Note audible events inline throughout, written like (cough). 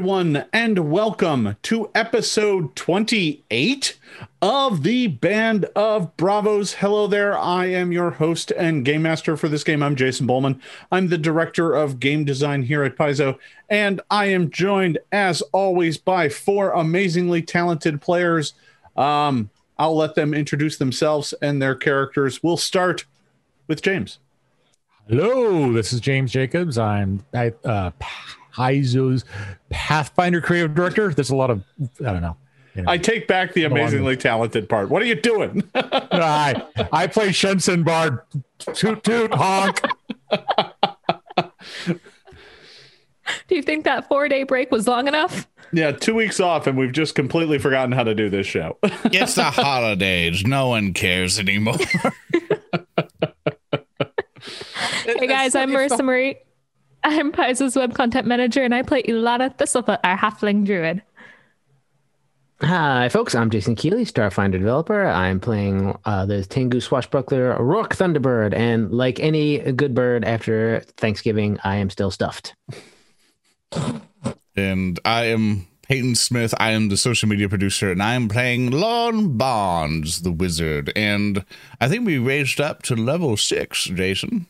everyone, and welcome to episode 28 of the Band of Bravos. Hello there. I am your host and game master for this game. I'm Jason Bulmahn. I'm the director of game design here at Paizo, and I am joined, as always, by four amazingly talented players. Um, I'll let them introduce themselves and their characters. We'll start with James. Hello, this is James Jacobs. I'm I, uh, Paizo's Pathfinder creative director. There's a lot of I don't know. You know I take back the amazingly talented part. What are you doing? (laughs) I I play Shensen Bard. Toot toot honk. Do you think that four day break was long enough? Yeah, two weeks off, and we've just completely forgotten how to do this show. (laughs) it's the holidays. No one cares anymore. (laughs) hey guys, I'm Marissa Marie. I'm Paizo's web content manager, and I play Ilana Thistlefoot, our halfling druid. Hi, folks. I'm Jason Keeley, Starfinder developer. I'm playing uh, the Tengu swashbuckler Rourke Thunderbird, and like any good bird after Thanksgiving, I am still stuffed. and I am Peyton Smith. I am the social media producer, and I am playing Lon Bonds, the wizard. And I think we raised up to level six, Jason.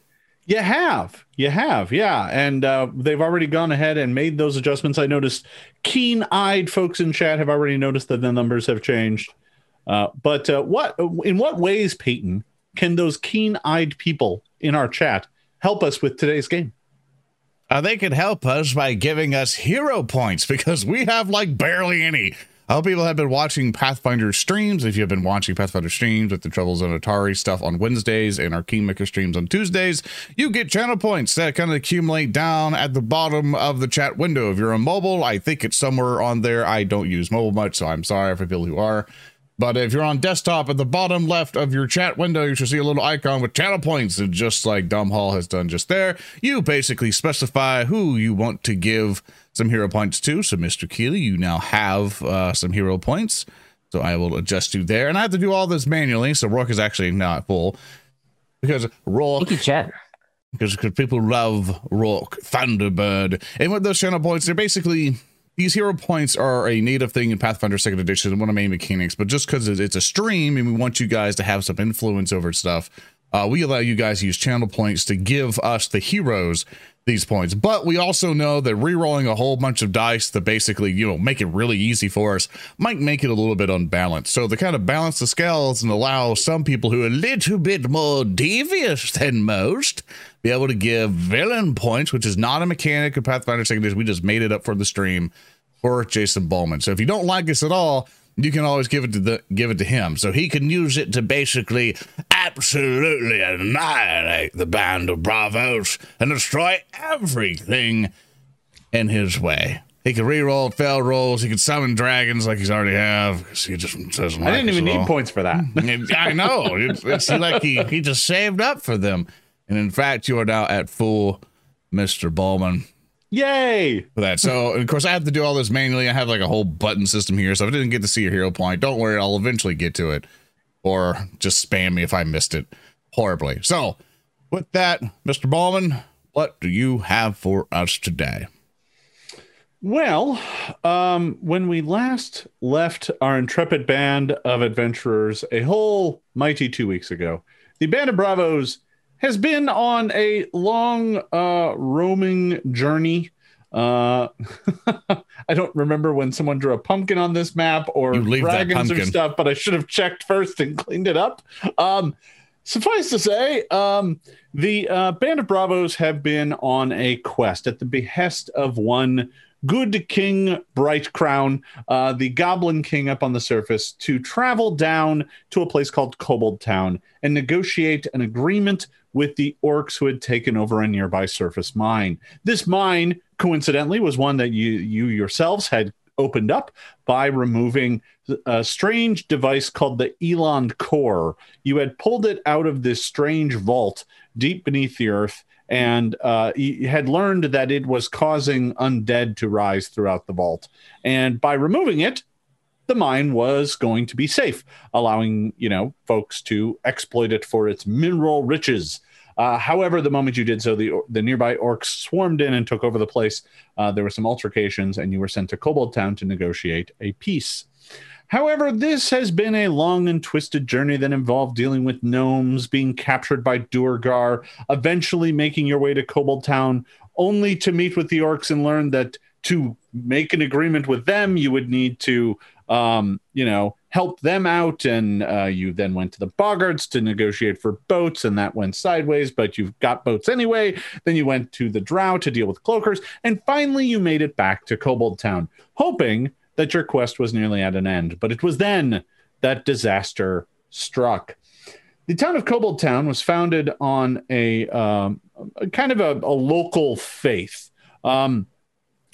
You have, you have, yeah, and uh, they've already gone ahead and made those adjustments. I noticed keen-eyed folks in chat have already noticed that the numbers have changed. Uh, but uh, what, in what ways, Peyton, can those keen-eyed people in our chat help us with today's game? Uh, they can help us by giving us hero points because we have like barely any. I hope people have been watching Pathfinder streams. If you've been watching Pathfinder streams with the Troubles on Otari stuff on Wednesdays and our Kingmaker streams on Tuesdays, you get channel points that kind of accumulate down at the bottom of the chat window. If you're on mobile, I think it's somewhere on there. I don't use mobile much, so I'm sorry for people who are. But if you're on desktop at the bottom left of your chat window, you should see a little icon with channel points. And just like Dumb Hall has done just there, you basically specify who you want to give some hero points to. So, Mr. Keeley, you now have uh, some hero points. So I will adjust you there. And I have to do all this manually. So Rourke is actually not full. Because Rourke. Thank you, chat. Because, because people love Rourke, Thunderbird. And with those channel points, they're basically these hero points are a native thing in Pathfinder Second Edition, one of the main mechanics. But just because it's a stream and we want you guys to have some influence over stuff, uh, we allow you guys to use channel points to give us the heroes these points. But we also know that re-rolling a whole bunch of dice to basically, you know, make it really easy for us might make it a little bit unbalanced. So to kind of balance the scales and allow some people who are a little bit more devious than most be able to give villain points, which is not a mechanic of Pathfinder Second Edition. We just made it up for the stream for Jason Bulmahn. So if you don't like us at all, you can always give it to the give it to him. So he can use it to basically absolutely annihilate the band of bravos and destroy everything in his way. He can re-roll failed rolls. He can summon dragons like he's already have he just doesn't i didn't even need points for that. (laughs) I know. It's, it's like he, he just saved up for them. And in fact you are now at full mr Bulmahn Yay! For that. So, of course, I have to do all this manually. I have like a whole button system here. So, if I didn't get to see your hero point, don't worry. I'll eventually get to it. Or just spam me if I missed it horribly. So, with that, Mr. Bulmahn, what do you have for us today? Well, um, when we last left our intrepid band of adventurers a whole mighty two weeks ago, the Band of Bravos has been on a long uh, roaming journey. Uh, (laughs) I don't remember when someone drew a pumpkin on this map or dragons or stuff, but I should have checked first and cleaned it up. Um, suffice to say, um, the uh, Band of Bravos have been on a quest at the behest of one good King Bright Crown, uh, the Goblin King up on the surface, to travel down to a place called Kobold Town and negotiate an agreement with the orcs who had taken over a nearby surface mine. This mine, coincidentally, was one that you you yourselves had opened up by removing a strange device called the Eland core. You had pulled it out of this strange vault deep beneath the earth and uh, had learned that it was causing undead to rise throughout the vault. And by removing it, the mine was going to be safe, allowing you know folks to exploit it for its mineral riches. Uh, however, the moment you did so, the the nearby orcs swarmed in and took over the place. Uh, there were some altercations, and you were sent to Kobold Town to negotiate a peace. However, this has been a long and twisted journey that involved dealing with gnomes, being captured by duergar, eventually making your way to Kobold Town, only to meet with the orcs and learn that to make an agreement with them, you would need to, um, you know, help them out. And uh, you then went to the Boggarts to negotiate for boats, and that went sideways, but you've got boats anyway. Then you went to the Drow to deal with cloakers. And finally, you made it back to Kobold Town, hoping that your quest was nearly at an end. But it was then that disaster struck. The town of Kobold Town was founded on a, um, a kind of a, a local faith. Um,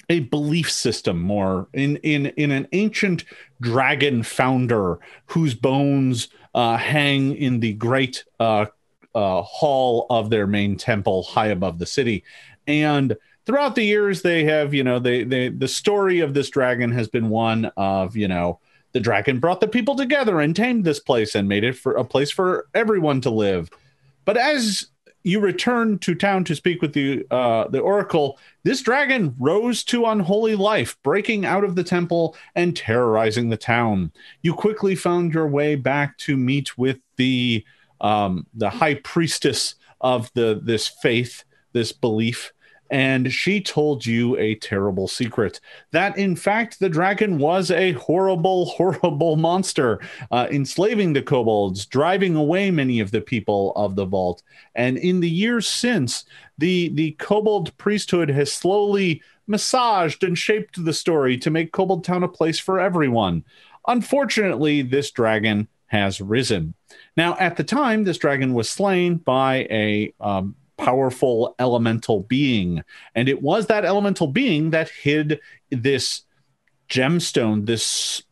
a belief system more in in in an ancient dragon founder whose bones uh, hang in the great uh, uh, hall of their main temple high above the city. And throughout the years they have you know they they the story of this dragon has been one of you know the dragon brought the people together and tamed this place and made it for a place for everyone to live. But as you return to town to speak with the uh, the oracle. This dragon rose to unholy life, breaking out of the temple and terrorizing the town. You quickly found your way back to meet with the um, the high priestess of the this faith, this belief, and she told you a terrible secret. That in fact the dragon was a horrible (laughs) horrible monster uh, enslaving the kobolds driving away many of the people of the vault. And in the years since the the kobold priesthood has slowly massaged and shaped the story to make kobold town a place for everyone. Unfortunately this dragon has risen. Now at the time this dragon was slain by a um, powerful elemental being. And it was that elemental being that hid this gemstone, this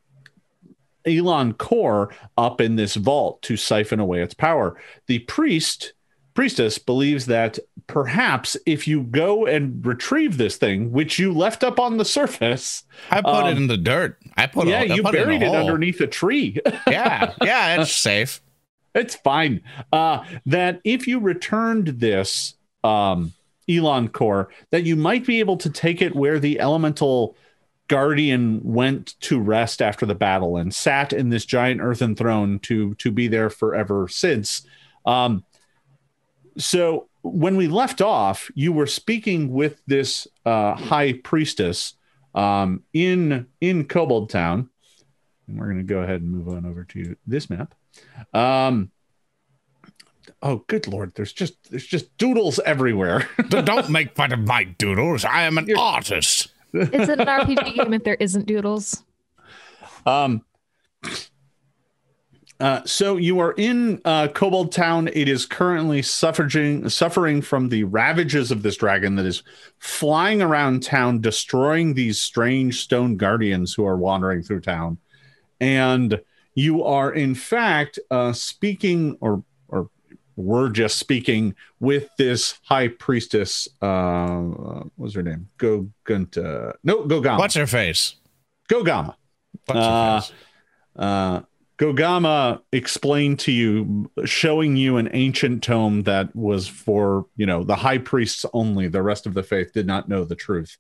Elon core up in this vault to siphon away its power. The priest priestess believes that perhaps if you go and retrieve this thing, which you left up on the surface, I put um, it in the dirt. I put yeah, it, you buried it, it underneath a tree. (laughs) yeah, yeah, it's safe. It's fine. Uh, that if you returned this um, Elan core, that you might be able to take it where the elemental guardian went to rest after the battle and sat in this giant earthen throne to to be there forever since. Um, so when we left off, you were speaking with this uh, high priestess um, in in Kobold Town. And we're going to go ahead and move on over to this map. Um, oh good lord there's just there's just doodles everywhere (laughs) don't make fun of my doodles i am an You're... artist it's an rpg game if there isn't doodles um uh, so you are in uh, Kobold Town. It is currently suffering suffering from the ravages of this dragon that is flying around town, destroying these strange stone guardians who are wandering through town. And you are, in fact, uh, speaking or or we're just speaking with this high priestess. Uh, what's her name? Go Gunta. No, Gogama. What's her face? Gogama. What's her uh, face? Uh, Gogama explained to you, showing you an ancient tome that was for, you know, the high priests only. The rest of the faith did not know the truth.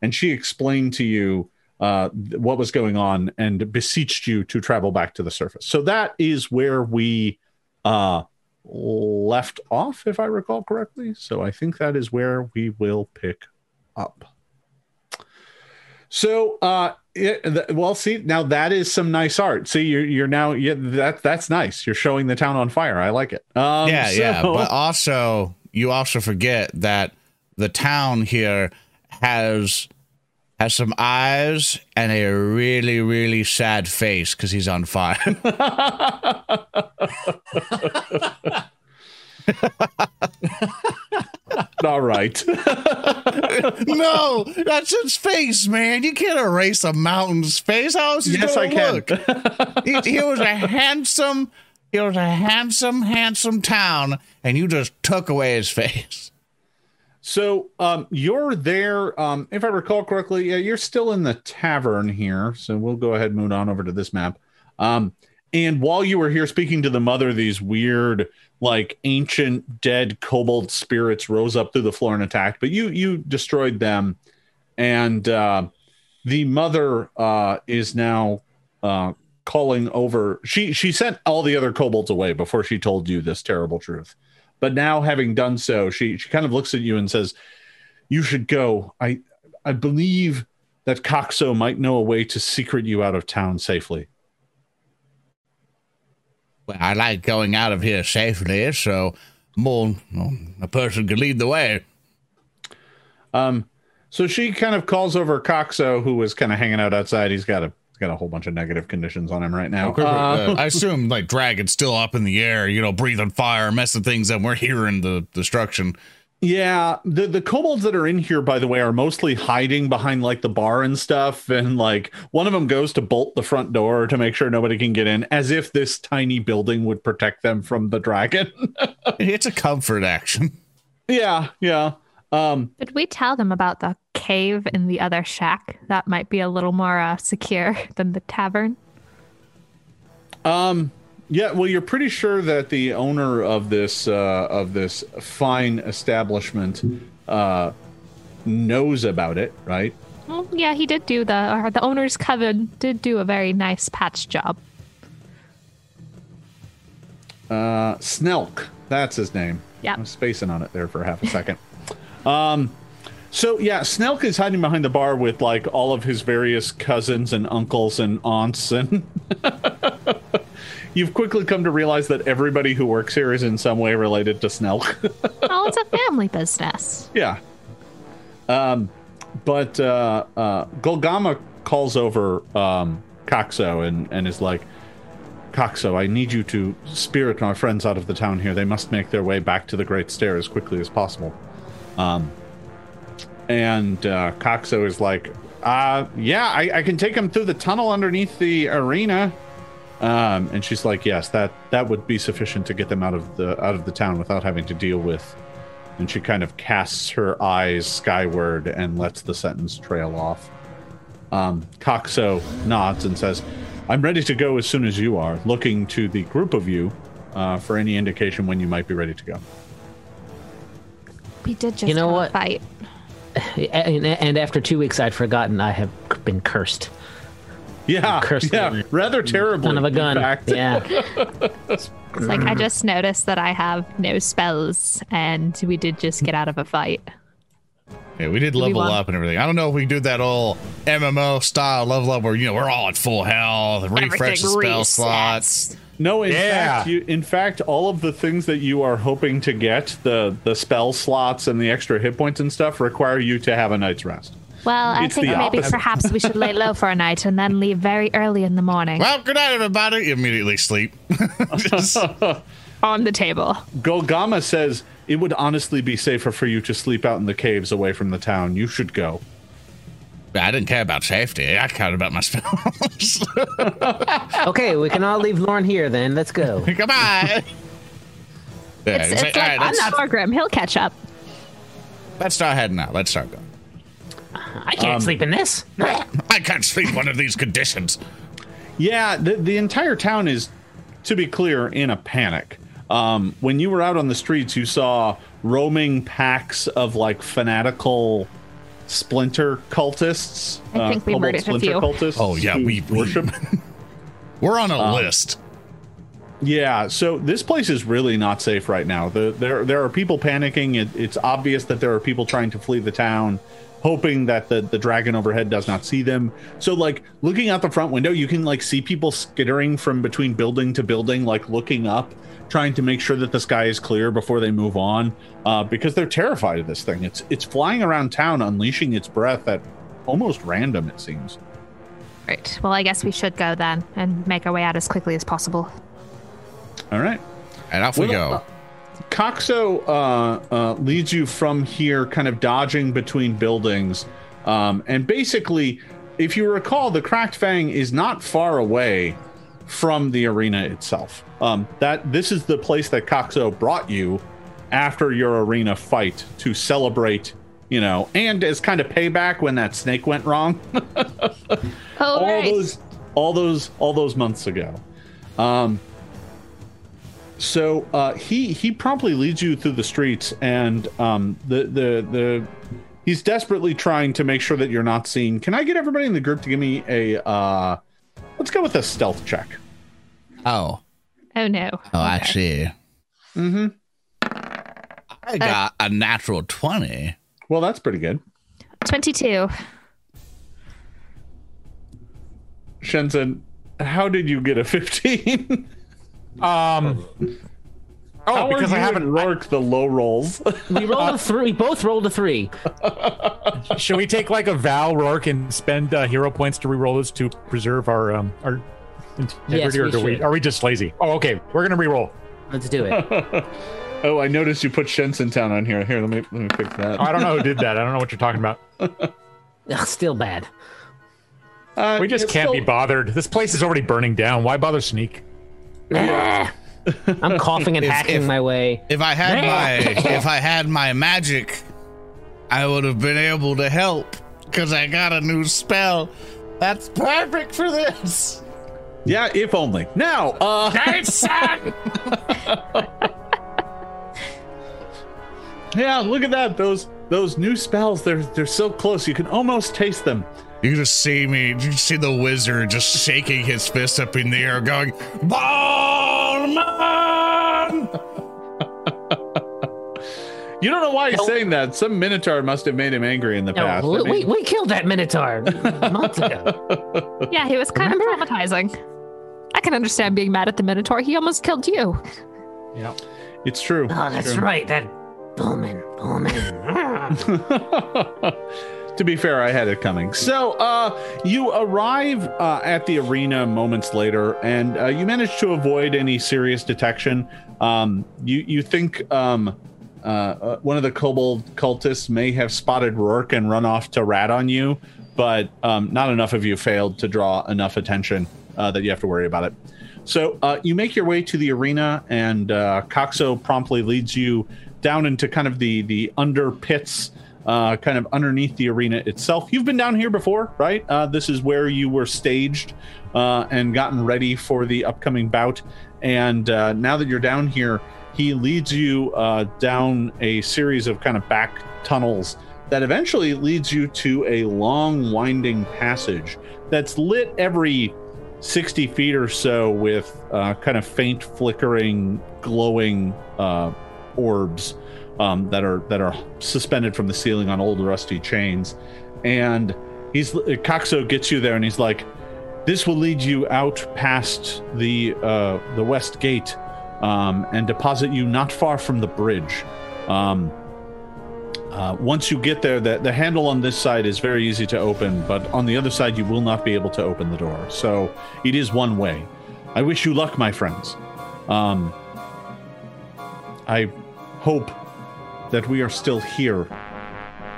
And she explained to you uh, what was going on and beseeched you to travel back to the surface. So that is where we uh, left off, if I recall correctly. So I think that is where we will pick up. So, uh, it, well, see, now that is some nice art. See, you're you're now yeah, that that's nice. You're showing the town on fire. I like it. Um, yeah, so... yeah. But also, you also forget that the town here has has some eyes and a really really sad face because he's on fire. (laughs) All right. no, that's his face, man. You can't erase a mountain's face. How else yes, I can. he, he was a handsome, he was a handsome, handsome town, and you just took away his face. So um, you're there, um, if I recall correctly. Yeah, you're still in the tavern here. So we'll go ahead and move on over to this map. Um, and while you were here speaking to the mother, these weird, like ancient dead kobold spirits rose up through the floor and attacked, but you you destroyed them, and uh, the mother uh, is now uh, calling over. She she sent all the other kobolds away before she told you this terrible truth, but now having done so, she she kind of looks at you and says, "You should go. I I believe." That Coxo might know a way to secret you out of town safely. Well, I like going out of here safely, so more well, a person could lead the way. Um, so she kind of calls over Coxo, who was kind of hanging out outside. He's got a got a whole bunch of negative conditions on him right now. Uh, (laughs) I assume like dragon's still up in the air, you know, breathing fire, messing things up. We're hearing the destruction. yeah, the the kobolds that are in here, by the way, are mostly hiding behind like the bar and stuff. And like one of them goes to bolt the front door to make sure nobody can get in, as if this tiny building would protect them from the dragon. (laughs) It's a comfort action. yeah, yeah. Um, Did we tell them about the cave in the other shack? That might be a little more uh, secure (laughs) than the tavern. Um. Yeah. Well, you're pretty sure that the owner of this uh, of this fine establishment uh, knows about it, right? Well, yeah, he did do the, or the owner's coven did do a very nice patch job. Uh, Snelk. That's his name. Yeah. I'm spacing on it there for half a second. (laughs) um. So yeah, Snelk is hiding behind the bar with like all of his various cousins and uncles and aunts, and (laughs) you've quickly come to realize that everybody who works here is in some way related to Snelk. (laughs) oh, it's a family business. Yeah. Um, but uh, uh, Golgama calls over um, Coxo and, and is like, Coxo, I need you to spirit my friends out of the town here. They must make their way back to the Great Stair as quickly as possible. Um, and uh, Coxo is like, uh, yeah, I, I can take them through the tunnel underneath the arena. Um, and she's like, yes, that that would be sufficient to get them out of the out of the town without having to deal with and she kind of casts her eyes skyward and lets the sentence trail off. Um, Coxo nods and says, I'm ready to go as soon as you are, looking to the group of you uh, for any indication when you might be ready to go. We did just You know what? fight. (laughs) And, and after two weeks, I'd forgotten I have been cursed. Yeah, Cursed yeah, rather terribly. Son of a gun. Yeah. (laughs) It's like I just noticed that I have no spells, and we did just get out of a fight. Yeah, we did level won. up and everything. I don't know if we can do that old MMO style level up where you know we're all at full health, refresh the spell slots. No, in Yeah. fact, you, in fact, all of the things that you are hoping to get, the the spell slots and the extra hit points and stuff, require you to have a night's rest. Well, I think maybe opposite. perhaps we should lay low for a night and then leave very early in the morning Well, good night, everybody. You immediately sleep. (laughs) Just- (laughs) on the table. Golgama says it would honestly be safer for you to sleep out in the caves away from the town. You should go. I didn't care about safety. I cared about my spells. (laughs) (laughs) Okay, we can all leave Lauren here then. Let's go. (laughs) Goodbye. Yeah, It's, it's it's like, like all right, I'm let's, not Thorgrim. He'll catch up. let's start heading out. Let's start going. I can't um, sleep in this. I can't sleep under these conditions. Yeah, the, the entire town is, to be clear, in a panic. Um, when you were out on the streets, you saw roaming packs of like fanatical splinter cultists. I think we kobold murdered a few. cultists. Oh yeah, we we- worship. (laughs) We're on a list. Yeah, so this place is really not safe right now. The, there there are people panicking. It, it's obvious that there are people trying to flee the town, hoping that the, the dragon overhead does not see them. So like looking out the front window, you can like see people skittering from between building to building, like looking up, trying to make sure that the sky is clear before they move on, uh, because they're terrified of this thing. It's it's flying around town, unleashing its breath at almost random. It seems. Right. Well, I guess we should go then and make our way out as quickly as possible. All right. And off we Well, go. uh, Coxo uh, uh, leads you from here, kind of dodging between buildings. Um, and basically, if you recall, the Cracked Fang is not far away from the arena itself. Um, that this is the place that Coxo brought you after your arena fight to celebrate, you know, and as kind of payback when that snake went wrong (laughs) Oh, all right. those all those all those months ago Um, so uh, he he promptly leads you through the streets, and um, the the the he's desperately trying to make sure that you're not seen. Can I get everybody in the group to give me a uh, let's go with a stealth check? Oh. Oh no. Oh, I see. Mm-hmm. I got a natural 20. Well, that's pretty good. 22. Shensen, how did you get a 15? (laughs) Um. Oh, how because are I haven't. and Rourke the low rolls? (laughs) We rolled a three. We both rolled a three. (laughs) Should we take like a Val Rourke and spend uh, hero points to reroll this to preserve our um our integrity, Yes, or we do we are we just lazy? Oh, okay. We're gonna reroll. Let's do it. (laughs) oh, I noticed you put Shensen Town on here. Here, let me let me fix that. I don't know who did that. I don't know what you're talking about. Ugh, still bad. Uh, We just can't be bothered. This place is already burning down. Why bother sneak? Ah. I'm (laughs) coughing and If- hacking if- my way. If I had my (laughs) if I had my magic, I would have been able to help because I got a new spell. That's perfect for this. Yeah, if only. Now, uh, (laughs) yeah, look at that. Those those new spells. They're they're so close. You can almost taste them. You just see me, you see the wizard just shaking his fist up in the air, going, Bulmahn! You don't know why he's saying that. Some minotaur must have made him angry in the No, past. I we, mean- we, we killed that minotaur months ago. (laughs) Yeah, he was kind of traumatizing. I can understand being mad at the Minotaur. He almost killed you. Yeah. it's true. Oh, that's True. right. That Bulmahn, Bulmahn. (laughs) to be fair, I had it coming. So, uh, you arrive uh, at the arena moments later, and uh, you manage to avoid any serious detection. Um, you you think um, uh, uh, one of the kobold cultists may have spotted Rourke and run off to rat on you, but um, not enough of you failed to draw enough attention uh, that you have to worry about it. So you make your way to the arena, and Coxo promptly leads you down into kind of the the under pits, uh, kind of underneath the arena itself. You've been down here before, right? Uh, this is where you were staged uh, and gotten ready for the upcoming bout. And uh, now that you're down here, he leads you uh, down a series of kind of back tunnels that eventually leads you to a long, winding passage that's lit every 60 feet or so with uh, kind of faint flickering glowing orbs um, that are that are suspended from the ceiling on old rusty chains and he's coxo gets you there and he's like this will lead you out past the uh, the west gate um, and deposit you not far from the bridge um, uh, once you get there, the, the handle on this side is very easy to open, but on the other side, you will not be able to open the door. So it is one way. I wish you luck, my friends. Um, I hope that we are still here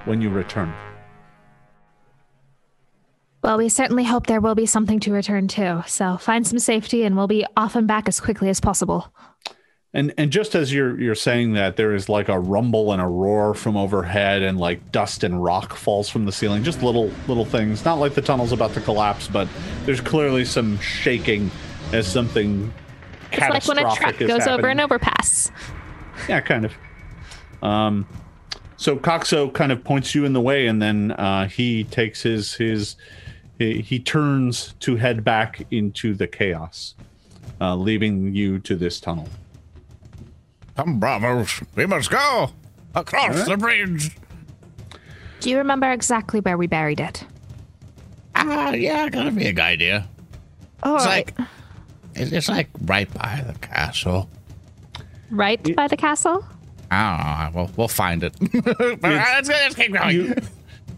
when you return. Well, we certainly hope there will be something to return to. So find some safety and we'll be off and back as quickly as possible. And and just as you're you're saying that, there is like a rumble and a roar from overhead, and like dust and rock falls from the ceiling. Just little little things, not like the tunnel's about to collapse, but there's clearly some shaking as something It's like when a truck goes over happening. an overpass. Yeah, kind of. Um, so Coxo kind of points you in the way, and then uh, he takes his his he, he turns to head back into the chaos, uh, leaving you to this tunnel. Come, bravos, we must go across the bridge. Do you remember exactly where we buried it? Ah, yeah, got a big idea. Oh, It's like, it's it's like right by the castle. right by the castle? I don't know. We'll, we'll find it. (laughs) let's, let's keep going. You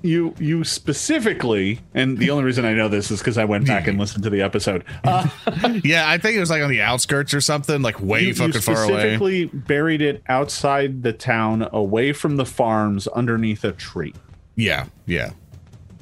you you specifically, and the only reason I know this is because I went back and listened to the episode. Uh, (laughs) yeah, I think it was like on the outskirts or something, like way you, you fucking far away. specifically buried it outside the town, away from the farms, underneath a tree. Yeah, yeah.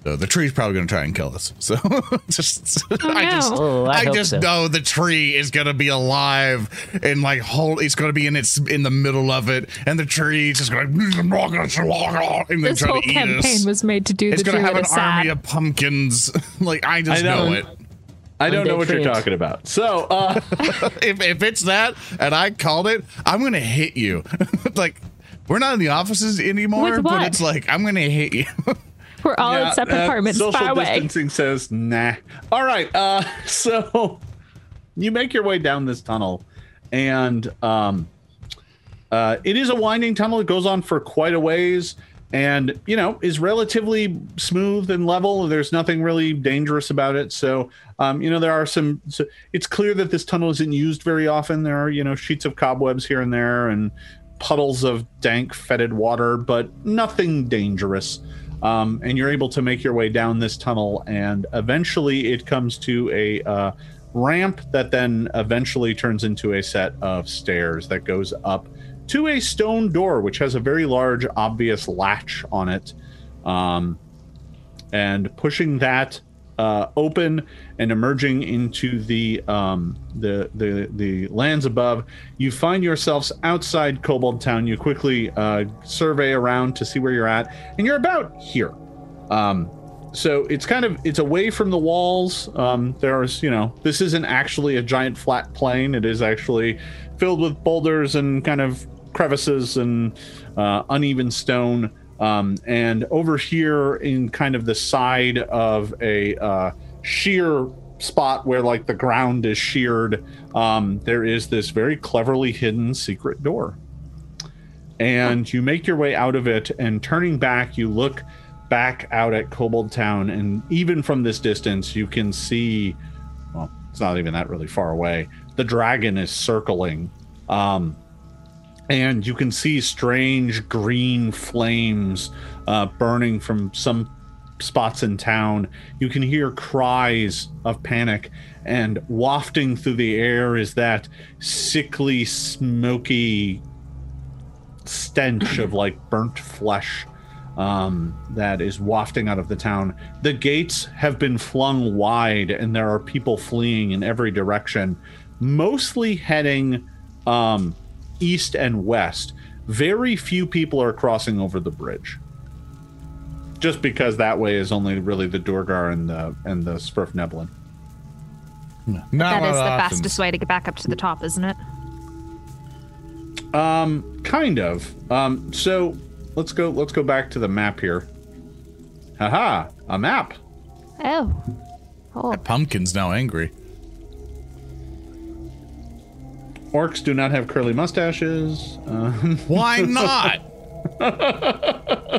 So the tree's probably gonna try and kill us. So (laughs) just, Oh, I just. Oh, I I, just so. know the tree is gonna be alive and like whole. It's gonna be in its in the middle of it, and the tree is just gonna and then This try whole to eat campaign us. was made to do it's gonna have an a sad. army of pumpkins. (laughs) like I just I know. know. it. I don't know Undead what you're talking about. So, uh, (laughs) if, if it's that and I called it, I'm gonna hit you. like we're not in the offices anymore, but it's like I'm gonna hit you. We're all yeah, in separate uh, apartments, social far away. distancing says nah. All right. Uh, (laughs) so you make your way down this tunnel, and um, uh, it is a winding tunnel. It goes on for quite a ways, and you know is relatively smooth and level. There's nothing really dangerous about it. So um, you know there are some. So it's clear that this tunnel isn't used very often. There are you know sheets of cobwebs here and there, and puddles of dank, fetid water, but nothing dangerous. Um, and you're able to make your way down this tunnel, and eventually it comes to a uh, ramp that then eventually turns into a set of stairs that goes up to a stone door, which has a very large, obvious latch on it. Um, and pushing that uh, open and emerging into the um, the the the lands above, you find yourselves outside Kobold Town. You quickly uh, survey around to see where you're at, and you're about here. Um, so it's kind of it's away from the walls. Um, there's you know this isn't actually a giant flat plain. It is actually filled with boulders and kind of crevices and uh, uneven stone. Um, and over here in kind of the side of a uh, sheer spot where like the ground is sheared, um, there is this very cleverly hidden secret door. And you make your way out of it, and turning back, you look back out at Kobold Town, and even from this distance, you can see well, it's not even that really far away. The dragon is circling. Um, and you can see strange green flames uh, burning from some spots in town. You can hear cries of panic, and wafting through the air is that sickly, smoky stench of (clears throat) like burnt flesh um, that is wafting out of the town. The gates have been flung wide, and there are people fleeing in every direction, mostly heading um, east and west. Very few people are crossing over the bridge. Just because that way is only really the duergar and the and the svirfneblin. Not That a is the lot fastest way to get back up to the top, isn't it? Um, kind of. Um, so let's go. Let's go back to the map here. Haha, a map. Oh. Oh. Pumpkin's now angry. Orcs do not have curly mustaches. Um, Why (laughs) not?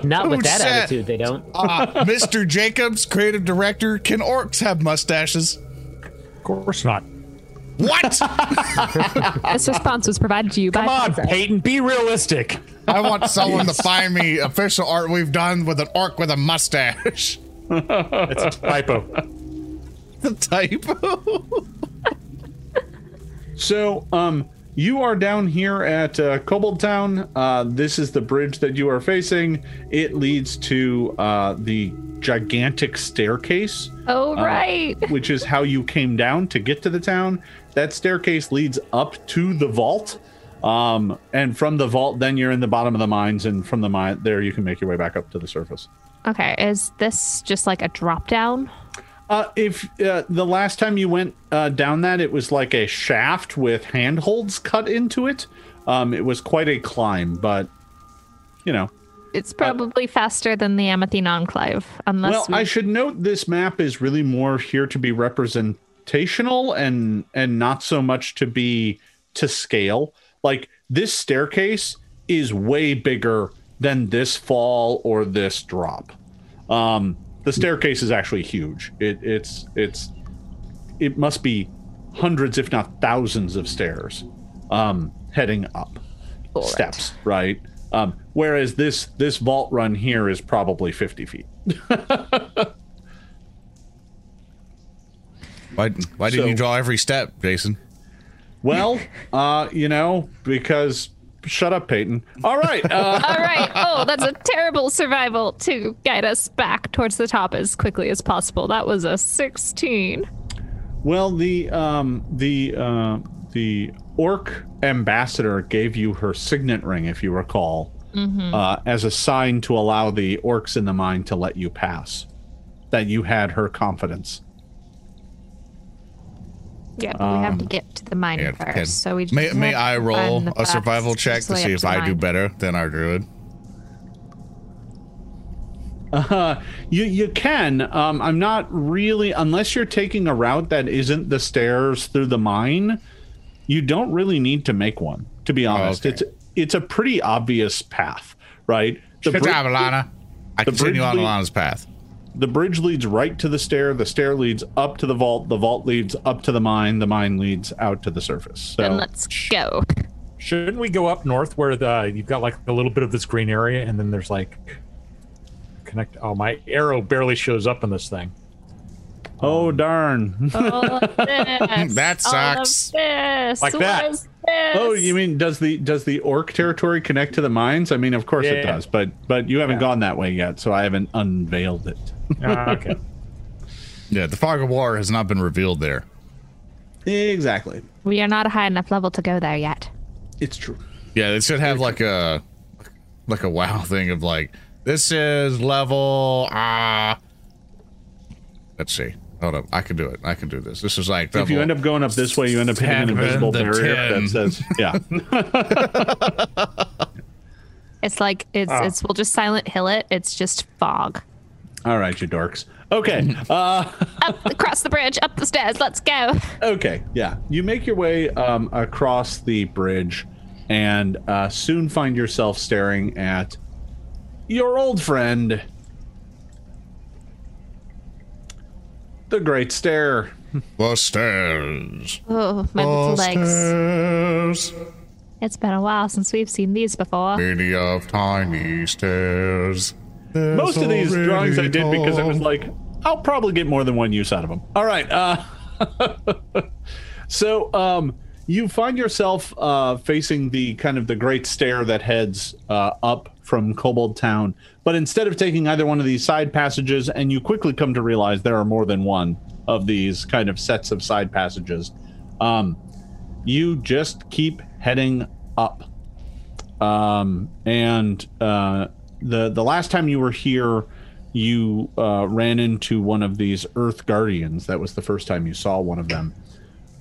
Not with that said- attitude, they don't. uh, Mr. Jacobs, creative director, can orcs have mustaches? Of course not. What? (laughs) This response was provided to you by Come on, Paizo. Peyton, be realistic. I want someone to find me official art we've done with an orc with a mustache. It's a typo. (laughs) The typo. So, um, you are down here at uh, Kobold Town. Uh, this is the bridge that you are facing. It leads to uh, the gigantic staircase, Oh, right. (laughs) which is how you came down to get to the town. That staircase leads up to the vault. Um, and from the vault, then you're in the bottom of the mines, and from the mine, there you can make your way back up to the surface. Okay, is this just like a drop down? Uh, if uh, the last time you went uh, down that, it was like a shaft with handholds cut into it. Um, it was quite a climb, but you know. It's probably faster than the Amathine Enclave, unless Well, we... I should note this map is really more here to be representational and and not so much to be to scale. Like this staircase is way bigger than this fall or this drop. Um, the staircase is actually huge. It, it's it's it must be hundreds, if not thousands, of stairs um, heading up Bullet. steps, right? Um, whereas this this vault run here is probably fifty feet. (laughs) Why, why didn't So- you draw every step, Jason? Well, uh, you know, because shut up, Peyton. All right. Uh, (laughs) All right. Oh, that's a terrible survival to guide us back towards the top as quickly as possible. That was a 16. well, the um, the uh, the orc ambassador gave you her signet ring, if you recall, uh, as a sign to allow the orcs in the mine to let you pass. That you had her confidence. Yeah, but we have to get to the mine Yeah, first. can- So we just May, may I roll a survival check to see if the I do better than our druid? Uh, you you can. Um, I'm not really unless you're taking a route that isn't the stairs through the mine. You don't really need to make one, to be honest. okay. It's it's a pretty obvious path, right? The, Good bri- job, Alana. I the continue on bridge lead- Alana's path. The bridge leads right to the stair. The stair leads up to the vault. The vault leads up to the mine. The mine leads out to the surface. So Then let's go. Shouldn't we go up north where the you've got like a little bit of this green area and then there's like connect oh my arrow barely shows up in this thing. oh darn. All of (laughs) this. That all of sucks. this. Like that. What is this? Oh, you mean does the does the orc territory connect to the mines? I mean, of course it Yeah. does, but but you haven't Yeah. gone that way yet, so I haven't unveiled it. Ah, okay. Yeah, the fog of war has not been revealed there. exactly. We are not a high enough level to go there yet. It's true. Yeah, they should have like a like a wow (laughs) thing of like this is level ah. let's see. Hold up, I can do it. I can do this. This is like If you end up going up this way, you end up hitting an invisible barrier ten. that says, (laughs) "Yeah." It's like it's Ah. it's we'll just silent hill it. It's just fog. All right, you dorks. Okay. (laughs) Uh, (laughs) Up across the bridge, up the stairs. Let's go. okay. Yeah. You make your way um, across the bridge, and uh, soon find yourself staring at your old friend, the Great Stair. (laughs) the stairs. Oh, my little The legs. stairs. It's been a while since we've seen these before. Many of tiny stairs. Most of these drawings I did because I was like, I'll probably get more than one use out of them. All right. Uh, (laughs) so um, you find yourself uh, facing the kind of the great stair that heads uh, up from Kobold Town, but instead of taking either one of these side passages, and you quickly come to realize there are more than one of these kind of sets of side passages. Um, you just keep heading up um, and uh, the the last time you were here, you uh, ran into one of these Earth Guardians. That was the first time you saw one of them.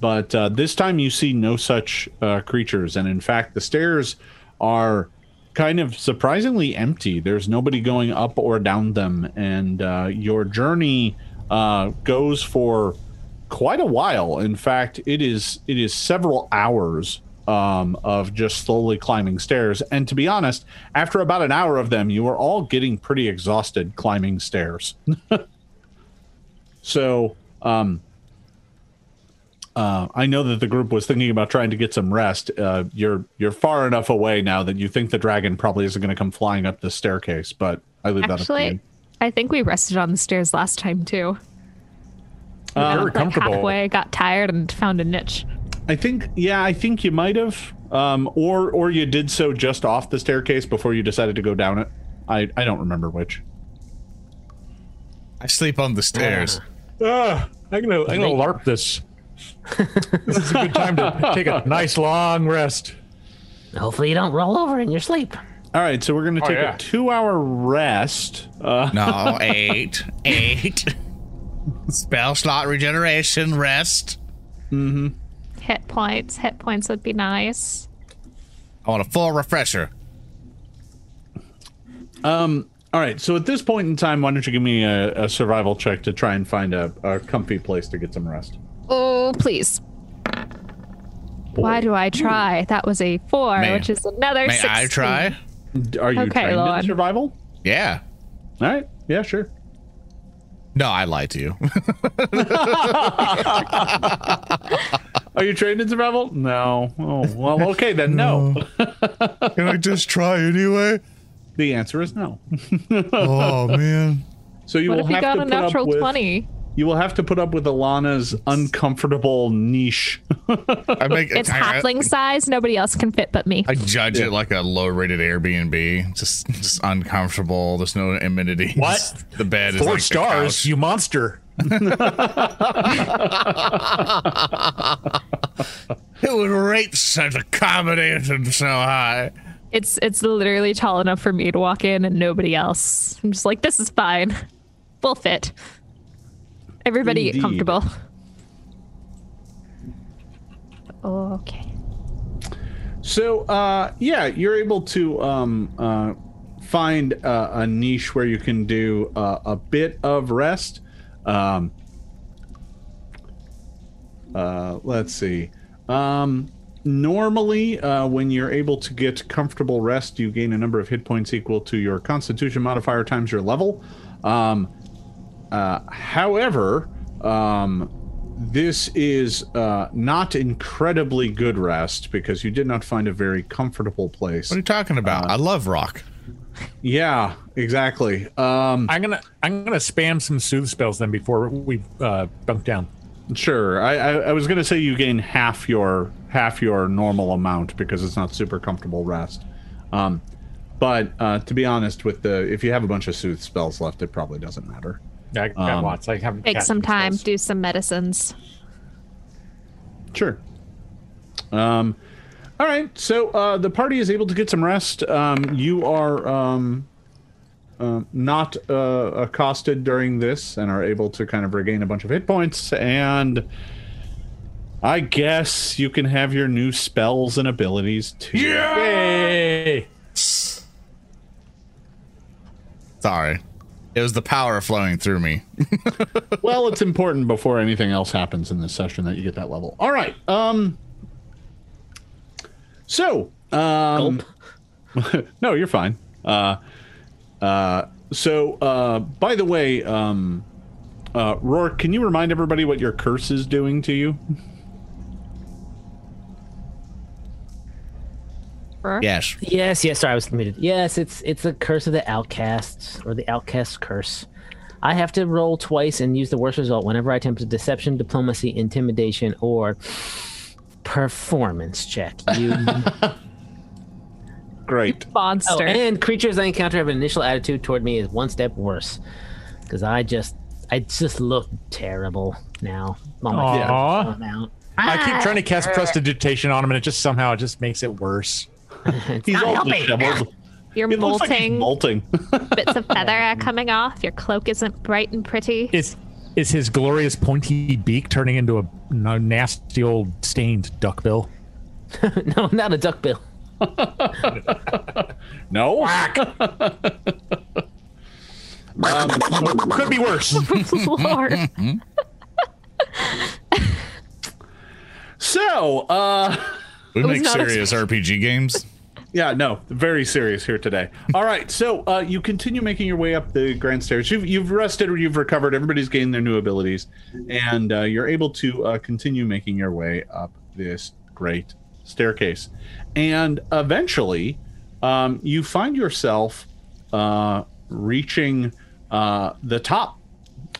But uh, this time you see no such uh, creatures, and in fact, the stairs are kind of surprisingly empty. There's nobody going up or down them, and uh, your journey uh, goes for quite a while. In fact, it is it is several hours um, of just slowly climbing stairs. And to be honest, after about an hour of them, you are all getting pretty exhausted climbing stairs. (laughs) so um, uh, I know that the group was thinking about trying to get some rest. Uh, you're you're far enough away now that you think the dragon probably isn't going to come flying up the staircase. But I leave that up to you. Actually, I think we rested on the stairs last time too. Very like comfortable. halfway, got tired, and found a niche. I think, yeah, I think you might have, um, or or you did so just off the staircase before you decided to go down it. I I don't remember which. I sleep on the stairs. Ah, I'm gonna I'm gonna LARP this. (laughs) this is a good time to take a nice long rest. Hopefully you don't roll over in your sleep. All right, so we're gonna Oh, take yeah. a two-hour rest. Uh, No, (laughs) eight, eight. (laughs) Spell slot regeneration, rest. Hit points. Hit points would be nice. I want a full refresher. Um. All right, so at this point in time, why don't you give me a, a survival check to try and find a, a comfy place to get some rest? Oh, please. Why do I try? That was a four, May- which is another. May I try? Are you Okay, trained Lon. in survival? Yeah. All right, yeah, sure. No, I lied to you. (laughs) Are you trained in survival? No. Oh, well, okay then. No. (laughs) Can I just try anyway? the answer is no. (laughs) Oh man. So you What will if you have got to a put up natural with, twenty? You will have to put up with Alana's uncomfortable niche. (laughs) I make It's I, halfling size. Nobody else can fit but me. I judge it like a low-rated Airbnb. Just, just uncomfortable. There's no amenities. What? The bed is Four like stars, you monster. (laughs) It would rate such accommodation so high. It's it's literally tall enough for me to walk in and nobody else. I'm just like, this is fine. We'll fit. Everybody get comfortable. Okay. So, uh, yeah, you're able to um, uh, find uh, a niche where you can do uh, a bit of rest. Um, uh, let's see. Um, normally, uh, when you're able to get comfortable rest, you gain a number of hit points equal to your Constitution modifier times your level. Um, uh, however, um, this is uh, not incredibly good rest because you did not find a very comfortable place. What are you talking about? I love rock. Yeah, exactly. Um, I'm gonna I'm gonna spam some soothe spells then before we uh, bunk down. sure. I, I, I was gonna say you gain half your half your normal amount because it's not super comfortable rest. Um, but uh, to be honest, with the if you have a bunch of soothe spells left, it probably doesn't matter. I got Um, lots. I haven't Take some time, spells. do some medicines. Sure. Um, all right. So uh, the party is able to get some rest. Um, you are um, uh, not uh, accosted during this and are able to kind of regain a bunch of hit points. And I guess you can have your new spells and abilities too. Yay! Sorry. It was the power flowing through me. (laughs) well, it's important before anything else happens in this session that you get that level. All right. Um. So, um, (laughs) no, you're fine. Uh, uh, so, uh, by the way, um, uh, Rourke, can you remind everybody what your curse is doing to you? (laughs) Yes. Yes, yes. Sorry, I was muted. Yes, it's it's a curse of the outcasts or the outcast curse. I have to roll twice and use the worst result whenever I attempt a deception, diplomacy, intimidation, or performance check. You (laughs) Great. oh, Monster. and creatures I encounter have an initial attitude toward me is one step worse because I just I just look terrible now. On my Aw. first. I keep trying to cast prestidigitation on him, and it just somehow it just makes it worse. He's all helping. disheveled. (laughs) You're It looks like he's molting. molting. (laughs) Bits of feather are coming off. Your cloak isn't bright and pretty. Is is his glorious pointy beak turning into a nasty old stained duckbill? (laughs) no, not a duckbill. no. Could be worse. Lord. So, uh. We make not serious RPG games. Yeah, no, very serious here today. All right, so uh, you continue making your way up the grand stairs. You've, you've rested or you've recovered. Everybody's gained their new abilities, and uh, you're able to uh, continue making your way up this great staircase. And eventually, um, you find yourself uh, reaching uh, the top.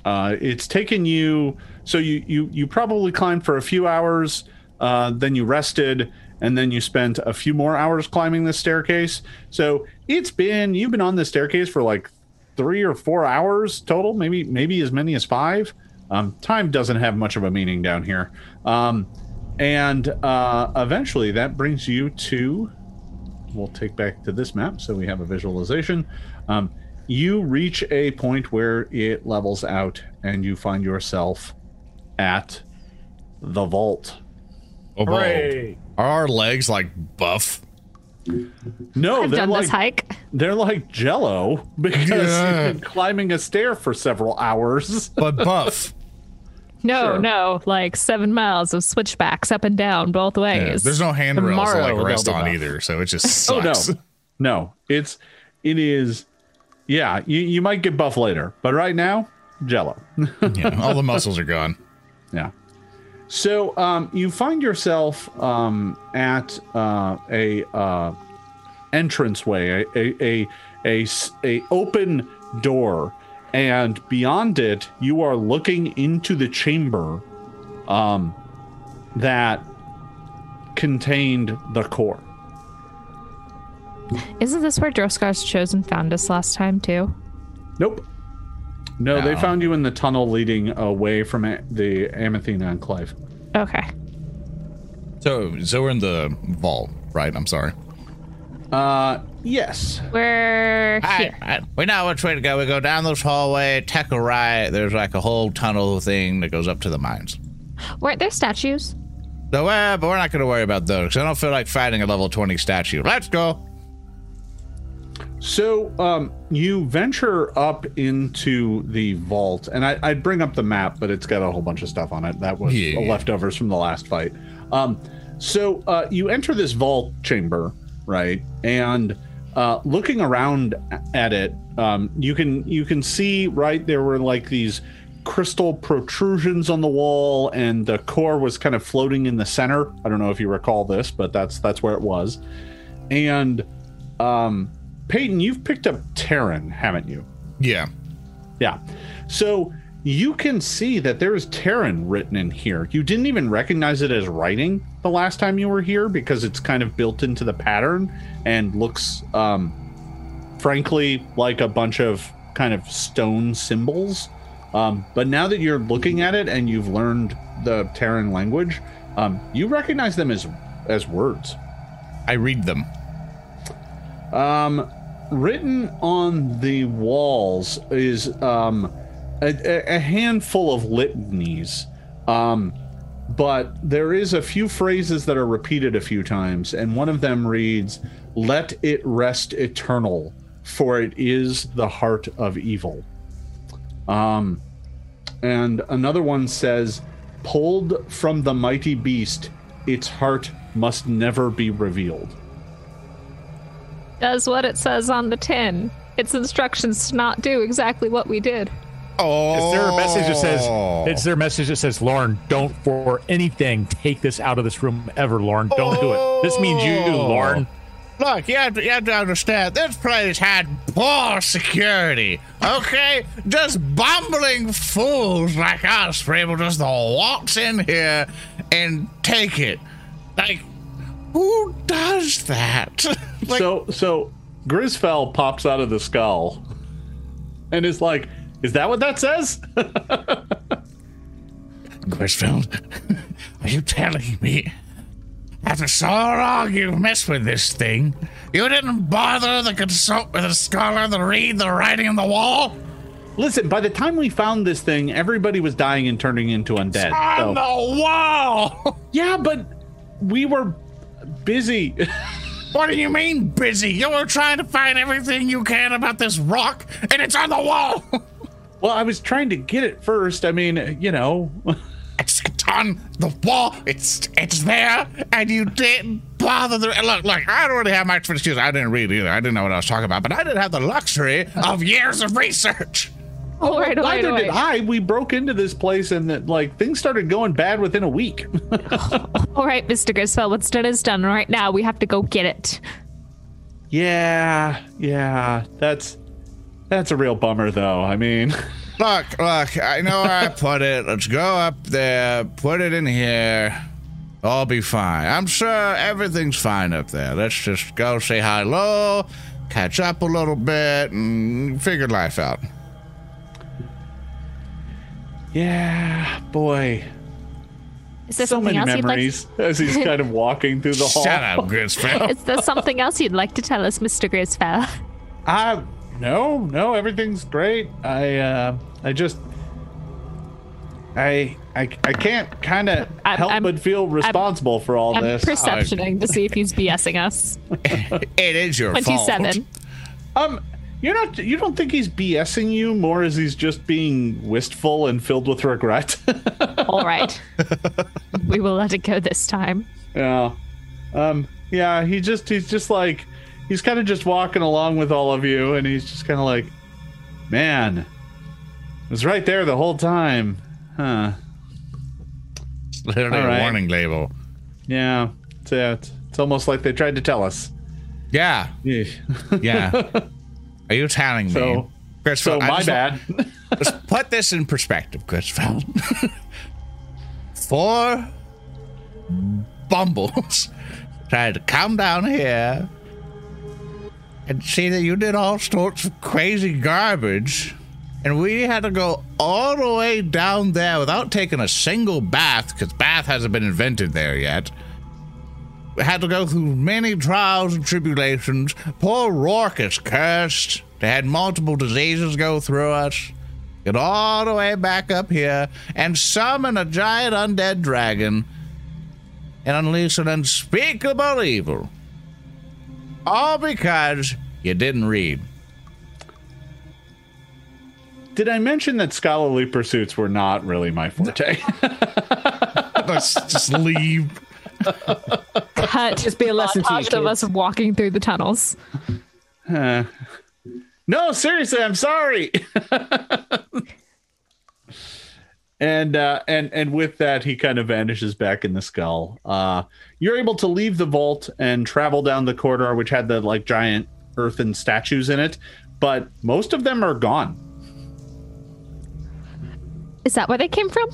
Uh, it's taken you so you you you probably climbed for a few hours, then you rested, and then you spent a few more hours climbing this staircase. So it's been you've been on this staircase for like three or four hours total, maybe maybe as many as five. Um, time doesn't have much of a meaning down here, um, and uh, eventually that brings you to. We'll take back to this map so we have a visualization. Um, you reach a point where it levels out, and you find yourself at the vault. Oh, boy. Hooray. Are our legs like buff? No, I've they're done like this hike. they're like Jello because Yeah. you've been climbing a stair for several hours. (laughs) But buff. No, Sure. no, like seven miles of switchbacks up and down both Yeah, ways. There's no handrails to Tomorrow like rest on buff. either, so it just sucks. Oh no, (laughs) no, it's it is. Yeah, you you might get buff later, but right now, Jello. (laughs) yeah, all the muscles are gone. Yeah. So um, you find yourself um, at uh, a uh, entranceway, a a, a a a open door, and beyond it, you are looking into the chamber um, that contained the core. Isn't this where Droskar's chosen found us last time too? Nope. No, they found you in the tunnel leading away from a- the Amathine Enclave. Okay. So, so we're in the vault, right? I'm sorry. Uh, yes. We're here. we know which way to go. We go down this hallway, take a right. There's like a whole tunnel thing that goes up to the mines. Weren't there statues? So, uh, but we're not going to worry about those. 'cause I don't feel like fighting a level 20 statue. Let's go. So um, you venture up into the vault, and I, I'd bring up the map, but it's got a whole bunch of stuff on it. That was Yeah. leftovers from the last fight. Um, so uh, you enter this vault chamber, right? And uh, looking around at it, um, you can you can see right there were like these crystal protrusions on the wall, and the core was kind of floating in the center. I don't know if you recall this, but that's that's where it was. And um, Peyton, you've picked up Terran, haven't you? Yeah. Yeah. So you can see that there is Terran written in here. You didn't even recognize it as writing the last time you were here because it's kind of built into the pattern and looks, um, frankly, like a bunch of kind of stone symbols. Um, but now that you're looking at it and you've learned the Terran language, um, you recognize them as as words. I read them. Um, written on the walls is um, a, a- handful of litanies. Um, but there is a few phrases that are repeated a few times, and one of them reads, Let it rest eternal, for it is the heart of evil. Um, and another one says, Pulled from the mighty beast, its heart must never be revealed. Does what it says on the tin. Its instructions to not do exactly what we did. Oh. Is there a message that says? Oh. It's a message that says, "Lauren, don't for anything take this out of this room ever, Lauren. Don't do it. This means you, do oh. Lauren." Look, you have, to, you have to understand, this place had poor security, okay? Just bumbling fools like us were able just to waltz in here and take it. Like, who does that? (laughs) like, so so Grisfell pops out of the skull and is like, "Is that what that says?" (laughs) Grisfeld, are you telling me after so long you messed with this thing, you didn't bother to consult with a scholar to read the writing on the wall? Listen, by the time we found this thing, everybody was dying and turning into undead. On So- the wall! yeah, but we were busy. What do you mean busy? You were trying to find everything you can about this rock, and it's on the wall. (laughs) well, I was trying to get it first. I mean, you know, (laughs) it's, it's on the wall. It's it's there, and you didn't bother. The, look, look. I don't really have much for excuse. I didn't read either. I didn't know what I was talking about, but I didn't have the luxury of years of research. Oh, all right, all right, neither all did right. I. We broke into this place and that like things started going bad within a week. (laughs) All right, Mr. Grisfell, what's done is done. Right now, we have to go get it. yeah, yeah, that's that's a real bummer, though. I mean, (laughs) Look, look. I know where I put it. Let's go up there. Put it in here. I'll be fine. I'm sure everything's fine up there. Let's just go say hello, catch up a little bit, and figure life out. Yeah, boy, Is there so something many else memories as he's kind of (laughs) walking through the hall. Shut up, Grisfell. you'd (laughs) like? Is there something else you'd like to tell us, Mr. Grisfell? (laughs) Uh, no, no, everything's great. I, uh, I just, I, I, I can't kind of I'm- help I'm- but feel responsible for all I'm this. perceptioning to see if he's BSing us. it is your fault. Twenty-seven. um, you're not, you don't think he's BSing you more as he's just being wistful and filled with regret? (laughs) All right. we will let it go this time. yeah. Um, yeah, he just, he's just like, he's kind of just walking along with all of you, and he's just kind of like, man, it was right there the whole time, huh? Literally All a right. warning label. Yeah, it's, uh, it's, it's almost like they tried to tell us. Yeah, Yeah. (laughs) Are you telling me? Chris So I my just bad. (laughs) Let's put this in perspective, Grisfell. (laughs) Four bumbles tried to come down here and see that you did all sorts of crazy garbage. And we had to go all the way down there without taking a single bath, because bath hasn't been invented there yet. Had to go through many trials and tribulations. Poor Rourke is cursed. They had multiple diseases go through us. Get all the way back up here and summon a giant undead dragon. and unleash an unspeakable evil. All because you didn't read. Did I mention that scholarly pursuits were not really my forte? (laughs) Let's just leave. Cut. Just be a lesson to you, montage of kids. us walking through the tunnels. Uh, no, seriously, I'm sorry. and uh, and and with that, he kind of vanishes back in the skull. Uh, you're able to leave the vault and travel down the corridor, which had the like giant earthen statues in it, but most of them are gone. Is that where they came from?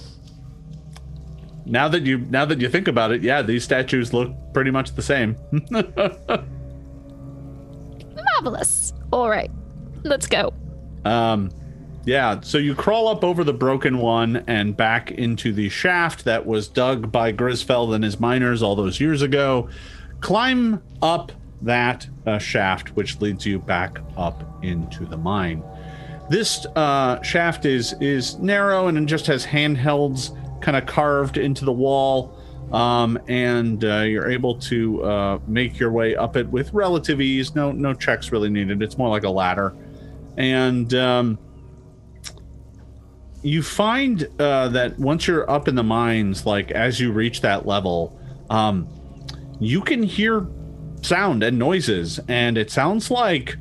Now that you now that you think about it, yeah, these statues look pretty much the same. (laughs) Marvelous. All right, let's go. Um, yeah, so you crawl up over the broken one and back into the shaft that was dug by Grisfeld and his miners all those years ago. Climb up that uh, shaft, which leads you back up into the mine. This uh, shaft is is narrow and it just has handhelds kind of carved into the wall, um, and uh, you're able to uh, make your way up it with relative ease. No no checks really needed. It's more like a ladder and um, you find uh, that once you're up in the mines, like as you reach that level, um, you can hear sound and noises, and it sounds like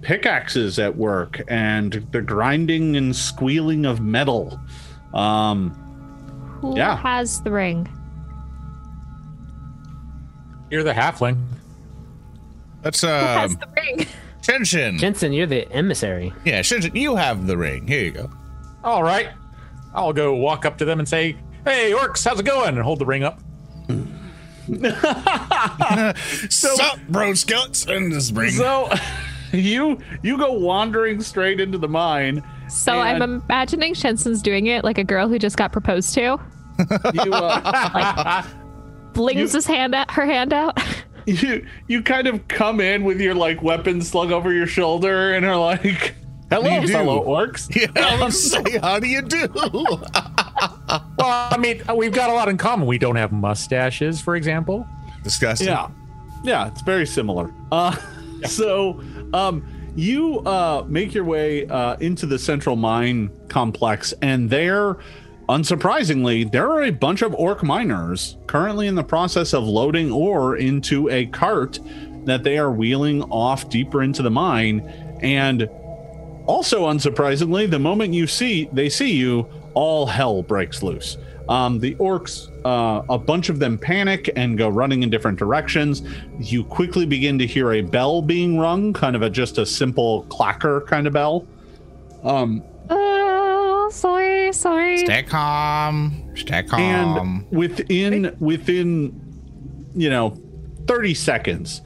pickaxes at work and the grinding and squealing of metal. Um, Who Yeah. has the ring? You're the halfling. Let's Who has um the ring? (laughs) Shensen. Shensen, you're the emissary. Yeah, Shensen, you have the ring. Here you go. All right. I'll go walk up to them and say, "Hey, orcs, how's it going?" and hold the ring up. (laughs) Sup, bro skeleton this ring. so (laughs) you you go wandering straight into the mine. So I'm imagining Shensen's doing it like a girl who just got proposed to. (laughs) You uh, Flings his hand out, her hand out. (laughs) you you kind of come in with your like weapon slung over your shoulder and are like, "Hello, You do. fellow orcs." (laughs) Yeah, I was say, how do you do? Well, I mean, we've got a lot in common. We don't have mustaches, for example. Disgusting. Yeah, yeah, it's very similar. Uh, so, um, you uh, make your way uh, into the central mine complex, and there, unsurprisingly, there are a bunch of orc miners currently in the process of loading ore into a cart that they are wheeling off deeper into the mine, and also unsurprisingly, the moment you see they see you, all hell breaks loose. Um, the orcs, uh, a bunch of them panic and go running in different directions. You quickly begin to hear a bell being rung, kind of a just a simple clacker kind of bell. Um, Oh, sorry, sorry. Stay calm. Stay calm. and within within you know 30 seconds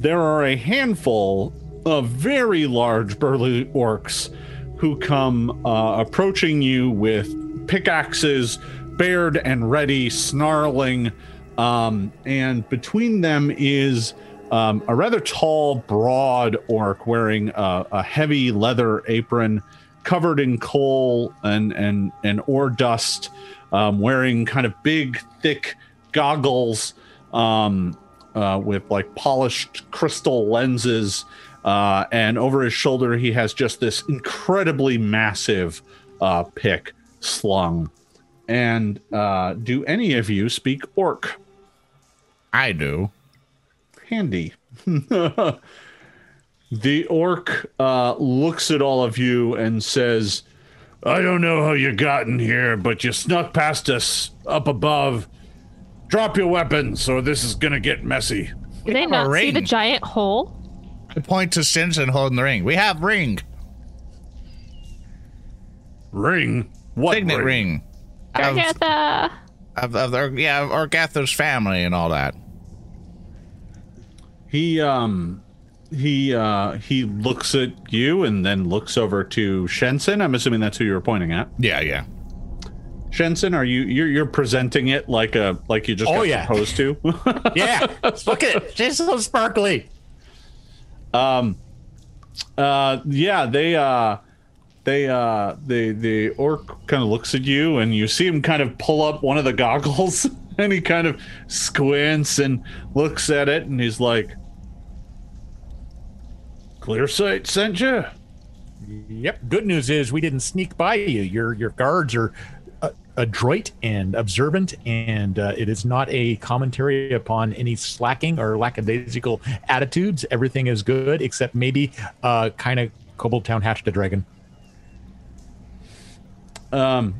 there are a handful of very large burly orcs who come uh, approaching you with pickaxes bared and ready snarling um, and between them is um, a rather tall broad orc wearing a, a heavy leather apron covered in coal and and and ore dust um, wearing kind of big thick goggles um, uh, with like polished crystal lenses uh, and over his shoulder he has just this incredibly massive uh, pick slung and uh, do any of you speak orc I do. handy. (laughs) the orc uh, looks at all of you and says, I don't know how you got in here, but you snuck past us up above. Drop your weapons, or this is gonna get messy. Do they have a not see the giant hole? I point to Shensen holding the ring. We have ring. Ring? What Signet ring. Of, Agatha. of, of the, yeah, of Orgatha's family and all that. He um he uh he looks at you and then looks over to Shensen. I'm assuming that's who you were pointing at. Yeah, yeah. Shensen, are you you're, you're presenting it like a like you just Oh, got yeah. proposed to? (laughs) Yeah, look at it. She's so sparkly. Um uh yeah they uh they uh the the orc kind of looks at you and you see him kind of pull up one of the (laughs) goggles and he kind of squints and looks at it and he's like clear sight sent you Yep. Good news is we didn't sneak by you. Your your guards are uh, adroit and observant, and uh, it is not a commentary upon any slacking or lackadaisical attitudes. Everything is good, except maybe uh, kind of Kobold Town hatched a dragon. Um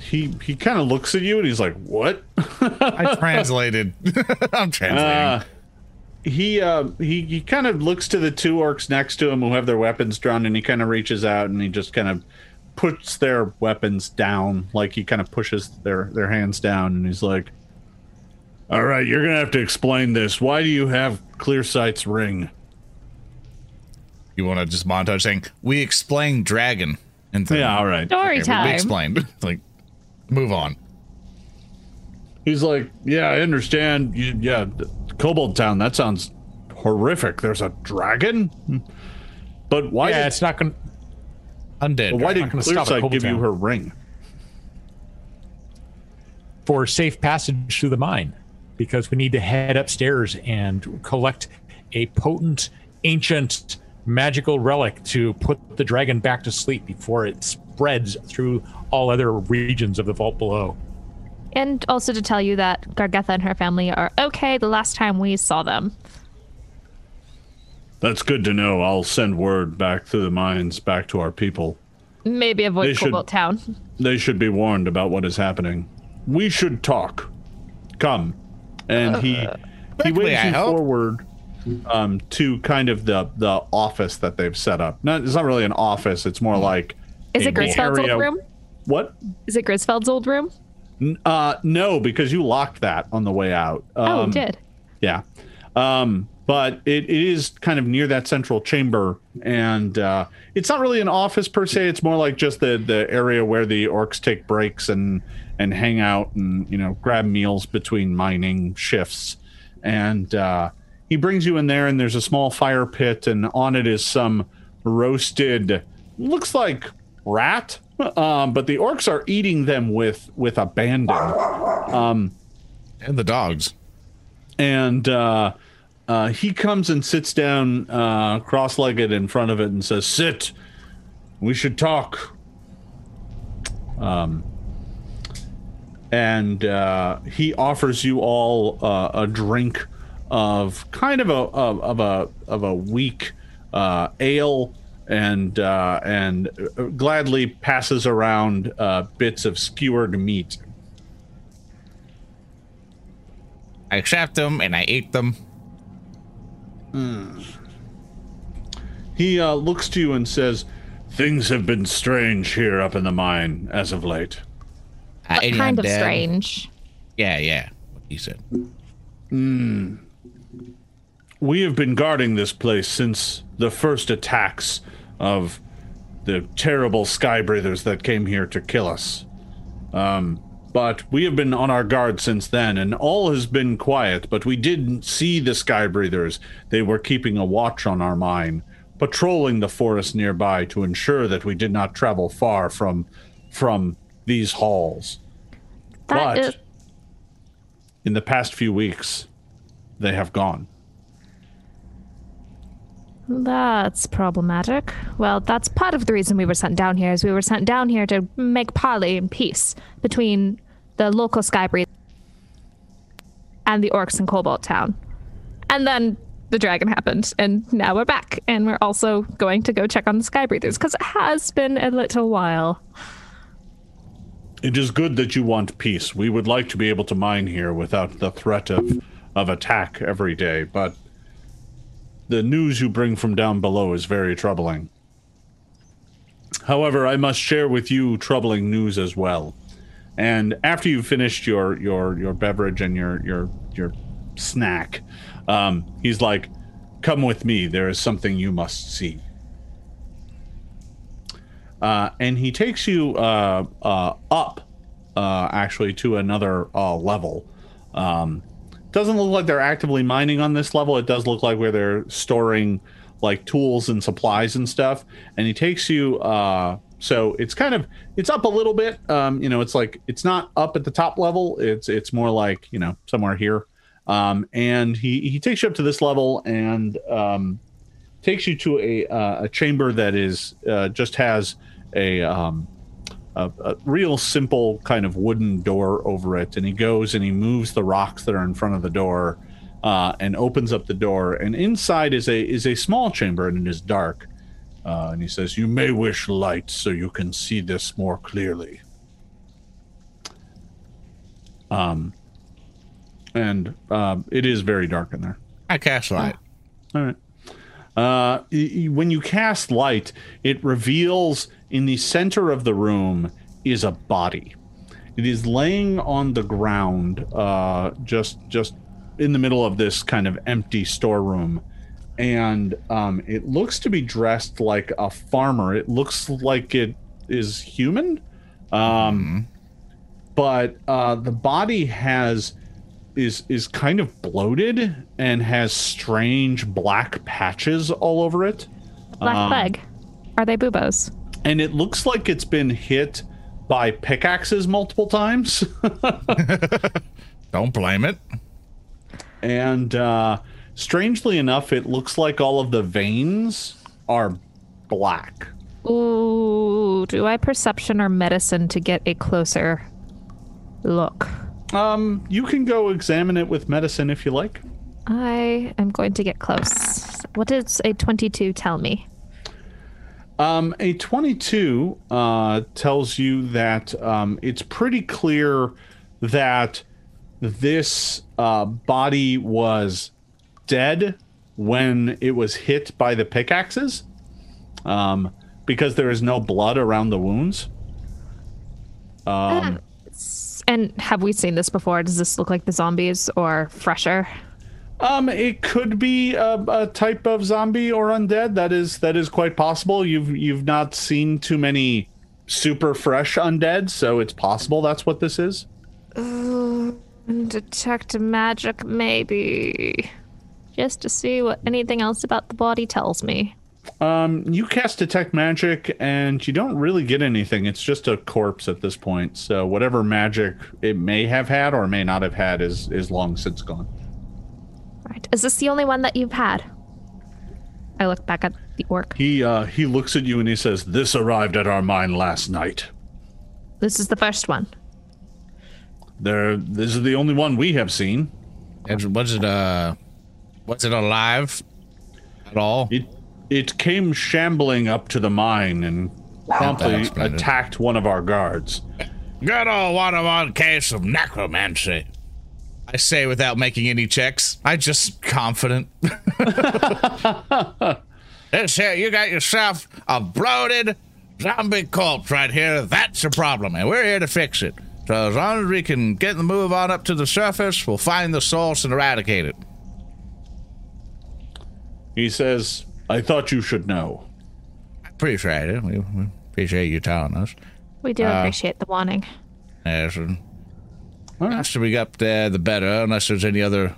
he he kind of looks at you and he's like what I translated. (laughs) I'm translating. Uh, he uh he he kind of looks to the two orcs next to him who have their weapons drawn and he kind of reaches out and he just kind of puts their weapons down like he kind of pushes their their hands down and he's like all right you're gonna have to explain this why do you have clear sight's ring you want to just montage saying we explain dragon and then, yeah all right Story Okay, we- time. we explained. (laughs) like, move on. he's like yeah i understand you, yeah kobold town that sounds horrific there's a dragon but why yeah, did, it's not going. to Undead. why dragon. did gonna stop at clearsight Kobold give you her ring for safe passage through the mine because we need to head upstairs and collect a potent, ancient, magical relic to put the dragon back to sleep before it spreads through all other regions of the vault below. And also to tell you that Gargetha and her family are okay the last time we saw them. That's good to know. I'll send word back through the mines, back to our people. Maybe They avoid should- Kobold Town. They should be warned about what is happening. We should talk. Come. And he he Quickly, waves I you hope. forward um, to kind of the the office that they've set up. Not it's not really an office. It's more like Is it Grisfeld's old room? What? Is it Grisfeld's old room? Uh, no, because you locked that on the way out. oh, Um, it did. Yeah. Um, but it, it is kind of near that central chamber. And uh, it's not really an office per se. It's more like just the, the area where the orcs take breaks and, and hang out and, you know, grab meals between mining shifts. And uh, he brings you in there, and there's a small fire pit, and on it is some roasted, looks like rat. Um, but the orcs are eating them with with abandon. and the dogs. and uh, uh, he comes and sits down uh, cross-legged in front of it and says, "Sit. We should talk." Um, and uh, he offers you all uh, a drink of kind of a of, of a of a weak uh, ale, and uh, and gladly passes around uh, bits of skewered meat. I accept them and I ate them. He uh, looks to you and says, Things have been strange here up in the mine as of late. I ate Kind of undead. strange. Yeah, yeah. What he said. We have been guarding this place since the first attacks of the terrible sky breathers that came here to kill us. Um, but we have been on our guard since then, and all has been quiet. But we didn't see the sky breathers. They were keeping a watch on our mine, patrolling the forest nearby to ensure that we did not travel far from from these halls. That But- is In the past few weeks, they have gone. That's problematic. Well, that's part of the reason we were sent down here. Is we were sent down here to make parley and peace between the local Skybreathe and the orcs in Kobold Town. And then the dragon happened, and now we're back, and we're also going to go check on the Skybreathers because it has been a little while. It is good that you want peace. We would like to be able to mine here without the threat of, of attack every day, but the news you bring from down below is very troubling. However, I must share with you troubling news as well. And after you've finished your your your beverage and your your your snack, um, he's like, "Come with me. There is something you must see." uh, and he takes you uh, uh, up, uh, actually, to another uh, level. Um, doesn't look like they're actively mining on this level. It does look like where they're storing like tools and supplies and stuff. And he takes you uh, so it's kind of it's up a little bit. Um, you know, it's like it's not up at the top level. It's it's more like you know somewhere here. Um, and he he takes you up to this level and um, takes you to a uh, a chamber that is uh, just has a um, a, a real simple kind of wooden door over it. And he goes and he moves the rocks that are in front of the door uh, and opens up the door. And inside is a is a small chamber and it is dark. Uh, and he says, "You may wish light so you can see this more clearly." Um, and um, it is very dark in there. I cast light. All right. Uh, when you cast light, it reveals in the center of the room is a body. It is laying on the ground, uh, just just in the middle of this kind of empty storeroom, and um, it looks to be dressed like a farmer. It looks like it is human, um, but uh, the body has is is kind of bloated and has strange black patches all over it. Black Um, plague. Are they buboes? And it looks like it's been hit by pickaxes multiple times. (laughs) Don't blame it. and uh, strangely enough, it looks like all of the veins are black. Ooh, do I perception or medicine to get a closer look? Um, you can go examine it with medicine if you like. I am going to get close. What does a 22 tell me? Um, a 22 uh, tells you that um, it's pretty clear that this uh, body was dead when it was hit by the pickaxes um, because there is no blood around the wounds. Um, And have we seen this before? Does this look like the zombies or fresher? Um, it could be a, a type of zombie or undead. That is that is quite possible. You've you've not seen too many super fresh undead, so it's possible that's what this is. Detect magic, maybe. Just to see what anything else about the body tells me. Um, you cast detect magic, and you don't really get anything. It's just a corpse at this point. So whatever magic it may have had or may not have had is is long since gone. Right. Is this the only one that you've had? I look back at the orc. He uh he looks at you and he says, "This arrived at our mine last night. This is the first one. There, this is the only one we have seen. Is- Was it uh was it alive at all? It it came shambling up to the mine and promptly that it. attacked one of our guards. Good old one of one case of necromancy. I say without making any checks. I just confident. (laughs) this here, you got yourself a bloated zombie corpse right here. That's a problem, and we're here to fix it. So as long as we can get the move on up to the surface, we'll find the source and eradicate it. He says, "I thought you should know." Appreciate it. We, we appreciate you telling us. We do uh, appreciate the warning. Yes, and the faster we get up there, the better. Unless there's any other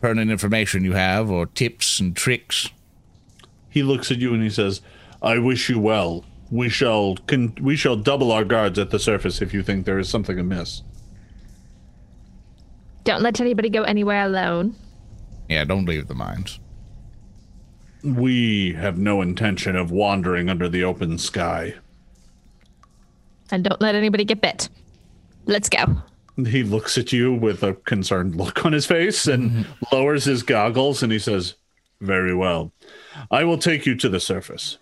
pertinent information you have, or tips and tricks. He looks at you and he says, "I wish you well. We shall con- we shall double our guards at the surface if you think there is something amiss." Don't let anybody go anywhere alone. Yeah, don't leave the mines. We have no intention of wandering under the open sky. And don't let anybody get bit. Let's go. He looks at you with a concerned look on his face and lowers his goggles and he says, Very well. I will take you to the surface.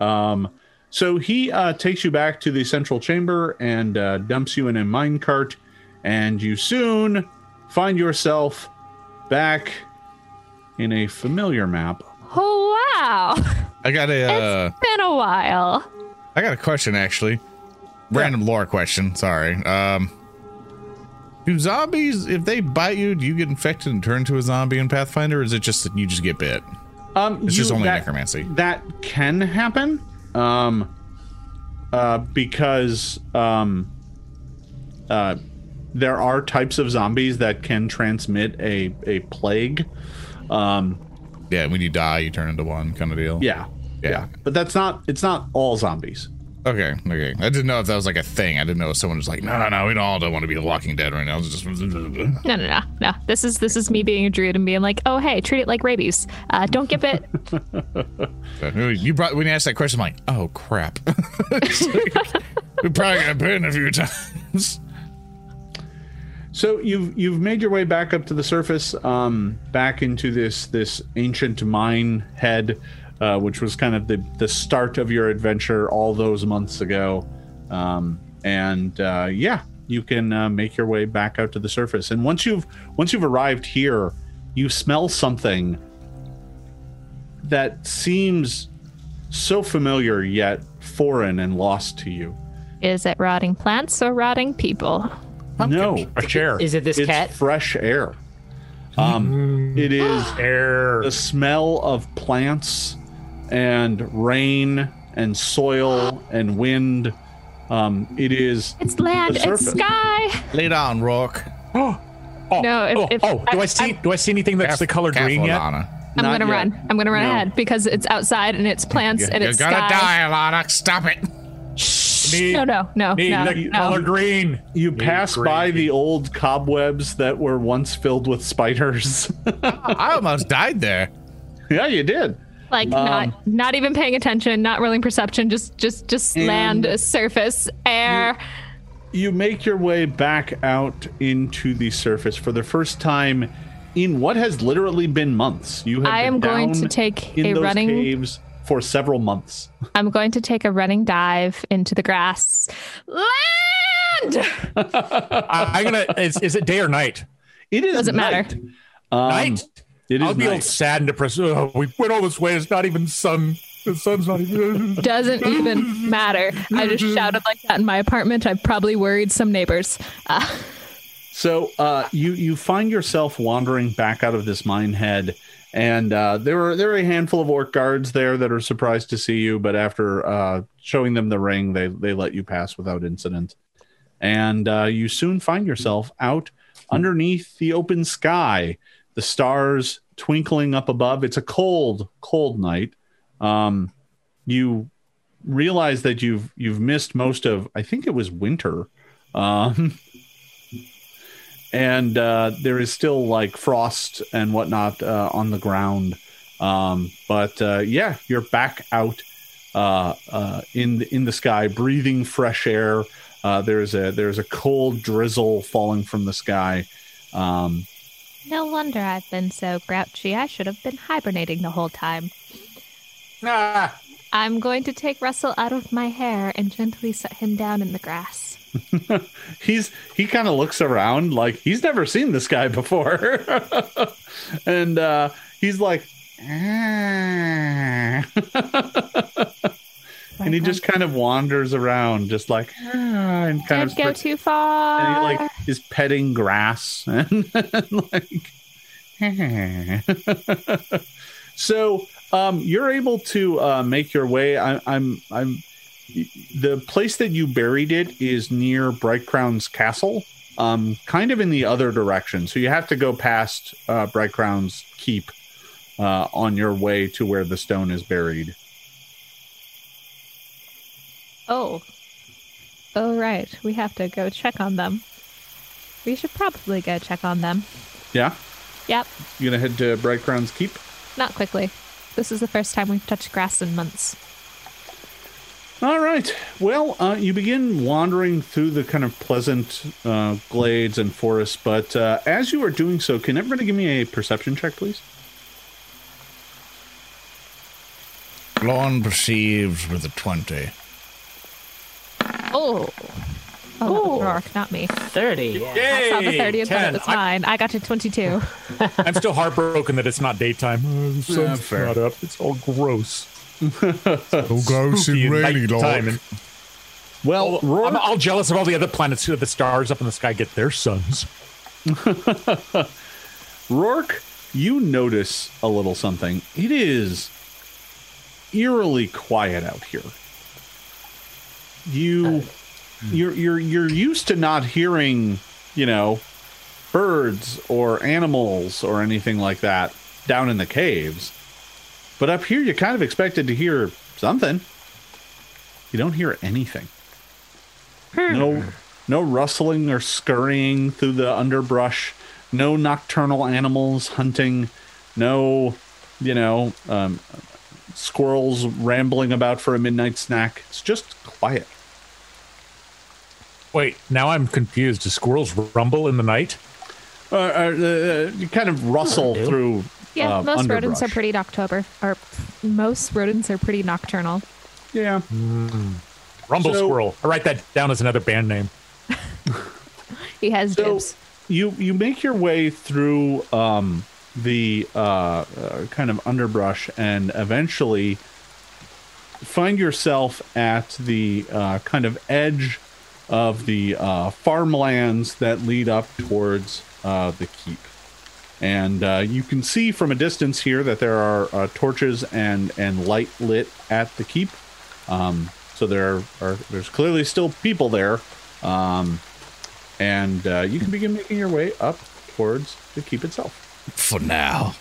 Um, so he uh, takes you back to the central chamber and uh, dumps you in a mine cart, and you soon find yourself back in a familiar map. Oh, wow. I got a uh, It's been a while. I got a question actually. Random lore question. Sorry. Um, do zombies, if they bite you, do you get infected and turn into a zombie in Pathfinder, or is it just that you just get bit? Um, It's just only that- necromancy. That can happen, um, uh, because um, uh, there are types of zombies that can transmit a a plague. Um, Yeah, when you die, you turn into one kind of deal. yeah, Yeah. yeah, but that's not. It's not all zombies. Okay, okay. I didn't know if that was like a thing. I didn't know if someone was like, no, no, no, we all don't want to be The Walking Dead right now. It's just No, no, no, no. This is this is me being a druid and being like, oh hey, treat it like rabies. Uh, don't give it. (laughs) you brought when you asked that question, I'm like, oh crap. (laughs) It's like, (laughs) we probably got bitten a few times. So you've you've made your way back up to the surface, um, back into this this ancient mine head, uh, which was kind of the the start of your adventure all those months ago, um, and uh, yeah, you can uh, make your way back out to the surface. And once you've once you've arrived here, you smell something that seems so familiar yet foreign and lost to you. Is it rotting plants or rotting people? No, A chair. Is it this cat? it's cat? fresh air. Um, it is (gasps) air? the smell of plants and rain and soil and wind. Um, it is It's land. The It's sky. Lay down, Rourke. (gasps) Oh, No, if- oh, if- oh, do I, I- see? do I see anything that's the color green yet? Alana. I'm Not gonna yet. run. I'm gonna run No. ahead because it's outside and it's plants and it's. You're gonna sky. die, Alana. Stop it. Need, No, no, no, need no, the no. color green. you Need pass green. by the old cobwebs that were once filled with spiders. (laughs) I almost died there. yeah, you did. Like Um, not not even paying attention, not rolling perception, just just just land, surface, air. You make your way back out into the surface for the first time in what has literally been months. You have I been am going to take in a those running- caves for several months. I'm going to take a running dive into the grass. Land. (laughs) I, I'm gonna. Is, is it day or night? It is Doesn't matter. night. Um, night. It is I'll be all sad and depressed. Oh, we went all this way. It's not even sun. The sun's not even. (laughs) Doesn't even matter. I just shouted like that in my apartment. I probably worried some neighbors. Uh, (laughs) So uh, you you find yourself wandering back out of this mine head, and uh, there are there are a handful of orc guards there that are surprised to see you, but after uh, showing them the ring, they they let you pass without incident, and uh, you soon find yourself out underneath the open sky, the stars twinkling up above. It's a cold cold night. Um, you realize that you've you've missed most of I think it was winter. Um, and uh, there is still like frost and whatnot uh, on the ground. Um, but uh, yeah, you're back out uh, uh, in the, in the sky, breathing fresh air. Uh, there's a there's a cold drizzle falling from the sky. Um, no wonder I've been so grouchy. I should have been hibernating the whole time. Ah, I'm going to take Russell out of my hair and gently set him down in the grass. (laughs) he's he kind of looks around like he's never seen this guy before, (laughs) and uh, he's like. (laughs) And he just kind of wanders around, just like "Ah," and kind Don't of go too far. and he like is petting grass and, like so um you're able to uh make your way I, i'm i'm the place that you buried it is near bright crown's castle um kind of in the other direction so you have to go past uh bright crown's keep uh on your way to where the stone is buried Oh. Oh, right. We have to go check on them. We should probably go check on them. yeah Yep. you gonna head to bright crown's keep Not quickly. This is the first time we've touched grass in months. All right. Well, uh, you begin wandering through the kind of pleasant uh, glades and forests, but uh, as you are doing so, can everybody give me a perception check, please? Lorne perceives with a 20. Oh. Oh, Rourke, not me. 30. Yeah. I saw the Yay, 30th, but 10. it was I- mine. I got to 22. (laughs) I'm still heartbroken that it's not daytime. Oh, the sun's fair. not up. It's all gross. Oh, gross Spooky and rainy, nighttime, Lorne. and- Well, I'm all jealous of all the other planets who the stars up in the sky get their suns. (laughs) Rourke, you notice a little something. It is eerily quiet out here. You, oh. you're you're you're used to not hearing, you know, birds or animals or anything like that down in the caves. But up here, you kind of expected to hear something. you don't hear anything. No, no rustling or scurrying through the underbrush. No nocturnal animals hunting. No, you know, um, squirrels rambling about for a midnight snack. It's just quiet. Wait, now I'm confused. Do squirrels rumble in the night? Uh, uh, uh, you kind of rustle do. through. Yeah, uh, most rodents are pretty noctober, or most rodents are pretty nocturnal. Yeah. Rumble So- squirrel. I write that down as another band name. (laughs) He has So dibs. you you make your way through um, the uh, uh, kind of underbrush and eventually find yourself at the uh, kind of edge of the uh, farmlands that lead up towards uh, the keep. And uh, you can see from a distance here that there are uh, torches and, and light lit at the keep. Um, so there are there's clearly still people there. Um, and uh, you can begin making your way up towards the keep itself. For now.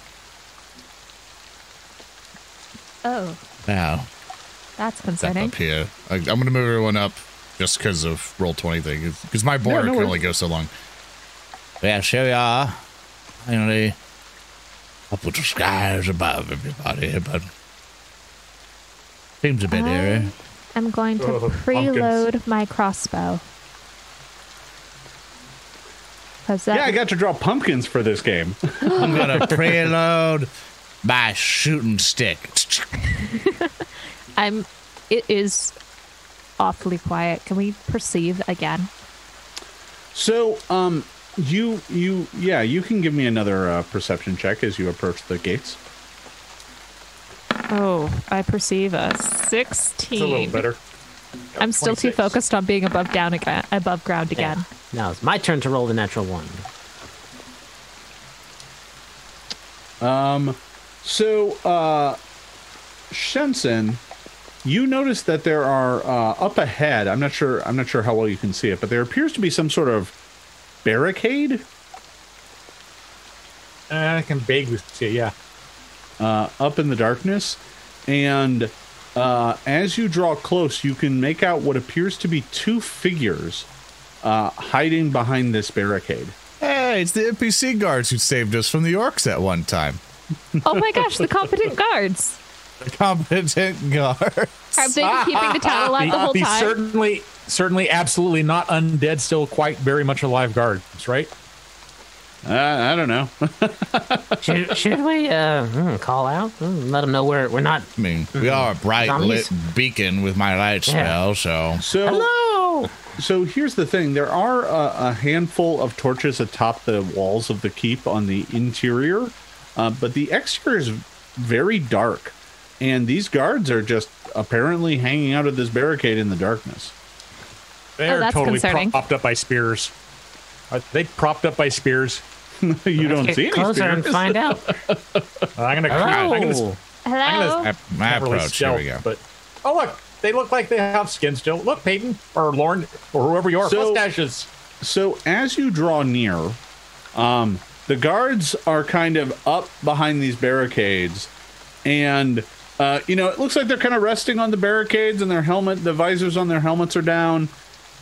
Oh, Now. that's Step concerning. up here. I, I'm going to move everyone up just because of roll 20 thing. Because my board no can worries. only go so long. Yeah, here we are. Finally. Up with the skies above everybody. But seems a bit eerie. I'm going to Oh, pumpkins. preload my crossbow. That Yeah, I got to draw pumpkins for this game. (gasps) I'm going (laughs) to preload my shooting stick. I'm. It is awfully quiet. Can we perceive again? so, um, you you yeah, you can give me another uh, perception check as you approach the gates. Oh, I perceive a sixteen. It's a little better. I'm still too focused on being above down again, above ground again. Now it's my turn to roll the natural one. um So, uh, Shensen, you notice that there are uh, up ahead. I'm not sure. I'm not sure how well you can see it, but there appears to be some sort of barricade Uh, I can vaguely see. it, Yeah. uh, up in the darkness, and uh, as you draw close, you can make out what appears to be two figures uh, hiding behind this barricade. Hey, it's the NPC guards who saved us from the orcs at one time. Oh my gosh, the competent guards! The competent guards. Have they been keeping the town alive the whole the time? certainly, certainly, absolutely not undead. Still quite very much alive guards, right? Uh, I don't know. (laughs) Should, should we uh, hmm, call out? Hmm, let them know we're we're not. I mean, we are a bright Zombies? lit beacon with my light Yeah. spell, so so. Hello. So here's the thing: there are a, a handful of torches atop the walls of the keep on the interior, uh, but the exterior is very dark, and these guards are just apparently hanging out of this barricade in the darkness. They're that's totally concerning. propped up by spears. Are they propped up by spears? (laughs) you don't see any closer and find out. (laughs) I'm gonna. I'm gonna. Hello. Hello. my, my can't really approach. Here we go. But oh look, they look like they have skin still. Look, Peyton or Lauren or whoever you are, So- mustaches. So as you draw near, um, the guards are kind of up behind these barricades, and uh, you know it looks like they're kind of resting on the barricades, and their helmet, the visors on their helmets are down,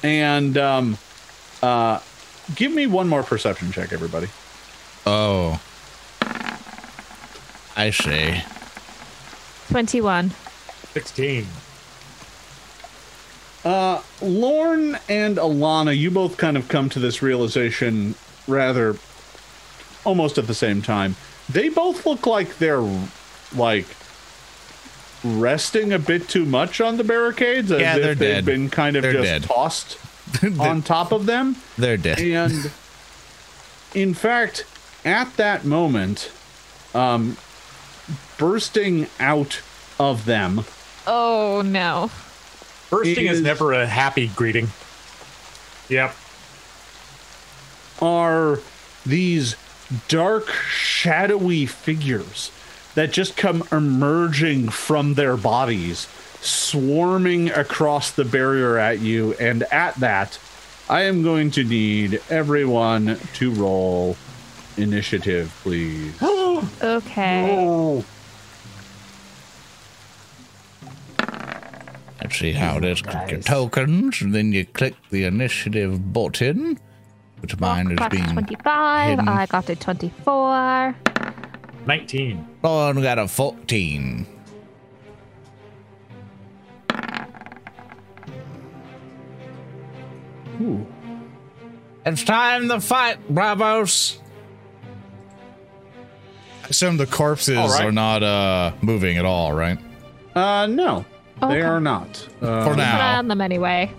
and um, uh, give me one more perception check, everybody. Oh. I see. Twenty-one. Sixteen. Lorne and Alana, you both kind of come to this realization rather almost at the same time. They both look like they're like resting a bit too much on the barricades as Yeah, if they're they've dead. been kind of They're just dead. tossed (laughs) on top of them. They're dead. And in fact, at that moment, um, bursting out of them Oh no. Bursting is is- never a happy greeting. Yep. are these dark, shadowy figures that just come emerging from their bodies, swarming across the barrier at you. And at that, I am going to need everyone to roll initiative, please. (gasps) Okay. Let's see how it is. Click your tokens, and then you click the initiative button, which mine is Got being. 25. hidden. I got a 24. 19. Oh, and we got a 14. Ooh. It's time to fight, bravos. I assume the corpses All right. are not uh moving at all, right? Uh, no, Okay. they are not. Uh, For Put now. on them anyway.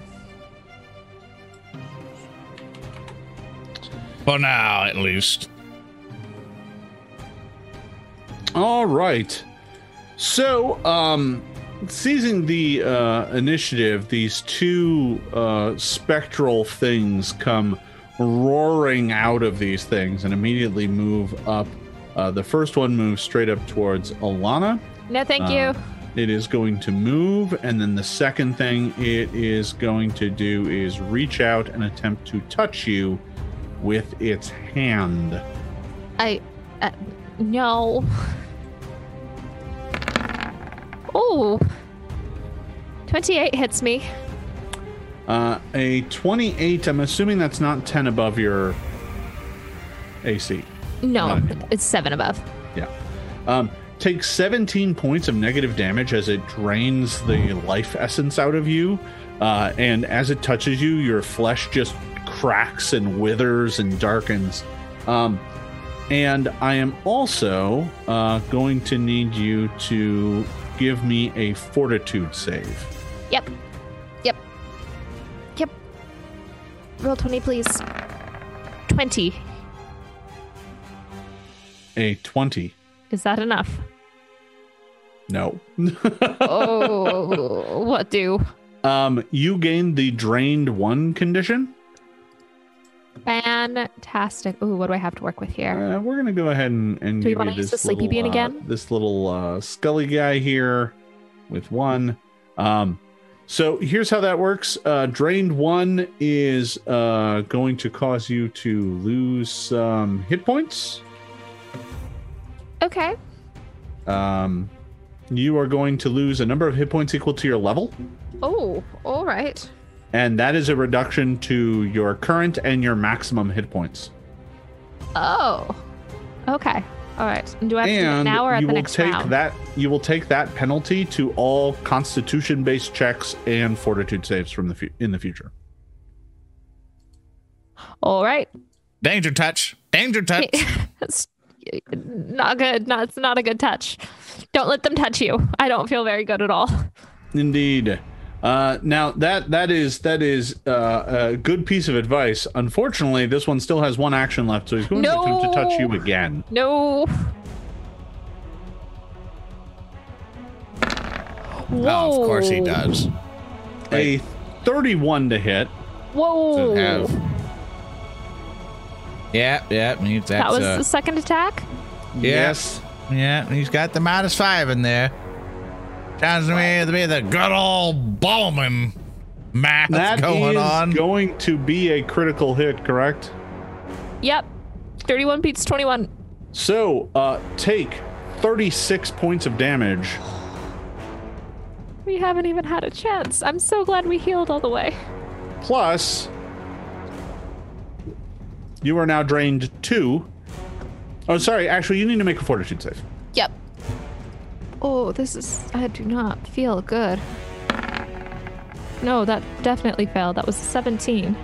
For now, at least. All right. So, um, seizing the uh, initiative, these two uh, spectral things come roaring out of these things and immediately move up. Uh, the first one moves straight up towards Alana. No, thank you. It is going to move, and then the second thing it is going to do is reach out and attempt to touch you with its hand. I. Uh, no. (laughs) Oh. 28 hits me. Uh, a 28, I'm assuming that's not 10 above your AC. No, it's 7 above. Yeah. Um, takes 17 points of negative damage as it drains the life essence out of you. Uh, and as it touches you, your flesh just cracks and withers and darkens. Um, and I am also uh, going to need you to give me a fortitude save. Yep. Yep. Yep. Roll 20, please. 20. A 20. Is that enough? No. (laughs) Oh, what do? um, you gained the drained one condition. Fantastic. Ooh, what do I have to work with here? Uh, we're gonna go ahead and, and Do we give wanna use this the sleepy little, bean uh, again? This little uh, Scully guy here with one. Um, so here's how that works. Uh, drained one is uh, going to cause you to lose some hit points. Okay. Um, you are going to lose a number of hit points equal to your level, Oh, all right. And that is a reduction to your current and your maximum hit points. Oh. Okay. All right. And do I have to do it and now or at you the will next take round? that you will take that penalty to all constitution based checks and fortitude saves from the fu- in the future All right. Danger touch. Danger touch. That's (laughs) not good. Not, it's not a good touch. Don't let them touch you. I don't feel very good at all. indeed uh, now that that is that is uh, a good piece of advice unfortunately this one still has one action left so he's going to attempt to touch you again No. Oh, of course he Whoa. does. a 31 to hit Whoa. Have. Yeah, yeah, that's that was uh, the second attack? yes yeah. He's got the minus five in there. Sounds to me to be the good old Bulmahn math that going is on. going to be a critical hit correct Yep. 31 beats 21. so uh, take 36 points of damage We haven't even had a chance. I'm so glad we healed all the way. Plus, you are now drained two. Oh, sorry. Actually, you need to make a fortitude save. Yep. Oh, this is. I do not feel good. No, that definitely failed. That was 17.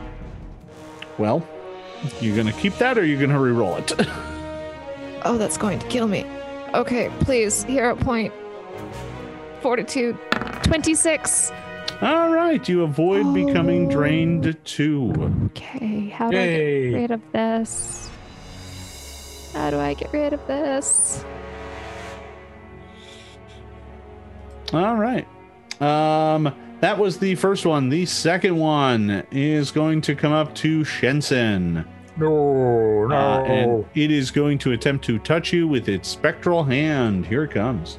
Well, you gonna keep that, or you gonna re-roll it? (laughs) Oh, that's going to kill me. Okay, please, hero point. Fortitude. 26. All right, you avoid becoming Oh. drained too. Okay, how do I get rid of this? How do I get rid of this? All right. Um, that was the first one. The second one is going to come up to Shensen. No, no. Uh, and it is going to attempt to touch you with its spectral hand. Here it comes.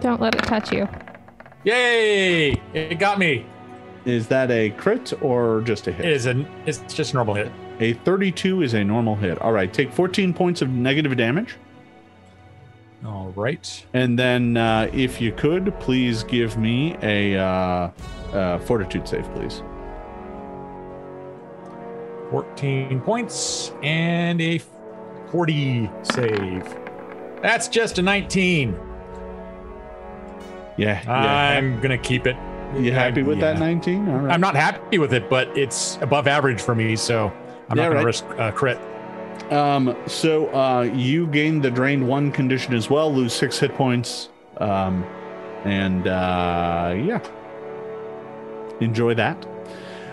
Don't let it touch you. Yay! It got me. Is that a crit or just a hit? It is a. It's just a normal hit. A 32 is a normal hit. All right, take 14 points of negative damage. All right. And then, uh, if you could, please give me a uh, uh, fortitude save, please. 14 points and a 40 save. That's just a 19. Yeah. yeah. I'm going to keep it. you happy with that 19? All right. I'm not happy with it, but it's above average for me, so I'm Yeah, not going right. to risk uh, crit. Um, so uh, you gain the drained one condition as well, lose six hit points. Um, and uh, yeah, enjoy that.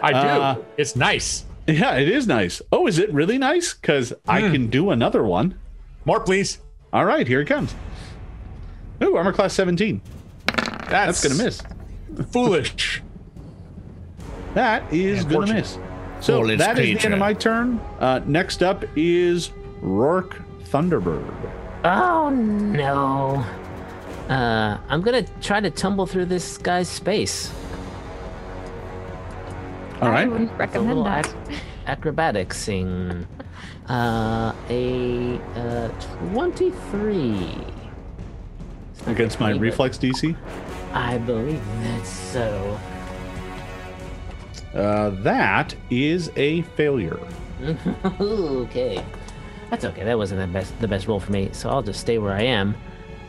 I do. Uh, it's nice. Yeah, it is nice. Oh, is it really nice? Because I Hmm. can do another one. More, please. All right, here it comes. Ooh, armor class 17. That's, That's gonna miss. (laughs) Foolish. That is gonna miss. So Foolish that is the end of my turn. Uh, next up is Rourke Thunderbird. Oh no. Uh, I'm gonna try to tumble through this guy's space. All right. I right. wouldn't A recommend little that. ac- acrobaticsing. Uh, a uh, 23. Against my gonna be, but reflex DC. I believe that's so. Uh, that is a failure. (laughs) okay. That's okay. That wasn't the best the best roll for me, so I'll just stay where I am.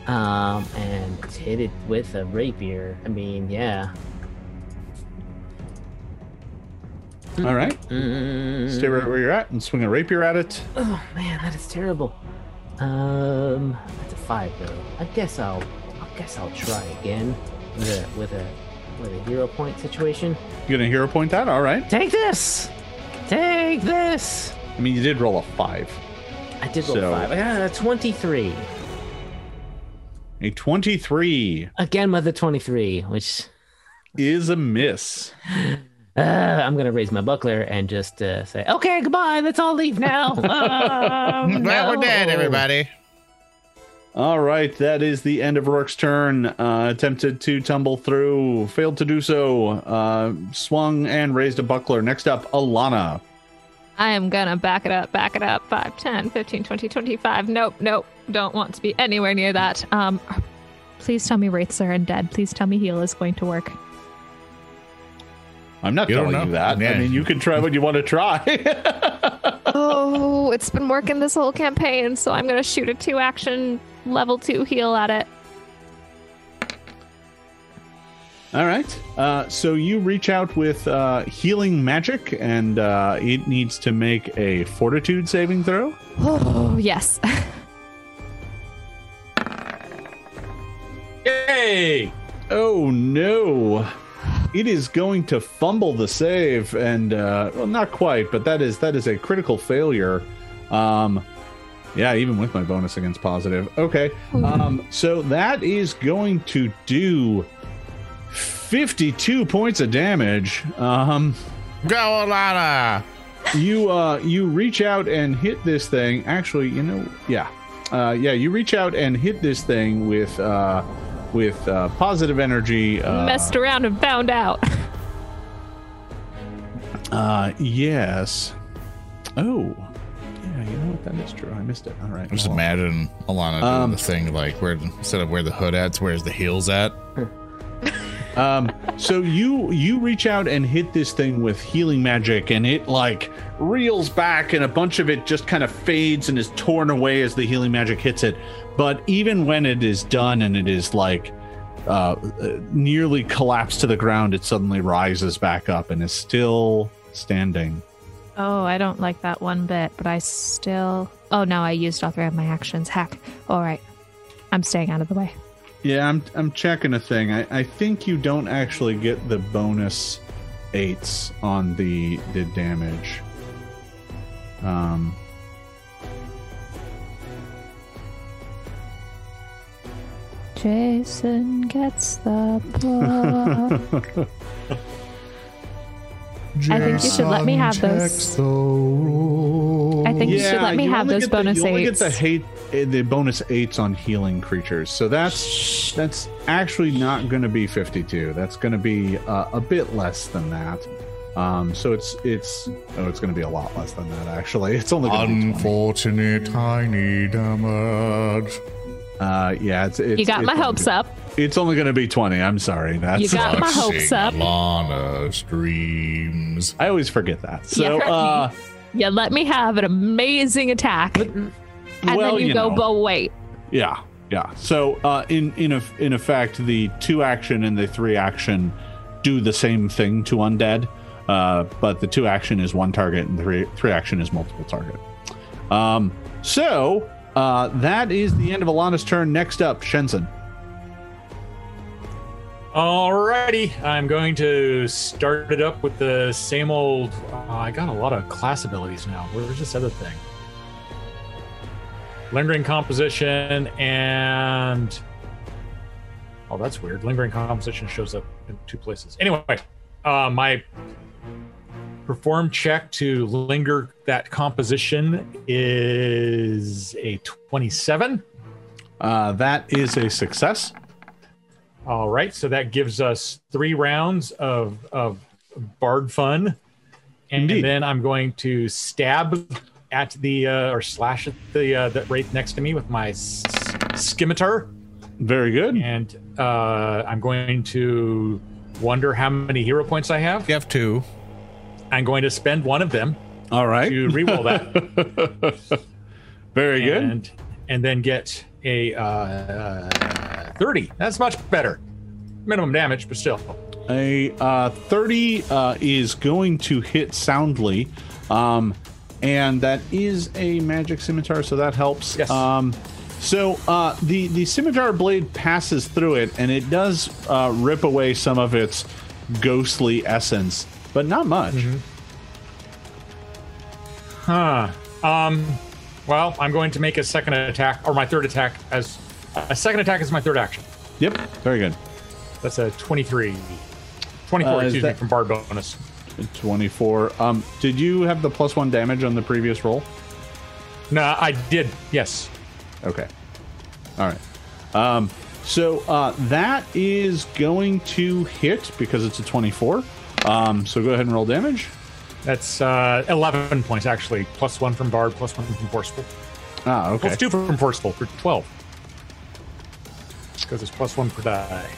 Um, and hit it with a rapier. I mean, yeah. All right. Mm, Stay right where you're at and swing a rapier at it. Oh man, that is terrible. Um, that's a five though. I guess I'll, I guess I'll try again with a with a with a hero point situation. You gonna hero point that? All right. Take this. Take this. I mean, you did roll a five. I did roll So- five. a twenty-three. A 23 Again with a twenty-three, which is a miss. (sighs) uh, I'm gonna raise my buckler and just uh, say, "Okay, goodbye. Let's all leave now." (laughs) Um, Well, we're dead, everybody. All right, that is the end of Rourke's turn. Uh, attempted to tumble through, failed to do so. Uh, swung and raised a buckler. Next up, Alana. I am gonna back it up, back it up. 5, 10, 15, 20, 25. Nope, nope. Don't want to be anywhere near that. Um, please tell me wraiths are undead. Please tell me heal is going to work. I'm not You don't telling you that. Yeah. I mean, you can try what you want to try. (laughs) oh, it's been working this whole campaign, so I'm gonna shoot a two action level two heal at it. All right. Uh, so you reach out with uh, healing magic, and uh, it needs to make a fortitude saving throw. Oh, yes. (laughs) Yay! Oh no. It is going to fumble the save and uh well not quite, but that is that is a critical failure. Um yeah, even with my bonus against positive. Okay. Um so that is going to do 52 points of damage. Um Go, Alana. you uh you reach out and hit this thing. Actually, you know, yeah. Uh yeah, you reach out and hit this thing with uh with uh positive energy uh Messed around and found out. Uh, yes. Oh, yeah. You know what? That is true. I missed it. All right. I'm Just well, imagine Alana doing Um, the thing like where instead of where the hood at, where's the heels at? (laughs) Um, so you you reach out and hit this thing with healing magic, and it like reels back, and a bunch of it just kind of fades and is torn away as the healing magic hits it. But even when it is done and it is like uh, uh, nearly collapsed to the ground, it suddenly rises back up and is still standing. Oh, I don't like that one bit, but I still. Oh no, I used all three of my actions. Hack. All right, I'm staying out of the way. Yeah, I'm I'm checking a thing. I, I think you don't actually get the bonus eights on the the damage. Um Jason gets the (laughs) book. I think you should let me have those. I think you should let me have those get the- bonus you only eights. get the hate eh, the bonus eights on healing creatures. So that's that's actually not going to be 52. That's going to be uh, a bit less than that. Um, so it's it's oh, it's going to be a lot less than that. Actually, (laughs) it's only going to be 20. Unfortunate tiny damage. Uh, yeah, it's, it's You got it's my hopes gonna- up. It's only going to be twenty. I'm sorry. That's You got my hopes up. Lana streams. I always forget that. So, Yeah. uh, You let me have an amazing attack, and well, then you, you go, know. but wait. Yeah, yeah. So uh, in in a, in effect, the two action and the three action do the same thing to undead, uh, but the two action is one target and three three action is multiple target. Um, so uh, that is the end of Alana's turn. Next up, Shensen. Alrighty, I'm going to start it up with the same old. Uh, I got a lot of class abilities now. Where's this other thing? Lingering composition and. Oh, that's weird. Lingering composition shows up in two places. Anyway, uh, my perform check to linger that composition is a 27. Uh, that is a success. All right, so that gives us three rounds of of bard fun, and Indeed. then I'm going to stab at the uh, or slash at the uh, that right next to me with my s- scimitar, Very good. and uh, I'm going to wonder how many hero points I have. You have two. I'm going to spend one of them All right. to reroll that, (laughs) Very good. and and then get a uh, uh, thirty. That's much better. Minimum damage, but still. A uh, 30 uh, is going to hit soundly. Um, and that is a magic scimitar, so that helps. Yes. Um, so uh, the, the scimitar blade passes through it, and it does uh, rip away some of its ghostly essence, but not much. Huh. Um. Well, I'm going to make a second attack, or my third attack as a second attack is my third action. Yep, very good. That's a 23. 24, Uh, excuse me, from Bard bonus. 24. Um, did you have the plus one damage on the previous roll? No, I did. Yes. Okay. All right. Um, so uh, that is going to hit because it's a 24. Um, so go ahead and roll damage. That's uh, 11 points, actually. Plus one from Bard, plus one from Forceful. Ah, okay. Plus two from Forceful for 12. Because it's plus one per die.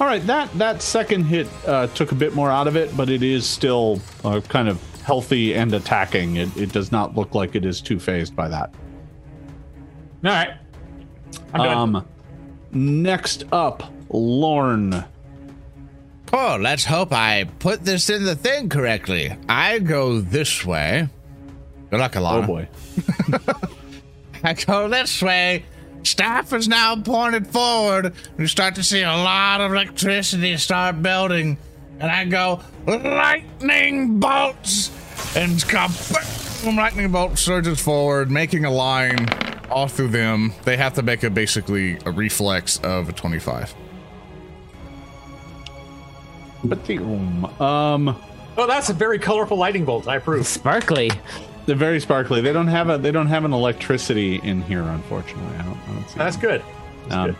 All right. That that second hit uh, took a bit more out of it, but it is still uh, kind of healthy and attacking. It, it does not look like it is too phased by that. All right. I'm done. Um, next up, Lorne. Oh, let's hope I put this in the thing correctly. I go this way. Good luck, Alana. Oh boy. (laughs) I go this way. Staff is now pointed forward. You start to see a lot of electricity start building. And I go, lightning bolts! And it's got boom, lightning bolt surges forward, making a line all through them. They have to make a basically a reflex of a 25. But the um, oh, that's a very colorful lightning bolt. I approve. Sparkly. they're very sparkly. They don't have a they don't have an electricity in here, unfortunately. I don't, I don't see That's that. good. That's Um, good.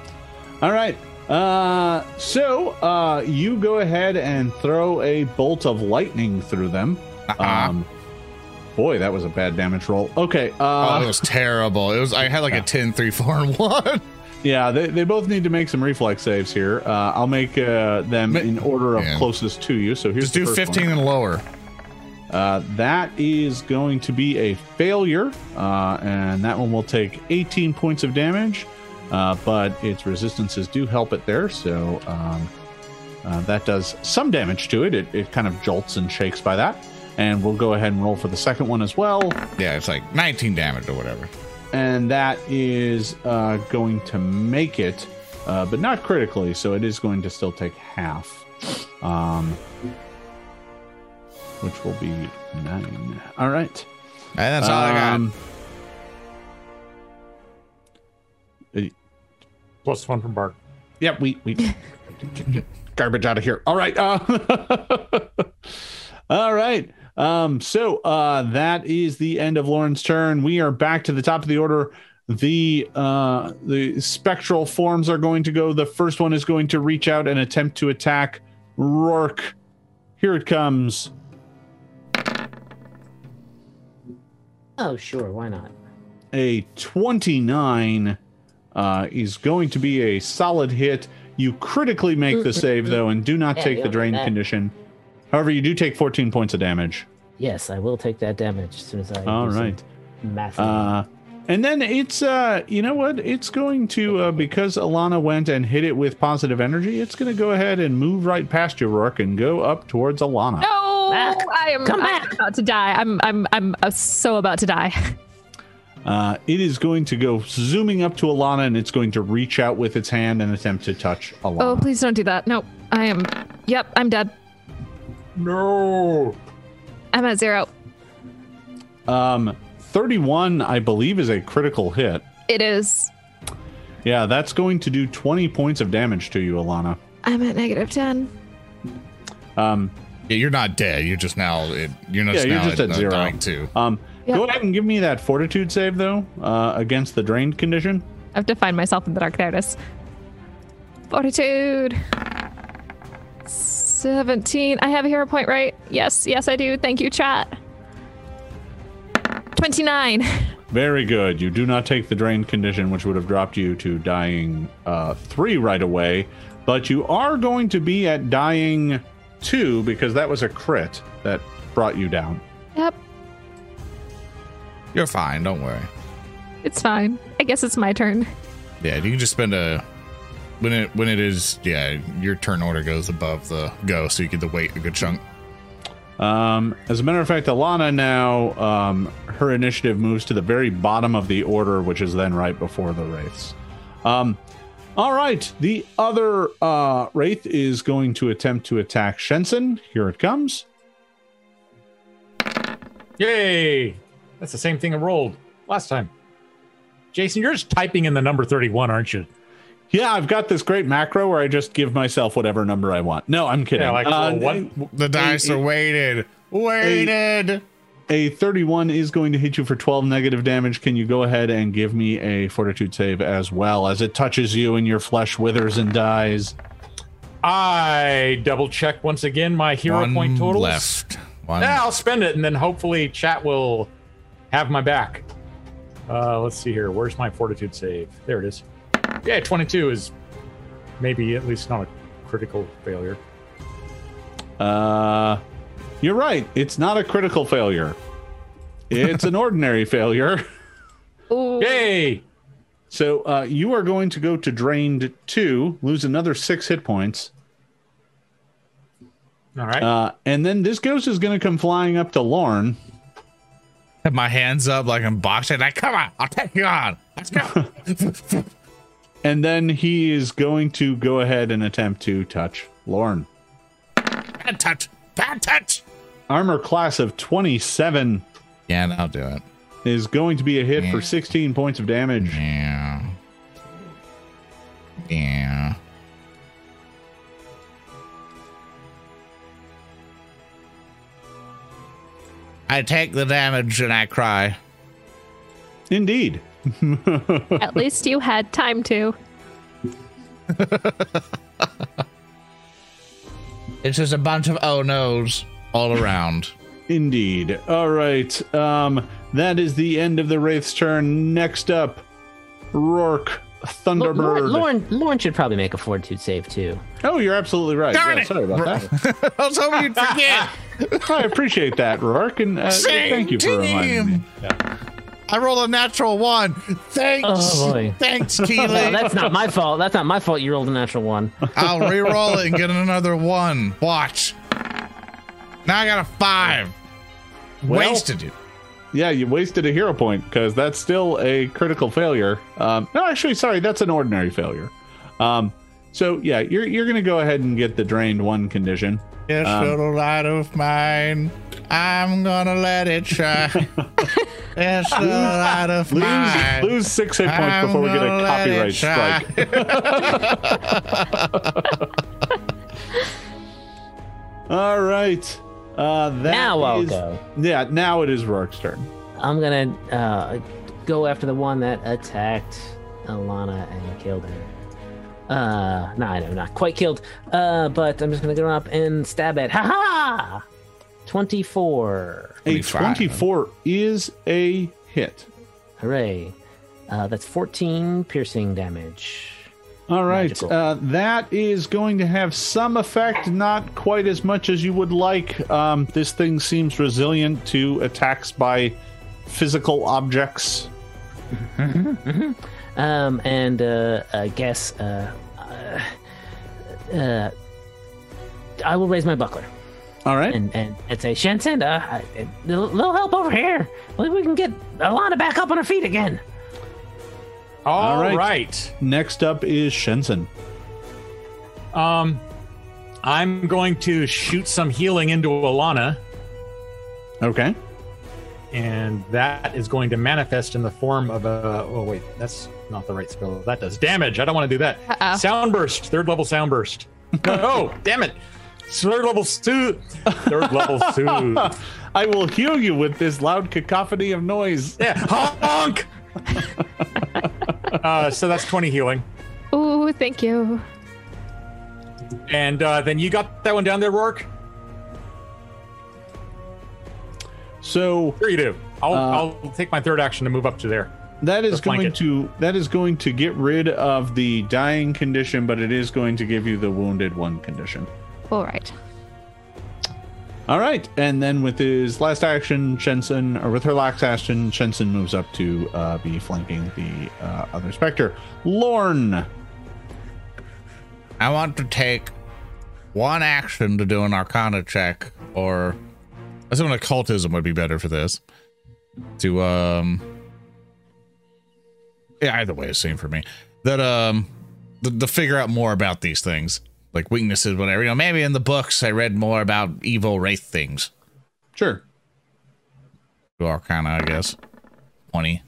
All right. Uh, so uh, you go ahead and throw a bolt of lightning through them. Uh-huh. Um, boy, that was a bad damage roll. Okay. oh, Uh, it was terrible. It was I had like a 10, 3, 4, and 1. (laughs) yeah, they, they both need to make some reflex saves here. Uh, I'll make uh, them in order of closest to you. So here's Just the do first 15 one. and lower. Uh, that is going to be a failure, uh, and that one will take 18 points of damage. Uh, but its resistances do help it there, so um, uh, that does some damage to it. it. It kind of jolts and shakes by that. And we'll go ahead and roll for the second one as well. Yeah, it's like 19 damage or whatever. And that is uh, going to make it, uh, but not critically, so it is going to still take half. Um, which will be nine. All right. And that's all I got. Um, Plus one from Bard. Yep, we we (laughs) garbage out of here. All right. Uh, (laughs) all right. Um, so uh, that is the end of Lauren's turn. We are back to the top of the order. The uh, the spectral forms are going to go. The first one is going to reach out and attempt to attack Rourke. Here it comes. Oh, sure. Why not? A 29 uh, is going to be a solid hit. You critically make the save though, and do not Yeah, take the drain condition. However, you do take 14 points of damage. Yes, I will take that damage as soon as I. All do right. Math. Uh, and then it's uh, you know what? It's going to uh, because Alana went and hit it with positive energy. It's going to go ahead and move right past you, Rourke, and go up towards Alana. No, Back. I am, Come I'm back. about to die. I'm I'm I'm uh, so about to die. (laughs) Uh, it is going to go zooming up to Alana, and it's going to reach out with its hand and attempt to touch Alana. Oh, please don't do that. No, I am. Yep, I'm dead. No. I'm at zero. Um, 31, I believe, is a critical hit. It is. Yeah, that's going to do 20 points of damage to you, Alana. I'm at negative ten. Um, Yeah, you're not dead. You're just now. It, you're not Yeah, you're now just at uh, zero. dying too. um, Yeah. Go ahead and give me that fortitude save, though, uh, against the drained condition. I have to find myself in the dark. There it is. Fortitude. 17. I have a hero point, right? Yes, yes, I do. Thank you, chat. 29. Very good. You do not take the drained condition, which would have dropped you to dying uh, three right away, but you are going to be at dying two because that was a crit that brought you down. Yep, You're fine. Don't worry. it's fine. I guess it's my turn. Yeah, you can just spend a when it when it is yeah your turn order goes above the go, so you get to wait a good chunk. Um, as a matter of fact, Alana now, um, her initiative moves to the very bottom of the order, which is then right before the Wraiths. Um, all right, the other uh, Wraith is going to attempt to attack Shensen. Here it comes. Yay! That's the same thing I rolled last time. Jason, you're just typing in the number 31, aren't you? Yeah, I've got this great macro where I just give myself whatever number I want. No, I'm kidding. Yeah, like Uh, well, what? The dice are weighted. Weighted. A 31 is going to hit you for 12 negative damage. Can you go ahead and give me a fortitude save as well as it touches you and your flesh withers and dies? I double check once again my hero One point total. left. One. Yeah, I'll spend it, and then hopefully chat will have my back. Uh, let's see here. Where's my fortitude save? There it is. Yeah, 22 is maybe at least not a critical failure. Uh, you're right. It's not a critical failure. It's an (laughs) ordinary failure. Ooh. Yay! So uh, you are going to go to drained two, lose another six hit points, All right. uh, and then this ghost is going to come flying up to Lorne. Have my hands up like I'm boxing. Like, come on, I'll take you on. Let's go. (laughs) And then he is going to go ahead and attempt to touch Lorne. Bad touch. Bad touch. Armor class of 27 Yeah, that'll do it. is going to be a hit for 16 points of damage. Yeah. Yeah. I take the damage and I cry. Indeed. At least you had time to. (laughs) It's just a bunch of oh no's all around. Indeed. All right. Um, that is the end of the Wraith's turn. Next up, Rourke Thunderbird. Lauren, Lauren, Lauren should probably make a fortitude save too. Oh, you're absolutely right. Darn Yeah, it. sorry about that. (laughs) I was hoping you'd forget. (laughs) I appreciate that, Rourke, and uh, Same thank you for reminding me. team. I rolled a natural one. Thanks. Oh, boy. Thanks, (laughs) Well, Keely. that's not my fault. That's not my fault. You rolled a natural one. I'll (laughs) re-roll it and get another one. Watch. Now I got a five. Well- Wasted it. Yeah, you wasted a hero point because that's still a critical failure. Um, no, actually, sorry, that's an ordinary failure. Um, so yeah, you're you're gonna go ahead and get the drained one condition. This Um, little light of mine, I'm gonna let it shine. (laughs) this little light of Lose mine. lose six hit points I'm before we get a gonna let it copyright strike. (laughs) All right. Uh, that Now I'll is- go. Yeah, now it is Rourke's turn. I'm gonna uh, go after the one that attacked Alana and killed her. Uh, no, I know, not quite killed. Uh, but I'm just gonna go up and stab it. Ha ha! Twenty-four. A 24 is a hit. Hooray! Uh, that's 14 piercing damage. All right. Uh, that is going to have some effect, not quite as much as you would like. Um, this thing seems resilient to attacks by physical objects. (laughs) Um, and uh, I guess uh, uh, uh, I will raise my buckler All right. and and, and say, Shensen, uh, I- a little little help over here. Maybe we can get Alana back up on her feet again. All right. right. Next up is Shensen. Um, I'm going to shoot some healing into Alana, Okay. and that is going to manifest in the form of a. Oh wait, that's not the right spell. That does damage. I don't want to do that. Uh-oh. Sound burst, third level sound burst. (laughs) oh, damn it! Third level soothe. Third level (laughs) soothe. I will heal you with this loud cacophony of noise. Yeah, honk. (laughs) uh, so that's twenty healing, Ooh, thank you. and uh, then you got that one down there, Rourke. So Sure you do. I'll Uh, I'll take my third action to move up to there. That is going it. to that is going to get rid of the dying condition, but it is going to give you the wounded one condition. All right. All right, and then with his last action, Shensen, or with her last action, Shensen moves up to uh, be flanking the uh, other Spectre. Lorne. I want to take one action to do an Arcana check, or I assume occultism would be better for this. To um, yeah, either way is same for me. That um, to, to figure out more about these things, like weaknesses, whatever. You know, maybe in the books I read more about evil wraith things. Sure. we are kind of, I guess. Twenty.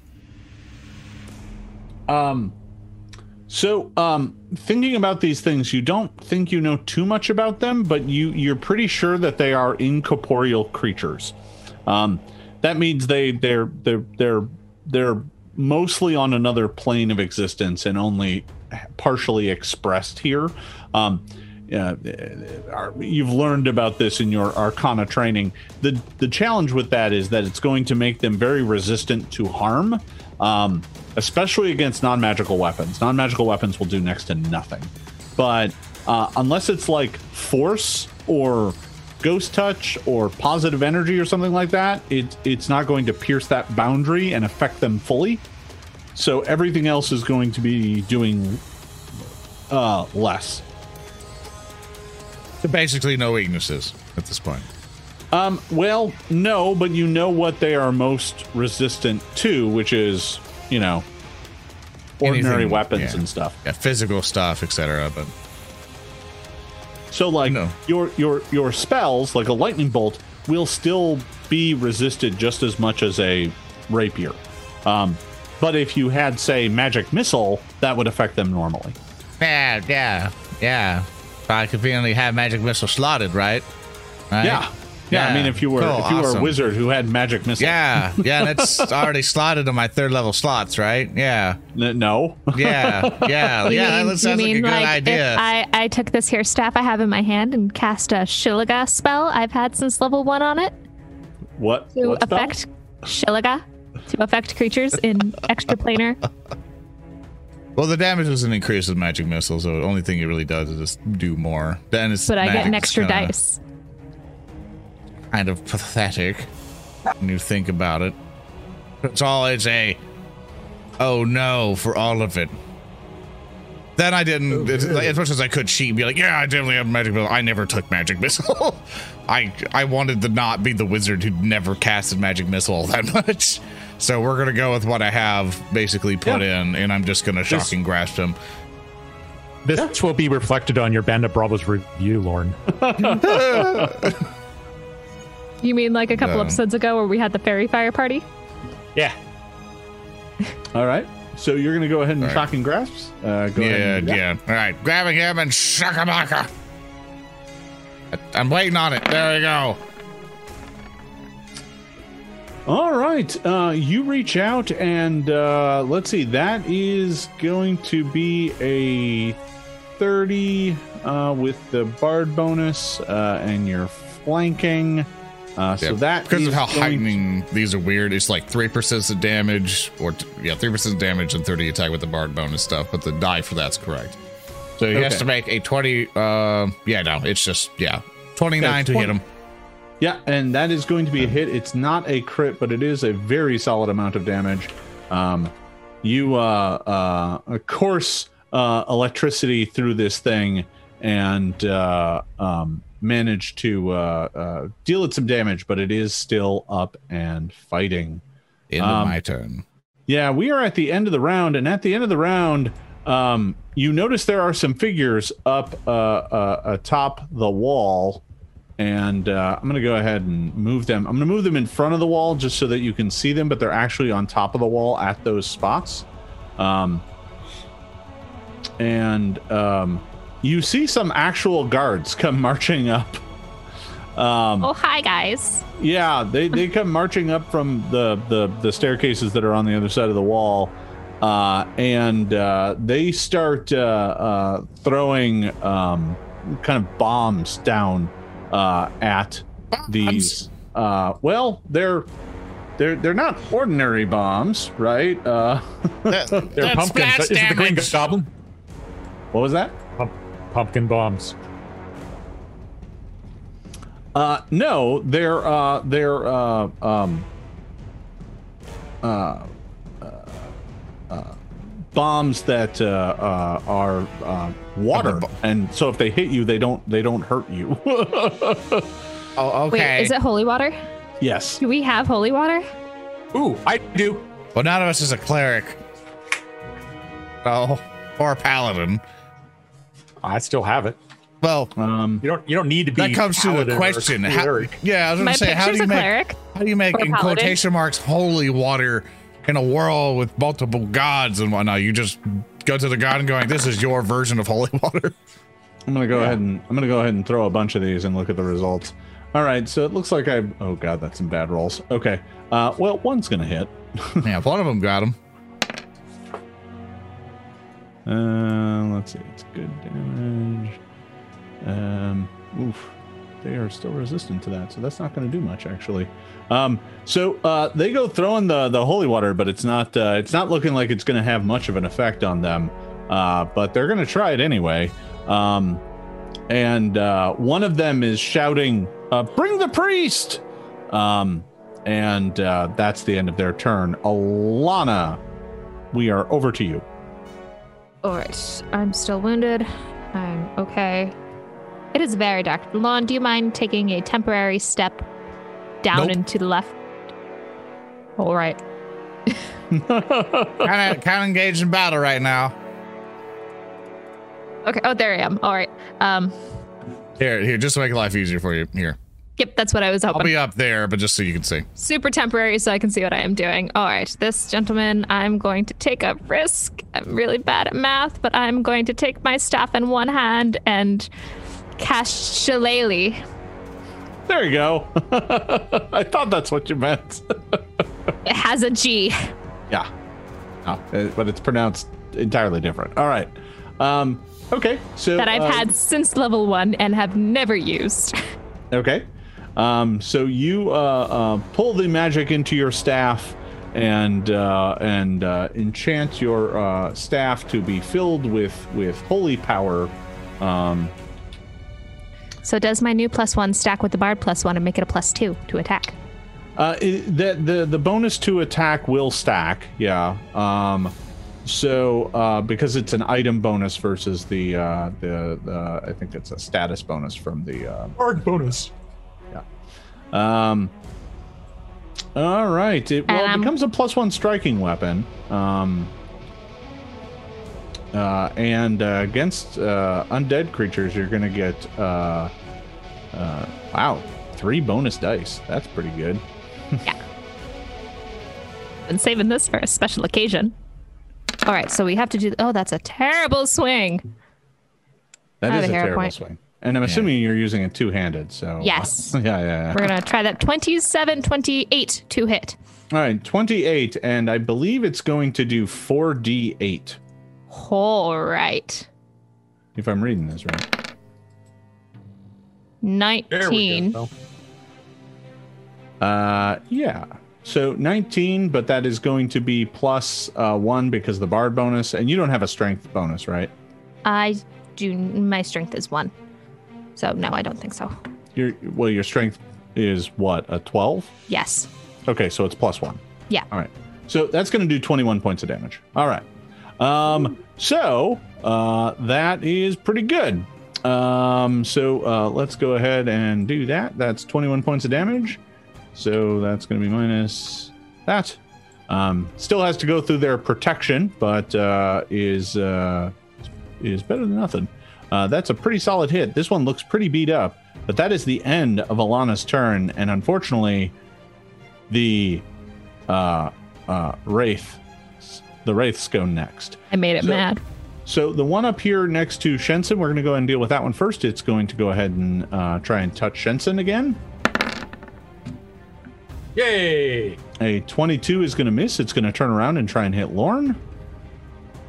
Um, so, um, thinking about these things, you don't think you know too much about them, but you you're pretty sure that they are incorporeal creatures. Um, that means they they're they're they're they're mostly on another plane of existence and only partially expressed here. Um, uh, you've learned about this in your Arcana training. the The challenge with that is that it's going to make them very resistant to harm, um, especially against non magical weapons. Non magical weapons will do next to nothing, but uh, unless it's like force or ghost touch or positive energy or something like that, it it's not going to pierce that boundary and affect them fully. So everything else is going to be doing uh, less. So basically, no weaknesses at this point. Um, well, no, but you know what they are most resistant to, which is, you know, ordinary Anything, weapons yeah. and stuff. Yeah, physical stuff, etc. But So like No. your your your spells, like a lightning bolt, will still be resisted just as much as a rapier. Um, but if you had, say, magic missile, that would affect them normally. yeah, yeah, yeah. I conveniently have magic missile slotted, right? Right? Yeah. Yeah, I mean, if you were Cool, if you were a wizard who had magic missile, Yeah, yeah, that's (laughs) already slotted in my third level slots, right? Yeah, N- no, yeah, yeah, (laughs) You yeah. mean- That sounds you like a good like idea. If I, I took this here staff I have in my hand and cast a Shillelagh spell I've had since level one on it what? to what spell? affect Shillelagh to affect creatures in extraplanar. (laughs) well, the damage doesn't increase with magic missile, so the only thing it really does is just do more. Then it's But I get an extra kinda- dice. Kind of pathetic when you think about it. It's all it's a. Oh no, for all of it. Then I didn't, oh, like, as much as I could cheat be like, yeah, I definitely have magic missile. I never took magic missile. (laughs) I I wanted to not be the wizard who never casted magic missile (laughs) that much. So we're gonna go with what I have basically put in, and I'm just gonna shock and grasp him. This will be reflected on your Bandit Bravos review, Lauren. (laughs) You mean like a couple Um, episodes ago where we had the fairy fire party? Yeah. (laughs) All right. So you're going to go ahead and All right. shocking grasps. Uh, go Yeah, ahead. and do yeah. All right, grabbing him and shakamaka. I'm waiting on it. There we go. All right. Uh, you reach out and uh, let's see. That is going to be a 30 uh, with the bard bonus uh, and your flanking. Uh, so Yeah, that because of how heightening these are weird. It's like three percent of damage, or t- yeah, three percent damage and thirty attack with the bard bonus stuff. But the die for that's correct. So he has to make a twenty. Uh, yeah, no, it's just yeah, twenty nine to hit him. Yeah, and that is going to be a hit. It's not a crit, but it is a very solid amount of damage. Um, you uh, uh, of course uh, electricity through this thing and uh, um, manage to uh, uh, deal it some damage, but it is still up and fighting. End Um, of my turn. Yeah, we are at the end of the round, and at the end of the round, um, you notice there are some figures up uh, uh, atop the wall, and uh, I'm gonna go ahead and move them. I'm gonna move them in front of the wall just so that you can see them, but they're actually on top of the wall at those spots. Um, and um, you see some actual guards come marching up. Um, Oh, hi, guys. yeah, they, (laughs) they come marching up from the, the the staircases that are on the other side of the wall, uh, and uh, they start uh, uh, throwing um, kind of bombs down uh, at these. Uh, well, they're they're they're not ordinary bombs, right? Uh, (laughs) They're pumpkins. Is it the Green Goblin? what was that? Pump, pumpkin bombs. Uh, no, they're uh, they're uh, um, uh, uh, uh, bombs that uh, uh, are uh, water, and so if they hit you, they don't they don't hurt you. (laughs) Oh, Wait, is it holy water? yes. Do we have holy water? Ooh, I do. Well, none of us is a cleric. Oh, or a paladin. I still have it. Well, Um, You don't. You don't need to be. that comes to paladin the question. How, yeah, I was gonna say, how do you make cleric. how do you make in paladin. quotation marks holy water in a world with multiple gods and whatnot? You just go to the god and going, "This is your version of holy (laughs) water." I'm gonna go ahead and I'm gonna go ahead and throw a bunch of these and look at the results. All right, so it looks like I. Oh god, that's some bad rolls. Okay, uh, well, one's gonna hit. (laughs) yeah, one of them got him. Uh, let's see. It's good damage. Um, oof. They are still resistant to that, so that's not going to do much actually. Um, so uh, they go throwing the the holy water, but it's not uh, it's not looking like it's going to have much of an effect on them. Uh, but they're going to try it anyway. Um, and uh, one of them is shouting, uh, "Bring the priest!" Um, and uh, that's the end of their turn. Alana, we are over to you. All right. I'm still wounded. I'm okay. It is very dark. Lon, do you mind taking a temporary step down Nope. and to the left? All right. Kind of (laughs) kind of engaged in battle right now. Okay. Oh, there I am. All right. Um. Here, here, just to make life easier for you. Here, Yep. That's what I was hoping. I'll be up there, but just so you can see. Super temporary, so I can see what I am doing. All right. This gentleman, I'm going to take a risk. I'm really bad at math, but I'm going to take my staff in one hand and cast Shillelagh. There you go. (laughs) I thought that's what you meant. (laughs) It has a G. yeah. No, uh, but it's pronounced entirely different. All right. Um, okay. So that I've uh, had since level one and have never used. Okay. Um, so you uh, uh, pull the magic into your staff and uh, and uh, enchant your uh, staff to be filled with with holy power. Um, So does my new plus one stack with the bard plus one and make it a plus two to attack? Uh, it, the the the bonus to attack will stack. Yeah. Um, so uh, because it's an item bonus versus the uh, the the I think it's a status bonus from the. Uh, Hard bonus. Um. All right. It well it becomes a plus one striking weapon. Um. Uh, and uh, against uh, undead creatures, you're gonna get uh, uh, wow, three bonus dice. That's pretty good. Yeah. Been saving this for a special occasion. All right, so we have to do. Oh, that's a terrible swing. That is a terrible point. swing. And I'm assuming you're using it two handed. So Yes. (laughs) yeah, yeah, yeah. We're gonna try that 27, 28 to hit. All right, 28, and I believe it's going to do 4d8 All right, if I'm reading this right. 19. go. Uh, yeah. So 19, but that is going to be plus uh, one because of the bard bonus, and you don't have a strength bonus, right? I do. My strength is one. So no, I don't think so. Your well, your strength is what a 12. Yes. Okay, so it's plus one. Yeah. All right. So that's going to do 21 points of damage. All right. Um, so uh, that is pretty good. Um, so uh, let's go ahead and do that. That's 21 points of damage. So that's going to be minus that. Um, still has to go through their protection, but uh, is uh, is better than nothing. Uh, that's a pretty solid hit. This one looks pretty beat up, but that is the end of Alana's turn, and unfortunately, the uh, uh, wraith, the wraiths go next. I made it So- mad. So the one up here next to Shensen, we're going to go ahead and deal with that one first. It's going to go ahead and uh, try and touch Shensen again. Yay! A 22 is going to miss. It's going to turn around and try and hit Lorne.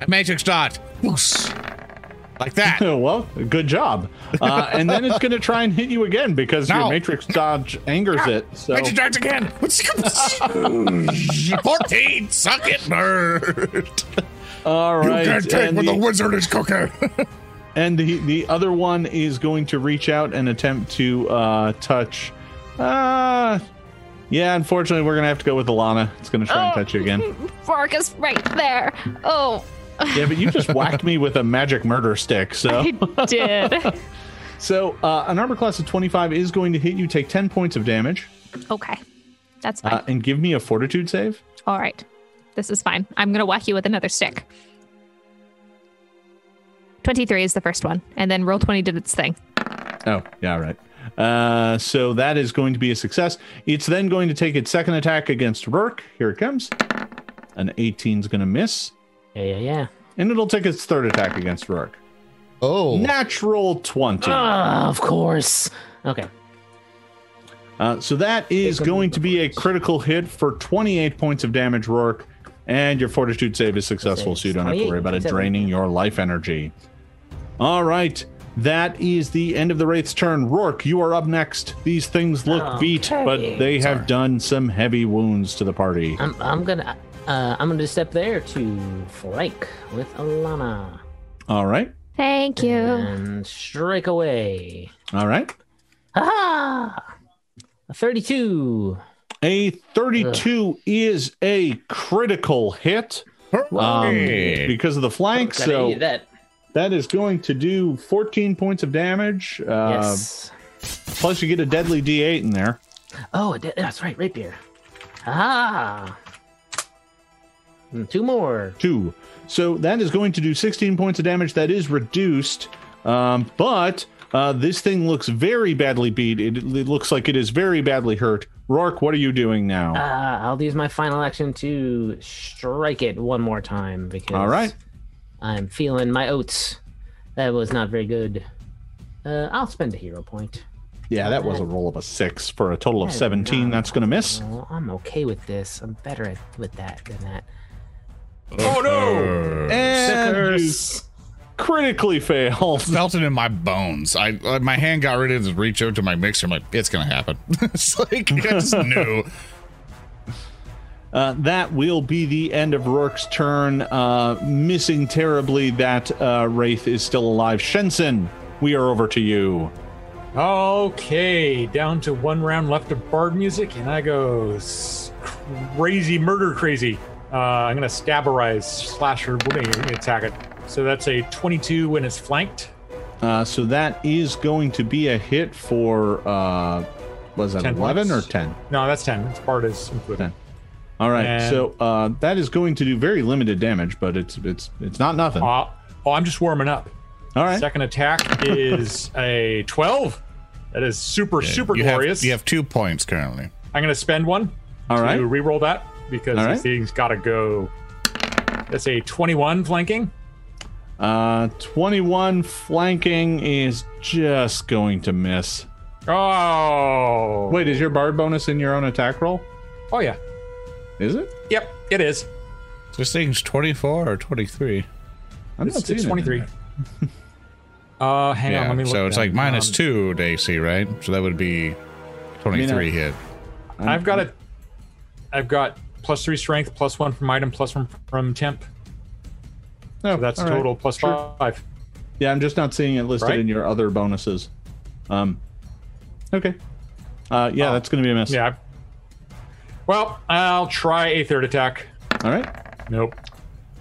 Matrix dot. Whoosh. Like that. (laughs) well, good job. Uh, and then it's going to try and hit you again because your Matrix dodge angers it. So Matrix dot again. (laughs) 14. Suck it, nerd. All right. You right, can't take and what the the, wizard is cooking. (laughs) and the the other one is going to reach out and attempt to uh, touch. Uh, yeah, unfortunately, we're going to have to go with Alana. It's going to try and touch you again. Fork is right there. Oh, Yeah, but you just whacked me with a magic murder stick. So, I did. (laughs) so uh, an armor class of 25 is going to hit you, take 10 points of damage, okay, that's fine. uh, and give me a fortitude save. All right, this is fine. I'm gonna whack you with another stick. Twenty-three is the first one, and then roll twenty did its thing. Oh, yeah, all right. Uh, so that is going to be a success. It's then going to take its second attack against Rourke. Here it comes. An 18 is going to miss, Yeah, yeah, yeah. and it'll take its third attack against Rourke. Oh. Natural 20. Ah, of course. Okay. Uh, so that is going to be a critical hit for 28 points of damage, Rourke, and your fortitude save is successful, so you don't have to worry about it draining your life energy. All right. That is the end of the Wraith's turn. Rourke, you are up next. These things look beat, but they have done some heavy wounds to the party. I'm I'm gonna uh I'm gonna step there to flank with Alana All right. Thank you. and strike away. All right. Ah, a 32. A 32 is a critical hit um, because of the flank. Gotta So that. that is going to do 14 points of damage. Uh, Yes. Plus, you get a deadly D8 in there. Oh, that's right, rapier. Ah. Mm, Two more. Two. So that is going to do 16 points of damage. That is reduced. Um, but uh, this thing looks very badly beat. It, it looks like it is very badly hurt. Rourke, what are you doing now? Uh, I'll use my final action to strike it one more time because All right. I'm feeling my oats. That was not very good. Uh, I'll spend a hero point. Yeah, that was a roll of a six for a total of 17. That's going to miss. I'm okay with this. I'm better at with that than that. Oh no! And you critically failed. (laughs) Felt it in my bones. I uh, my hand got ready to reach out to my mixer. I'm like, it's gonna happen. (laughs) it's like I just (laughs) knew. Uh, that will be the end of Rourke's turn. Uh, missing terribly that uh, Wraith is still alive. Shensen, we are over to you. Okay, down to one round left of bard music, and I go crazy murder crazy. Uh, I'm gonna staberize slasher when you attack it. So that's a 22 when it's flanked. Uh, so that is going to be a hit for, uh, was that 10 11 points. or 10? No, that's 10. It's bard is included. 10. All right. And- so uh, that is going to do very limited damage, but it's it's it's not nothing. Uh, oh, I'm just warming up. All right. Second attack is (laughs) a 12. That is super super you glorious. Have, you have two points currently. I'm gonna spend one All to right. re-roll that because All this right. thing's got to go. That's a 21 flanking. Uh, 21 flanking is just going to miss. Oh. Wait, is your bard bonus in your own attack roll? Oh yeah. Is it? Yep, it is. This thing's 24 or 23. I'm It's, not seeing it's it 23. there. (laughs) Uh, hang on. Let me look. so it's that like minus Um, two to AC, right? So that would be 23 I mean, hit. I've got a. I've got plus three strength, plus one from item, plus one from temp. Oh, So that's all right. total plus Sure. five. Yeah, I'm just not seeing it listed Right? in your other bonuses. Um, okay. Uh, yeah, Oh. that's going to be a miss. Yeah. Well, I'll try a third attack. All right. Nope.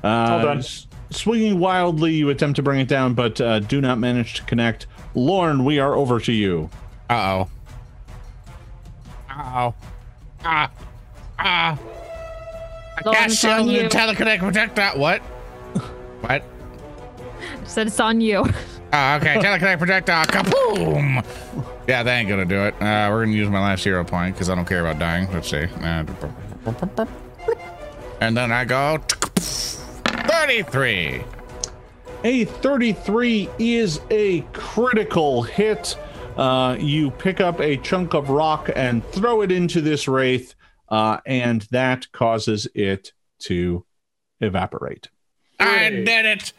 Uh, All done. s- Swinging wildly, you attempt to bring it down, but uh, do not manage to connect. Lorne, we are over to you. Uh oh. Uh oh. Ah. Ah. I Lauren, can't it's on shield you. and telekinetic projectile. What? what? Said it's on you. Ah, okay. (laughs) Telekinetic projectile. Kaboom! Yeah, that ain't gonna do it. Uh, we're gonna use my last hero point because I don't care about dying. Let's see. Uh, and then I go 33. A 33 is a critical hit. Uh, you pick up a chunk of rock and throw it into this wraith, uh, and that causes it to evaporate. I did it.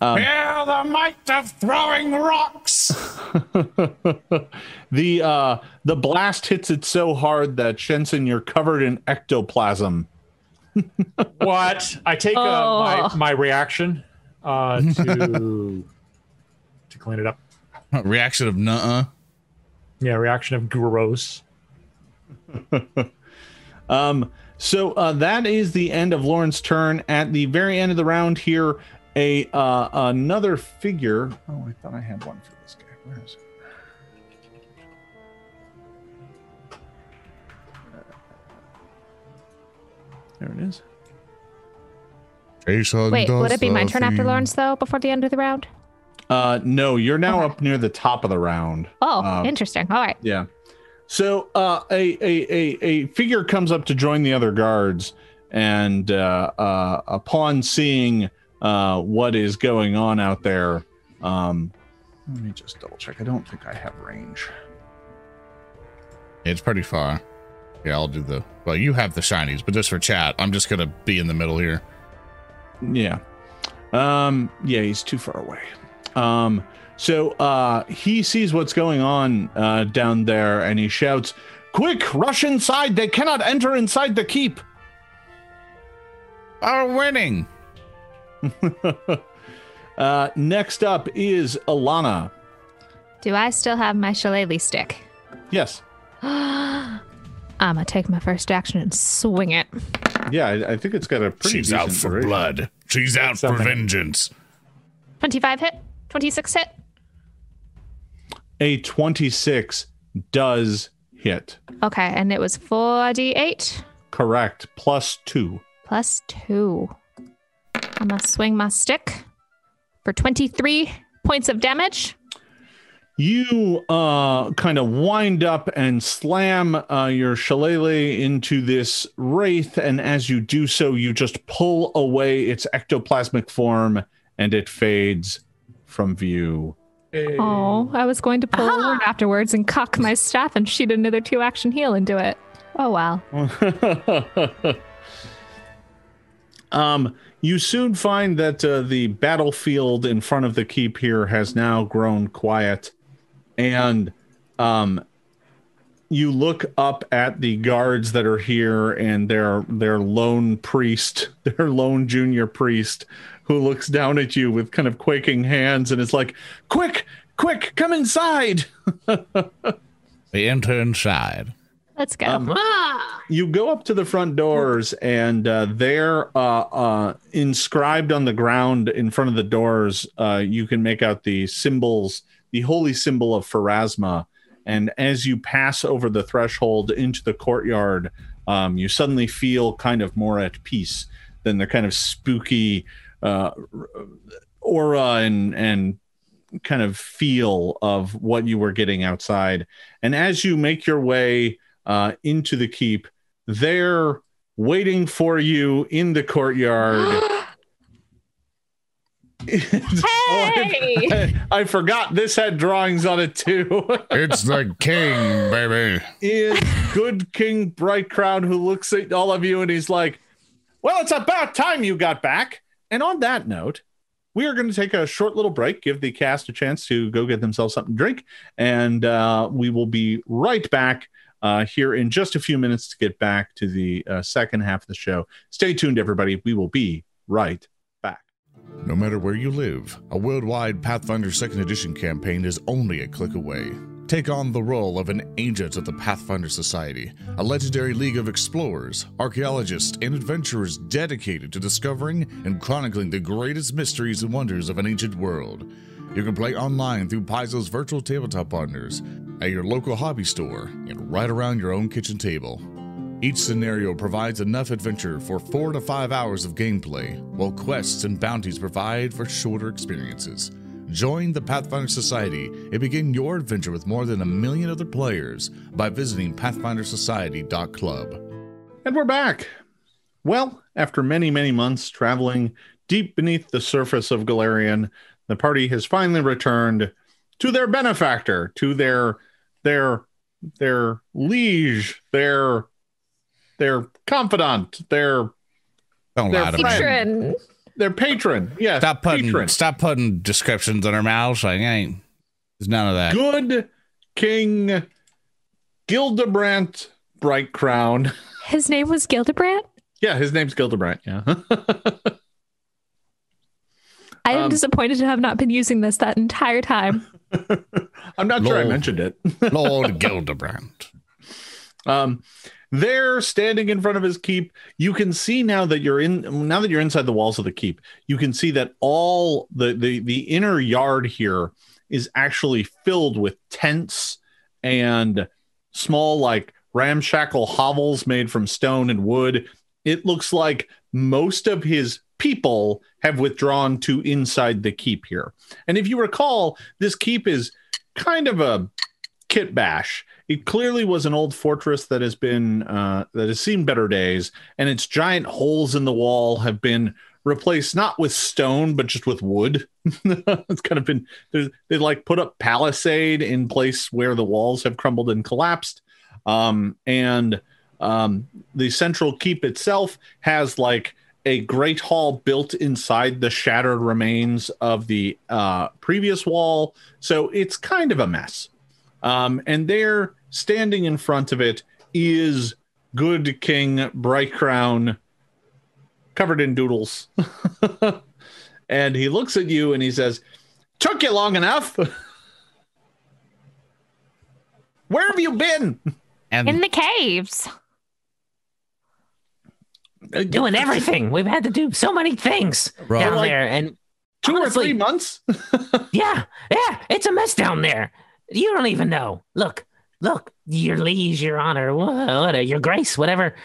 Um, Feel the might of throwing rocks. (laughs) the uh, the blast hits it so hard that Shensen, you're covered in ectoplasm. (laughs) What? I take uh, Oh. my my reaction uh, to (laughs) to clean it up. Reaction of nuh-uh. Yeah, reaction of gross. Um, so uh, that is the end of Lauren's turn. At the very end of the round here, a uh, another figure. Oh, I thought I had one for this guy. Where is it? There it is. Wait, would it be my turn after thing. Lawrence though? Before the end of the round? Uh, no, you're now Okay. up near the top of the round. Oh, Uh, interesting. All right. Yeah. So uh, a, a a a figure comes up to join the other guards, and uh, uh, upon seeing uh, what is going on out there, um, let me just double check. I don't think I have range. It's pretty far. Yeah, I'll do the. Well, you have the shinies, but just for chat, I'm just gonna be in the middle here. Yeah. Um, yeah, he's too far away. Um, so uh, he sees what's going on uh, down there, and he shouts, "Quick, rush inside! They cannot enter inside the keep." Are winning. (laughs) uh, next up is Alana. Do I still have my shillelagh stick? Yes. (gasps) I'm gonna take my first action and swing it. Yeah, I, I think it's got a pretty She's decent out for duration. blood. She's out for vengeance. 25 hit, 26 hit. A 26 does hit. Okay, and it was 4d8 Correct. Plus two. plus 2. I'm gonna swing my stick for 23 points of damage. You uh, kind of wind up and slam uh, your shillelagh into this wraith, and as you do so, you just pull away its ectoplasmic form, and it fades from view. Oh, I was going to pull forward (laughs) afterwards and cock my staff and shoot another two action heal into it. Oh well. (laughs) um, you soon find that uh, the battlefield in front of the keep here has now grown quiet, and um, you look up at the guards that are here and their their lone priest, (laughs) their lone junior priest, who looks down at you with kind of quaking hands and is like, "Quick, quick, come inside!" (laughs) They enter inside. Let's go. Um, you go up to the front doors and uh, there uh, uh, inscribed on the ground in front of the doors uh, you can make out the symbols the holy symbol of pharasma and as you pass over the threshold into the courtyard um, you suddenly feel kind of more at peace than the kind of spooky uh, aura and and kind of feel of what you were getting outside and as you make your way uh, into the keep. There, waiting for you in the courtyard. Oh, (gasps) (laughs) Hey! I, I forgot this had drawings on it too. (laughs) It's the king, baby. is good King Bright Crown who looks at all of you and he's like, Well, it's about time you got back. And on that note, we are going to take a short little break, give the cast a chance to go get themselves something to drink, and uh, we will be right back uh, here in just a few minutes to get back to the uh, second half of the show. Stay tuned, everybody. We will be right back. No matter where you live, a worldwide Pathfinder 2nd Edition campaign is only a click away. Take on the role of an agent of the Pathfinder Society, a legendary league of explorers, archaeologists, and adventurers dedicated to discovering and chronicling the greatest mysteries and wonders of an ancient world. You can play online through Paizo's virtual tabletop partners, at your local hobby store, and right around your own kitchen table. Each scenario provides enough adventure for four to five hours of gameplay, while quests and bounties provide for shorter experiences. Join the Pathfinder Society and begin your adventure with more than a million other players by visiting pathfindersociety.club. And we're back. Well, after many, many months traveling deep beneath the surface of Golarion, the party has finally returned to their benefactor, to their their their liege, their their confidant, their Don't They're lie to me. Friends. Patron. their patron. Yeah. Stop putting patron. stop putting descriptions in our mouths. Like ain't there's none of that. Good King Gildebrand Bright Crown. His name was Gildebrand. Yeah, his name's Gildebrand. Yeah. (laughs) I am Um, disappointed to have not been using this that entire time. (laughs) I'm not sure I mentioned it. Lord (laughs) Gildebrand. Um, there, standing in front of his keep, you can see now that you're in. Now that you're inside the walls of the keep, you can see that all the the the inner yard here is actually filled with tents and small, like ramshackle hovels made from stone and wood. It looks like most of his people have withdrawn to inside the keep here. And if you recall, this keep is kind of a kit bash. It clearly was an old fortress that has been uh, that has seen better days, and its giant holes in the wall have been replaced not with stone but just with wood. (laughs) it's kind of been they like put up palisade in place where the walls have crumbled and collapsed, um, and um, the central keep itself has like a great hall built inside the shattered remains of the uh, previous wall. So it's kind of a mess. Um, and there, standing in front of it, is good King Bright Crown, covered in doodles. (laughs) and he looks at you and he says, Took you long enough. Where have you been? And In the caves. Doing everything. We've had to do so many things Bro. down Like- there, and Two or three months? (laughs) yeah, yeah, it's a mess down there. You don't even know. Look, look, your liege, your honor, wha- what, your grace, whatever.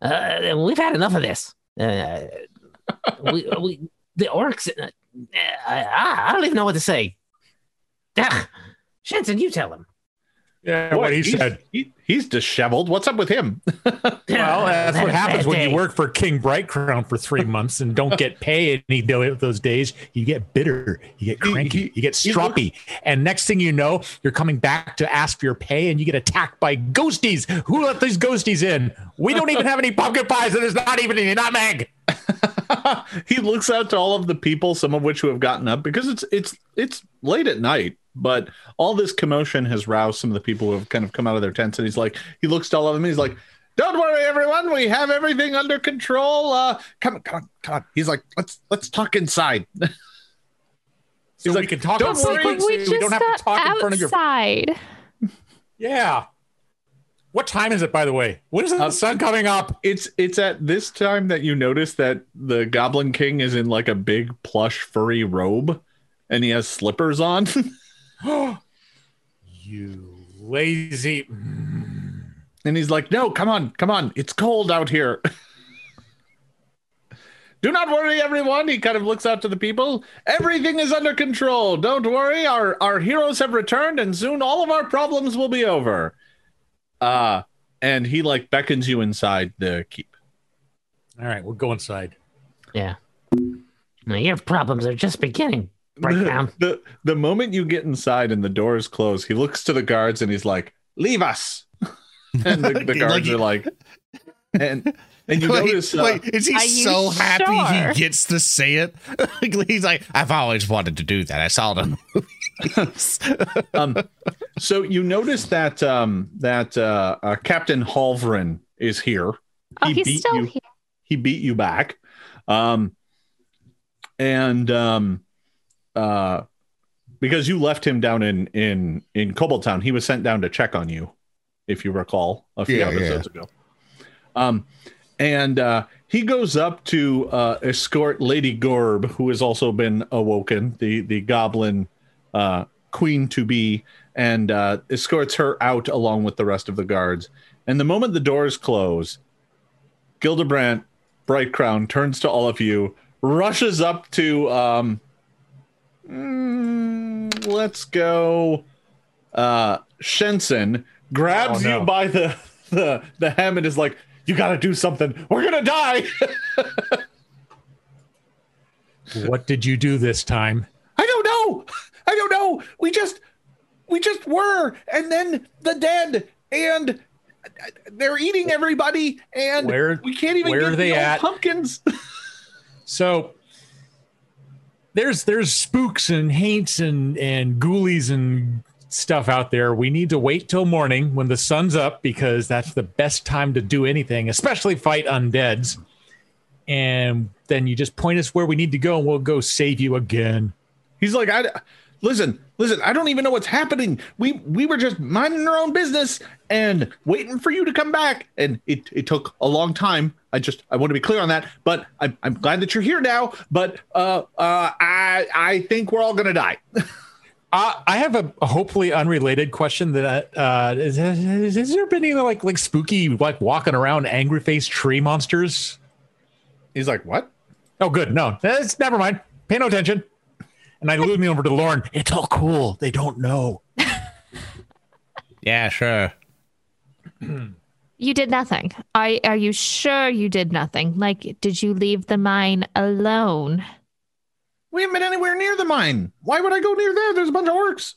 Uh, we've had enough of this. Uh, we, we, the orcs. Uh, I, I don't even know what to say. Ah, Shensen, you tell him. Yeah, what he he's, said. he- he's disheveled. What's up with him? (laughs) Well, (laughs) that's what happens when you work for King Bright Crown for three (laughs) months and don't get paid any day of those days. You get bitter, you get cranky, he- you get he stroppy, and next thing you know, you're coming back to ask for your pay, and you get attacked by ghosties. Who let these ghosties in? We don't even have any pumpkin pies, and there's not even any nutmeg. (laughs) he looks out to all of the people, some of which who have gotten up because it's it's it's late at night. But all this commotion has roused some of the people who have kind of come out of their tents, and he's like, he looks to all of them, and he's like, "Don't worry, everyone, we have everything under control. Uh, come on, come on, come on." He's like, "Let's let's talk inside." (laughs) So like, we can talk. "Don't in worry, secret, we just we don't have to got talk in front of your. outside. (laughs) Yeah. What time is it, by the way? When is the Uh, sun coming up? It's it's at this time that you notice that the Goblin King is in like a big plush furry robe, and he has slippers on. (laughs) (gasps) You lazy. And he's like, No, come on, come on. It's cold out here. (laughs) Do not worry, everyone. He kind of looks out to the people. Everything is under control. Don't worry. Our our heroes have returned, and soon all of our problems will be over. Uh and he like beckons you inside the keep. All right, we'll go inside. Yeah. Now, your problems are just beginning. Break down. The the moment you get inside and the doors close, he looks to the guards and he's like, "Leave us." (laughs) and the, the (laughs) guards are like, and and you (laughs) wait, notice uh, wait, is he so happy sure? he gets to say it? He's like, I've always wanted to do that. I saw it on the movie. (laughs) um, so you notice that um, that uh, uh, Captain Halvrin is here. Oh, he's still you. here. He beat you back, um, and um, uh, because you left him down in in in Kobold Town, he was sent down to check on you, if you recall a few Yeah, episodes ago. Um, and uh, he goes up to uh, escort Lady Gorb, who has also been awoken, the the goblin uh, queen to be, and uh, escorts her out along with the rest of the guards. And the moment the doors close, Gildebrand Bright Crown turns to all of you, rushes up to um, mm, let's go, uh, Shensen, grabs Oh, no. you by the, (laughs) the the hem and is like, "You got to do something. We're gonna die." (laughs) What did you do this time? I don't know. I don't know. We just we just were, and then the dead, and they're eating everybody, and Where- we can't even where get they the at? pumpkins. (laughs) So there's there's spooks and haints and and ghoulies and stuff out there. We need to wait till morning when the sun's up because that's the best time to do anything, especially fight undeads. And then you just point us where we need to go, and we'll go save you again. He's like, I listen, listen. I don't even know what's happening. We we were just minding our own business and waiting for you to come back, and it it took a long time. I just I want to be clear on that, but I'm I'm glad that you're here now. But uh uh I I think we're all gonna die. (laughs) Uh, I have a, hopefully unrelated question. That uh, is, has there been any like like spooky like walking around angry face tree monsters? He's like, what? Oh, good. No, it's never mind. Pay no attention. And I lead me over to Lauren. It's all cool. They don't know. Yeah, sure. You did nothing. Are are you sure you did nothing? Like, did you leave the mine alone? We haven't been anywhere near the mine. Why would I go near there? There's a bunch of orcs.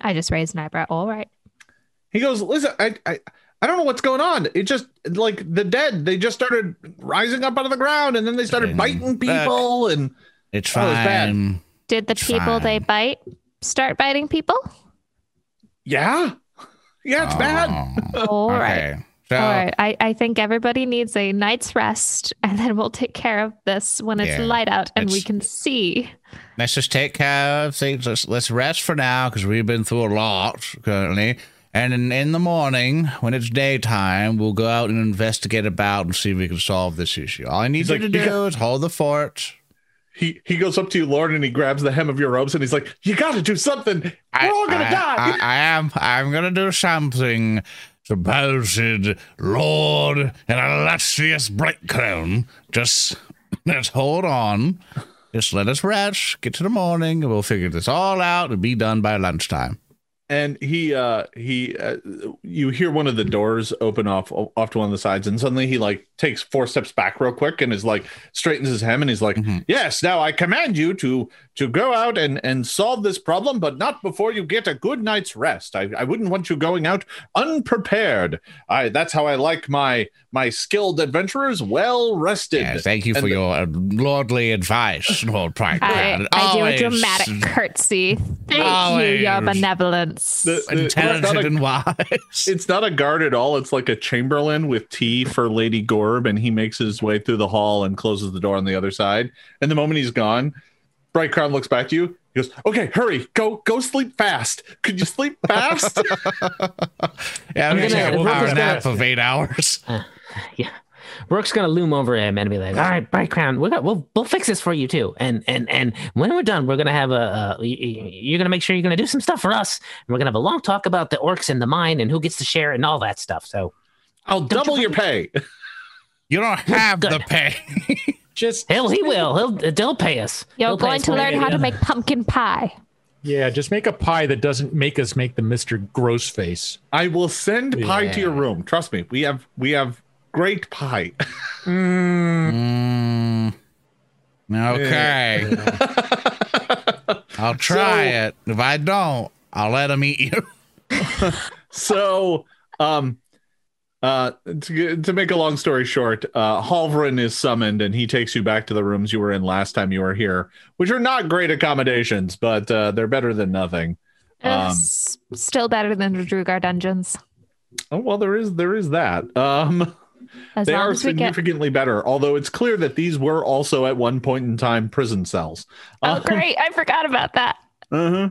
I just raised an eyebrow. All right. He goes, listen, I, I, I don't know what's going on. It just like the dead, they just started rising up out of the ground, and then they started Bring biting back. people, and It's Oh, it's bad. fine. Did the It's people they bite start biting people? yeah, yeah, it's bad. Oh, (laughs) All right. okay. So, All right. I, I think everybody needs a night's rest, (laughs) and then we'll take care of this when it's Yeah, light out and we can see. let's just take care of things. Let's, let's rest for now because we've been through a lot currently. And in, in the morning, when it's daytime, we'll go out and investigate about and see if we can solve this issue. All I need He's you like, to do got- is hold the fort. He he goes up to you, Lord, and he grabs the hem of your robes, and he's like, "You got to do something. We're all gonna I, die." I, I am. I'm gonna do something. Supposed Lord and illustrious Bright Crown. Just let's hold on. Just let us rest. Get to the morning, and we'll figure this all out and be done by lunchtime. And he uh he uh, you hear one of the doors open off off to one of the sides and suddenly he like takes four steps back real quick and is like straightens his hem and he's like Mhm. yes now i command you to to go out and and solve this problem but not before you get a good night's rest i, I wouldn't want you going out unprepared i that's how i like my my skilled adventurers well rested Yeah, thank you And for the- your uh, lordly advice, Lord Bright I, I do a dramatic curtsy. Thank you, your benevolence. The- the- it's not intelligent a- and wise. It's not a guard at all. It's like a chamberlain with tea for Lady Gorb, and he makes his way through the hall and closes the door on the other side. And the moment he's gone, Bright Crown looks back to you. He goes, "Okay, hurry, go, go, sleep fast. Could you sleep fast?" (laughs) yeah, I'm gonna- gonna we're power just nap gonna- of eight hours. (laughs) Yeah. Rourke's gonna loom over him and be like, "All right, Bright Crown, we're gonna, we'll we'll fix this for you too. And and and when we're done, we're gonna have a you're gonna make sure you're gonna do some stuff for us. And we're gonna have a long talk about the orcs in the mine and who gets to share and all that stuff. So I'll double your pay. You don't (laughs) have the pay. (laughs) Just hell, he will. He'll they'll pay us. You're He'll pay going us to one learn how to make pumpkin pie. yeah, just make a pie that doesn't make us make the Mister Gross face. I will send pie to your room. Trust me. We have we have great pie. (laughs) Mm, okay. I'll (laughs) try So- it. If I don't, I'll let him eat you. (laughs) so um uh, to, to make a long story short, uh, Halvrin is summoned and he takes you back to the rooms you were in last time you were here, which are not great accommodations, but uh, they're better than nothing. Um, still better than the duergar dungeons. oh, well, there is there is that. Um, As they are we get. significantly better, although it's clear that these were also at one point in time prison cells. Oh, Um, great! I forgot about that. Uh-huh.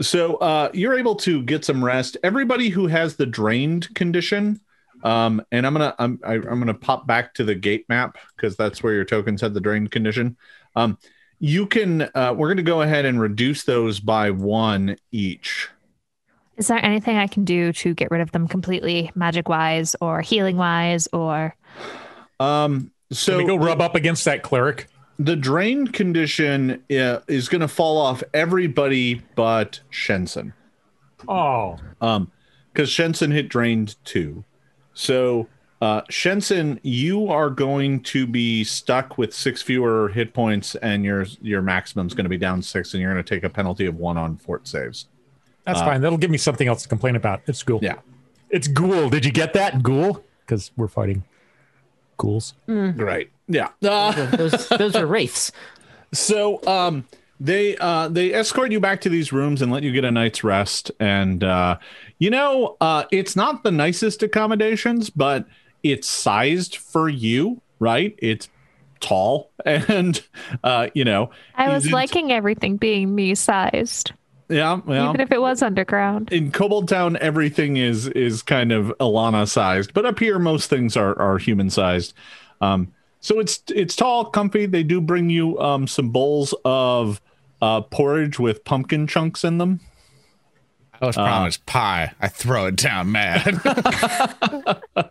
So uh, you're able to get some rest. Everybody who has the drained condition, um, and I'm gonna I'm I, I'm gonna pop back to the gate map because that's where your tokens had the drained condition. Um, you can uh, we're gonna go ahead and reduce those by one each. Is there anything I can do to get rid of them completely, magic wise or healing wise, or Um, so Can we go rub up against that cleric? the drain condition uh, is going to fall off everybody but Shensen. Oh, Um, because Shensen hit drained too. So, uh, Shensen, you are going to be stuck with six fewer hit points, and your your maximum is going to be down six, and you're going to take a penalty of one on fort saves. That's fine. That'll give me something else to complain about. It's ghoul. Yeah, It's ghoul. Did you get that? Ghoul? Because we're fighting ghouls. right. Yeah. Uh, Those, those are wraiths. so, um, they uh they escort you back to these rooms and let you get a night's rest, and uh, you know, uh, it's not the nicest accommodations, but it's sized for you, right? It's tall (laughs) and uh you know I was liking everything being me sized, yeah well even if it was underground. in Kobold Town, everything is is kind of Alana sized, but up here, most things are are human sized. Um, so it's it's tall, comfy. They do bring you um some bowls of uh porridge with pumpkin chunks in them. I was promised pie. I throw it down mad. (laughs)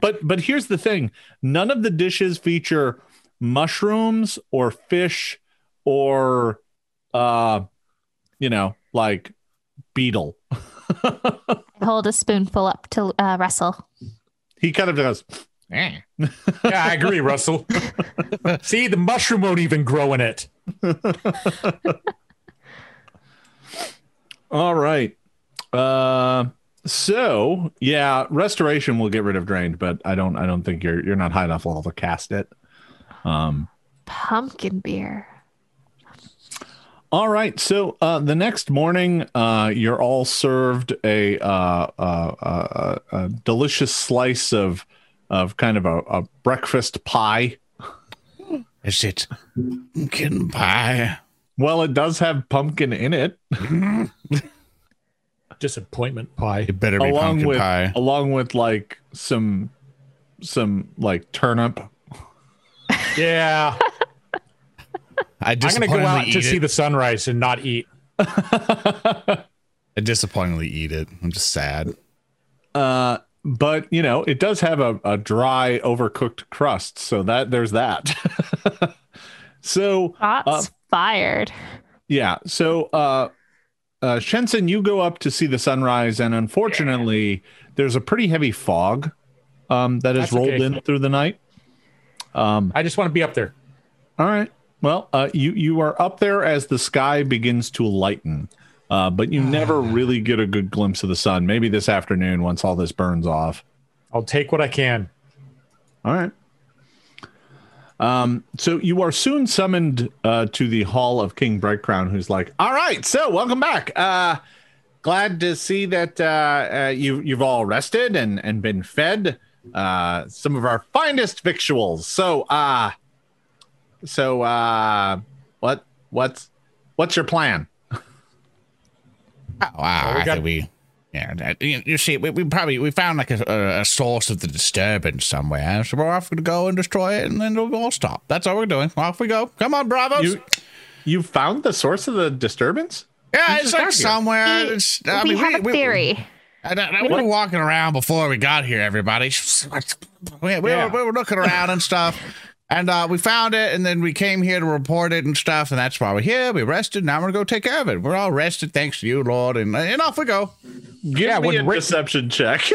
But but here's the thing: none of the dishes feature mushrooms or fish or uh, you know, like beetle. (laughs) Hold a spoonful up to uh, Russell. He kind of does. Eh. Yeah, I agree, Russell. (laughs) See, the mushroom won't even grow in it. (laughs) All right. Uh so yeah, restoration will get rid of drained, but I don't I don't think you're you're not high enough level to cast it. Um Pumpkin beer. All right. So uh the next morning uh you're all served a uh uh, uh a delicious slice of of kind of a, a breakfast pie. (gasps) Is it pumpkin pie? Well, it does have pumpkin in it, (laughs) Disappointment pie. It better be along pumpkin with pie. along with like some some like turnip. Yeah. I I'm going to go out to eat see it. the sunrise and not eat. I disappointingly eat it. I'm just sad. Uh, but you know, it does have a, a dry, overcooked crust, so that there's that. (laughs) so Shots uh, fired. yeah, so uh, uh, Shensen, you go up to see the sunrise, and unfortunately, there's a pretty heavy fog um, that has That's rolled okay. in through the night. Um, I just want to be up there. All right. Well, uh, you you are up there as the sky begins to lighten, uh, but you never really get a good glimpse of the sun. Maybe this afternoon, once all this burns off. I'll take what I can. All right. Um, so you are soon summoned uh, to the hall of King Bright Crown, who's like, "All right, so welcome back. Uh, glad to see that uh, uh, you you've all rested and and been fed uh, some of our finest victuals. So, uh, so uh, what what's what's your plan? Oh, wow. we I got- think we, yeah, you you see, we, we probably we found like a, a, a source of the disturbance somewhere. So we're off to go and destroy it, and then we'll all stop. That's all we're doing. Off we go. Come on, bravos. You you found the source of the disturbance? yeah, you it's like somewhere. We- It's, I we mean, have a theory. I, I, I- we were walking around before we got here, everybody. (laughs) We, we, Yeah. were, we were looking around and stuff. And uh, we found it, and then we came here to report it and stuff, and that's why we're here. We rested. Now we're gonna go take care of it. We're all rested, thanks to you, Lord, and, and off we go. Give Yeah, me when a Rick- deception check. (laughs)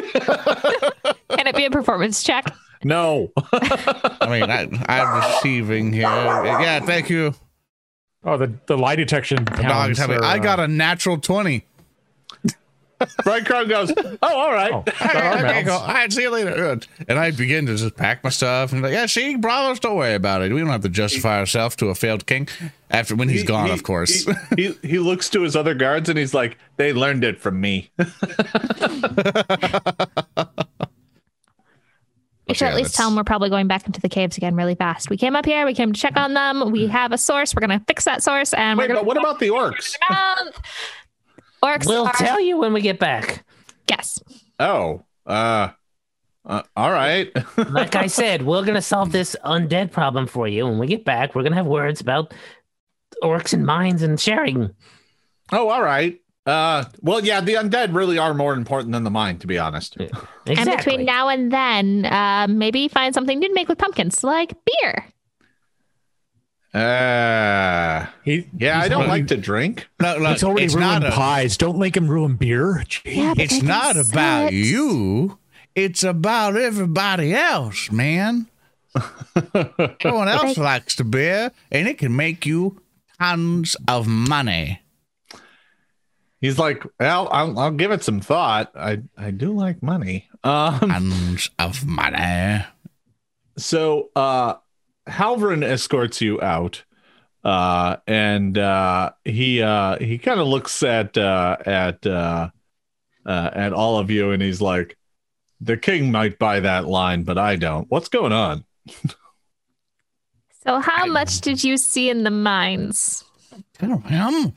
Can it be a performance check? no. I mean, I, I'm receiving here. Yeah, thank you. Oh, the, the lie detection Dog, pounds are, I uh, got a natural twenty. Bright Crown goes, "Oh, all right." Oh, All right, there go. All right, see you later. And I begin to just pack my stuff and like, yeah, see, bravos, don't worry about it. We don't have to justify ourselves to a failed king after when he's He- gone, he- of course. He, he he looks to his other guards and he's like, "They learned it from me." (laughs) We should Yeah, at least that's- tell them we're probably going back into the caves again really fast. We came up here, we came to check on them. We hmm. have a source. We're gonna fix that source, and Wait, we're gonna. but what about the orcs? Month. Orcs We'll are tell you when we get back. yes. Oh, uh, uh all right. (laughs) Like I said, we're gonna solve this undead problem for you. When we get back, we're gonna have words about orcs and mines and sharing. oh, all right. Uh, well, yeah, the undead really are more important than the mine, to be honest. Exactly. And between now and then, uh, maybe find something new to make with pumpkins, like beer. Uh, He, yeah, I don't already- like to drink. Look, look, It's already not ruined a- pies. Don't make him ruin beer. Jeez. Yeah, but It's can not about sit. you. It's about everybody else, man. (laughs) Everyone else likes the beer, and it can make you tons of money. He's like, well, I'll, I'll give it some thought. I I do like money. Um, Tons of money. so uh, Halvrin escorts you out, uh, and uh, he uh, he kind of looks at uh, at uh, uh, at all of you, and he's like, the king might buy that line, but I don't. What's going on? So, how much did you see in the mines? Tell him.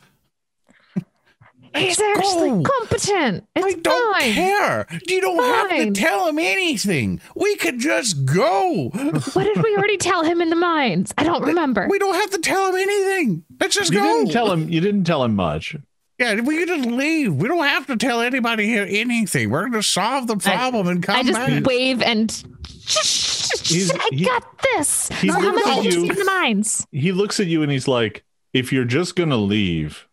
He's Let's actually go. competent. It's I don't fine. care. You don't have to tell him anything. We could just go. (laughs) What did we already tell him in the mines? I don't remember. We don't have to tell him anything. Let's just You go. didn't tell him. You didn't tell him much. Yeah, we can just leave. We don't have to tell anybody here anything. We're going to solve the problem and come back. I just back. wave and. (laughs) He's- I he- got this. he So how looks much at you you. in the mines? He looks at you and he's like, if you're just gonna leave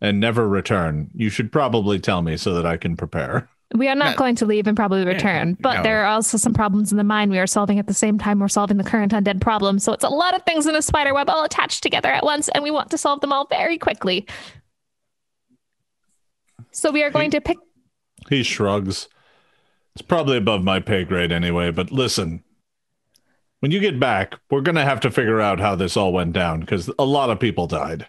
and never return, you should probably tell me so that I can prepare. We are not No. going to leave and probably return, but no. there are also some problems in the mine we are solving at the same time we're solving the current undead problem. So it's a lot of things in a spider web all attached together at once, and we want to solve them all very quickly. So we are going to pick. He shrugs. It's probably above my pay grade anyway, but listen. When you get back, we're gonna have to figure out how this all went down because a lot of people died.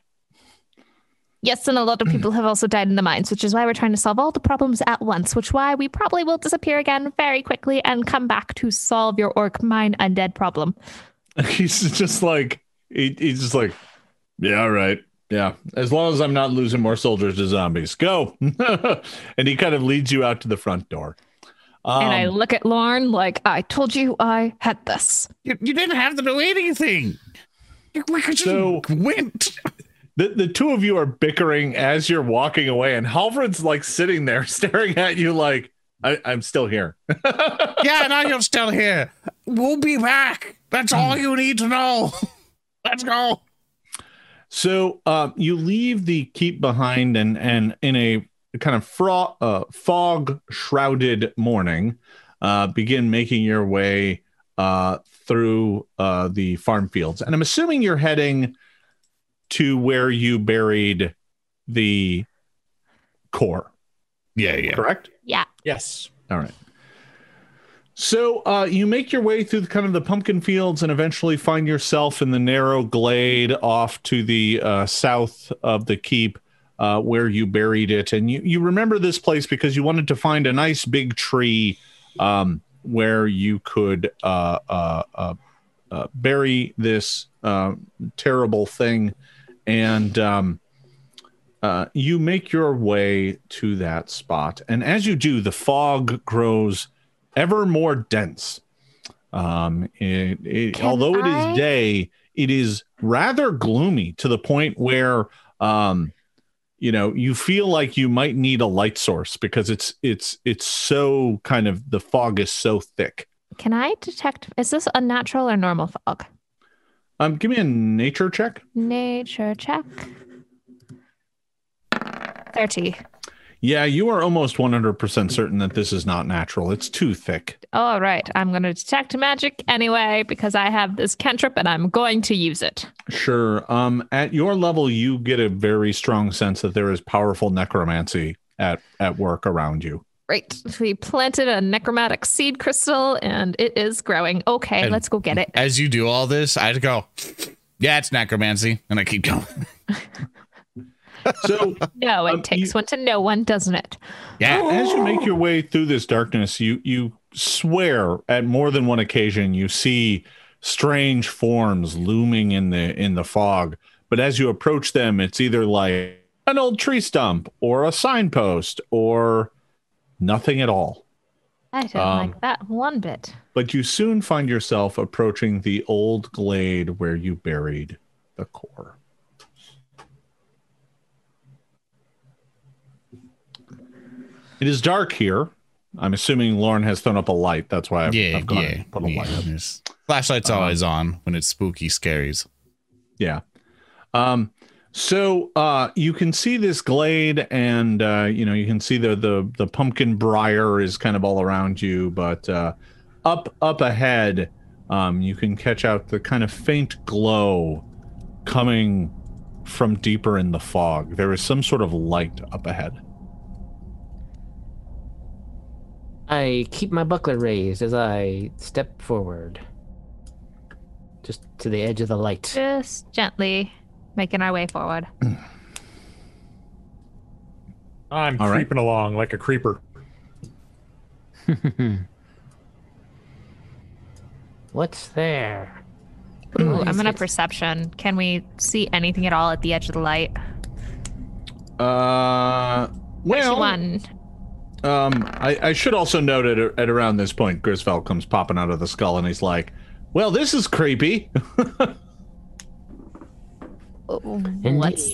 Yes, and a lot of (clears throat) people have also died in the mines, which is why we're trying to solve all the problems at once, which why we probably will disappear again very quickly and come back to solve your orc mine undead problem. (laughs) he's just like he, he's just like, yeah, all right. Yeah. As long as I'm not losing more soldiers to zombies. Go. (laughs) and he kind of leads you out to the front door. Um, and I look at Lorne like, I told you I had this. You, you didn't have to do anything. We could just So- went. (laughs) the, the two of you are bickering as you're walking away, and Halvard's like sitting there (laughs) staring at you like, I, I'm still here. (laughs) yeah, now you're still here. We'll be back. That's all you need to know. (laughs) Let's go. So uh, you leave the keep behind, and and in a kind of fro- uh, fog shrouded morning, uh, begin making your way uh, through uh, the farm fields. And I'm assuming you're heading to where you buried the core, Yeah, yeah. correct? Yeah. Yes. All right. So uh, you make your way through kind of the pumpkin fields and eventually find yourself in the narrow glade off to the uh, south of the keep uh, where you buried it. And you, you remember this place because you wanted to find a nice big tree um, where you could uh, uh, uh, uh, bury this uh, terrible thing. And um, uh, you make your way to that spot. And as you do, the fog grows ever more dense. Um, it, it, although it I- is day, it is rather gloomy to the point where, um, you know, you feel like you might need a light source because it's it's it's so kind of the fog is so thick. Can I detect? Is this unnatural or normal fog? Um, give me a nature check. Nature check. 30. Yeah, you are almost 100% certain that this is not natural. It's too thick. All right. I'm going to detect magic anyway because I have this cantrip and I'm going to use it. Sure. Um, at your level, you get a very strong sense that there is powerful necromancy at at work around you. Right. We planted a necromantic seed crystal and it is growing. Okay, And- let's go get it. As you do all this, I go, yeah, it's necromancy. And I keep going. (laughs) So No, it Um, takes you- one to know one, doesn't it? Yeah. as you make your way through this darkness, you you swear at more than one occasion you see strange forms looming in the in the fog. But as you approach them, it's either like an old tree stump or a signpost or nothing at all. I don't Um, like that one bit. But you soon find yourself approaching the old glade where you buried the core. It is dark here. I'm assuming Lauren has thrown up a light. That's why I've, Yeah. I've gone Yeah. and put a yeah. light up. There's- Flashlight's always on when it's spooky scaries. Yeah. Um, so uh, you can see this glade, and uh, you know you can see the the the pumpkin briar is kind of all around you, but uh, up up ahead, um, you can catch out the kind of faint glow coming from deeper in the fog. There is some sort of light up ahead. I keep my buckler raised as I step forward. Just to the edge of the light. Just gently making our way forward. I'm All right. creeping along like a creeper. (laughs) What's there? Ooh, What I'm is gonna it? perception. Can we see anything at all at the edge of the light? Uh, well, One. Um, I, I should also note at, at around this point, Grisvel comes popping out of the skull, and he's like, "Well, this is creepy." (laughs) What's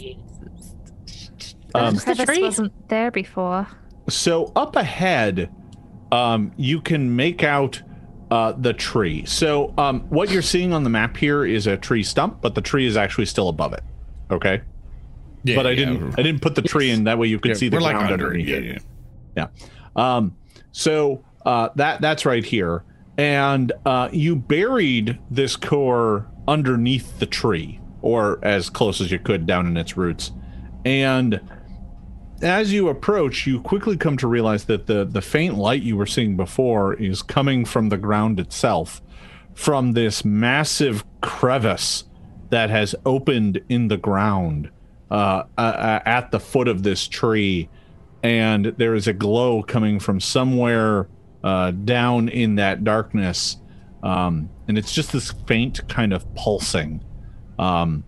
Um, the tree? wasn't there before. So up ahead, um, you can make out uh, the tree. So um, what you're seeing on the map here is a tree stump, but the tree is actually still above it. Okay, Yeah, but I yeah, didn't. I didn't put the tree in that way you could yeah, see the we're like ground under, underneath yeah, it. yeah. Um, so uh, that that's right here, and uh, you buried this core underneath the tree, or as close as you could down in its roots, and as you approach, you quickly come to realize that the the faint light you were seeing before is coming from the ground itself, from this massive crevice that has opened in the ground uh, uh, at the foot of this tree, and there is a glow coming from somewhere uh, down in that darkness, um, and it's just this faint kind of pulsing, um,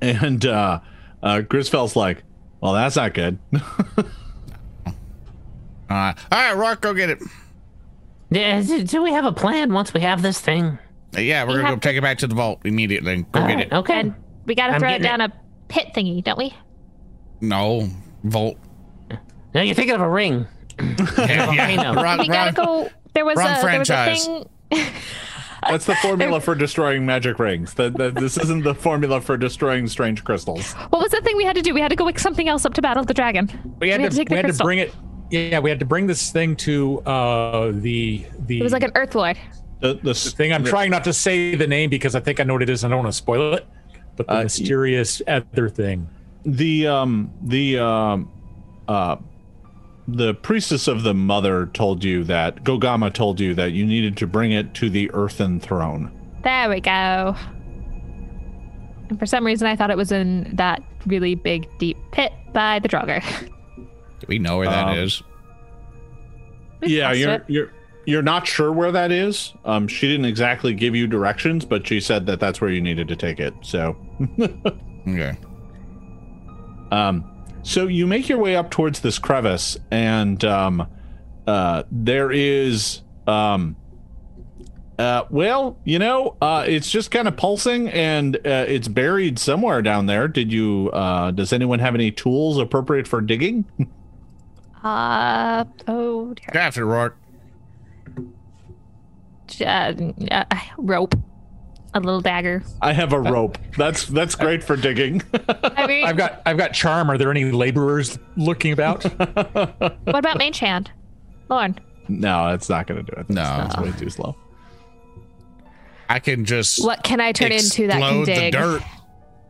and uh, uh, Grisfel's like, "Well, that's not good." (laughs) Uh, all right, Rock, go get it. Yeah, do, do we have a plan once we have this thing? Uh, Yeah, we're We gonna go take it back to the vault immediately. Go All get right, it. Okay. And we gotta I'm throw it getting down a pit thingy, don't we? No, vault. Now you're thinking of a ring. (laughs) Yeah, Volcano. Wrong, we gotta go. There was wrong a there was a thing. (laughs) That's the formula (laughs) for destroying magic rings. That that- this isn't the formula for destroying strange crystals. What was the thing we had to do? We had to go with something else up to battle the dragon. We had, We had to to, take the we had to bring it. Yeah, we had to bring this thing to uh, the the. It was like an Earth Lord. The, the, thing. I'm the- trying not to say the name because I think I know what it is. and I don't want to spoil it. But the Uh, mysterious other thing. the um the um uh the priestess of the mother told you that Gogama told you that you needed to bring it to the earthen throne. There we go. And for some reason, I thought it was in that really big, deep pit by the Draugr. Do (laughs) we know where that is? Um, We yeah, you're it. you're you're not sure where that is. Um, she didn't exactly give you directions, but she said that that's where you needed to take it. So, (laughs) Okay. um, so you make your way up towards this crevice, and um, uh, there is um. Uh, well, you know, uh, it's just kind of pulsing and uh, it's buried somewhere down there. Did you, uh, does anyone have any tools appropriate for digging? (laughs) Uh, oh, dear. Go after Rourke. Uh, uh, rope. A little dagger. I have a rope. That's that's great for digging. (laughs) I mean, I've got I've got charm. Are there any laborers looking about? (laughs) what about Mage Hand? Lauren. no, it's not going to do it. No. it's way too slow. I can just What can I turn into that can explode the dig? dirt.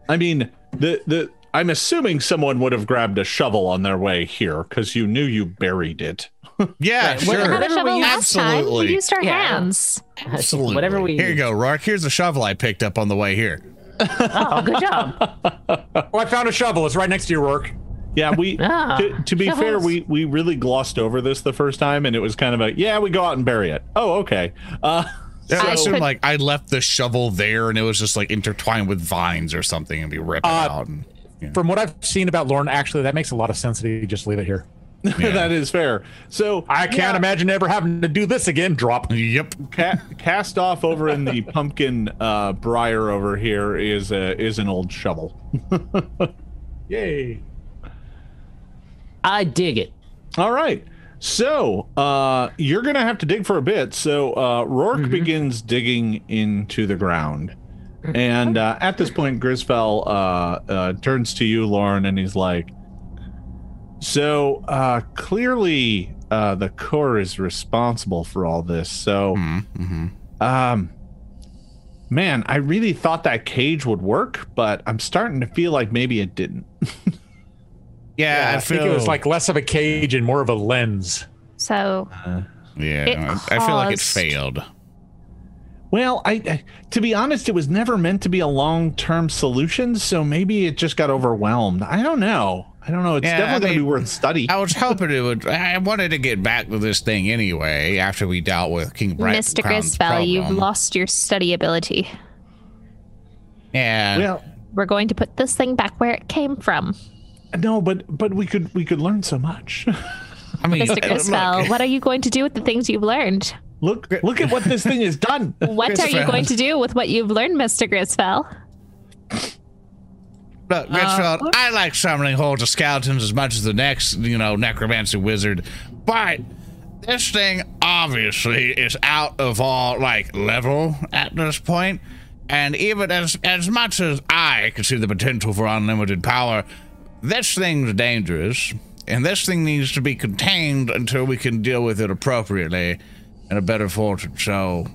I mean, the the I'm assuming someone would have grabbed a shovel on their way here because you knew you buried it. (laughs) Yeah, Right, We sure. had a Whatever shovel we- last time. We used our Yeah. hands. Absolutely. Whatever we Here you go, Rourke. Here's the shovel I picked up on the way here. Oh, good job. (laughs) Oh, I found a shovel. It's right next to your work. Yeah, we Ah, to, to be fair, we we really glossed over this the first time, and it was kind of a yeah, we go out and bury it. Oh, okay. Uh, (laughs) Yeah, I I assumed like I left the shovel there and it was just like intertwined with vines or something and we rip it Uh, out. And, From what I've seen about Lorne, actually, that makes a lot of sense that you just leave it here. (laughs) that is fair. So I can't yeah, imagine ever having to do this again. Drop. yep. ca- cast off over in the pumpkin uh, briar over here is a, is an old shovel. (laughs) Yay. I dig it. All right. So uh, you're gonna have to dig for a bit. So uh, Rourke begins digging into the ground, and uh, at this point, Grisfell uh, uh, turns to you, Lauren, and he's like, "So uh, clearly, uh, the core is responsible for all this. So, Mm-hmm. um, man, I really thought that cage would work, but I'm starting to feel like maybe it didn't." (laughs) Yeah, I, I, think it was like less of a cage and more of a lens. So yeah, it I I feel like it failed. Well, I, I to be honest, it was never meant to be a long-term solution, so maybe it just got overwhelmed. I don't know. I don't know. It's Yeah, definitely I going to be worth study. I was hoping it would. I wanted to get back to this thing anyway after we dealt with King Bright. Mr. Crown's Grisfell, you've lost your study ability. Yeah. Well, We're going to put this thing back where it came from. no, but but we could we could learn so much. I mean, Mr. look, Grisfell, what are you going to do with the things you've learned? Look look at what this thing has done. (laughs) What are you going to do with what you've learned, Mr. Grisfell? Look, uh, Richfield, I like summoning hordes of skeletons as much as the next, you know, necromancy wizard, but this thing obviously is out of all like level at this point. And even as as much as I can see the potential for unlimited power, this thing's dangerous, and this thing needs to be contained until we can deal with it appropriately in a better fortune. So,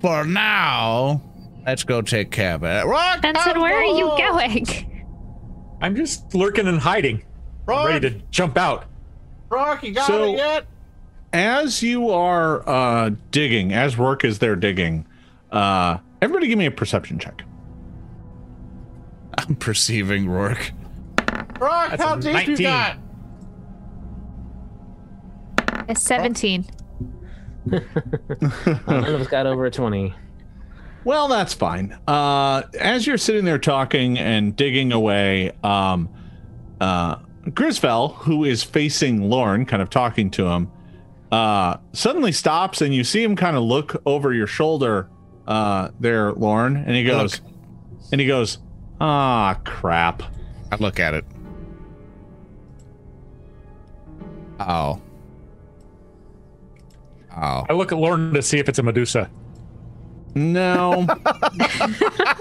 for now, let's go take care of it. Rock, Benson, where are you going? I'm just lurking and hiding. I'm ready to jump out. Rock, you got So- it yet? As you are uh, digging, as work is there digging, uh, everybody give me a perception check. I'm perceiving Rourke. Rourke, That's how a deep you 19. got? A 17. None of us got over a 20. Well, that's fine. Uh, as you're sitting there talking and digging away, um, uh, Grisfell, who is facing Lorne, kind of talking to him, uh, suddenly stops and you see him kind of look over your shoulder uh, there, Lorne, and he goes, and he goes, ah, crap. I look at it. Oh. Oh. I look at Lauren to see if it's a Medusa. No. (laughs)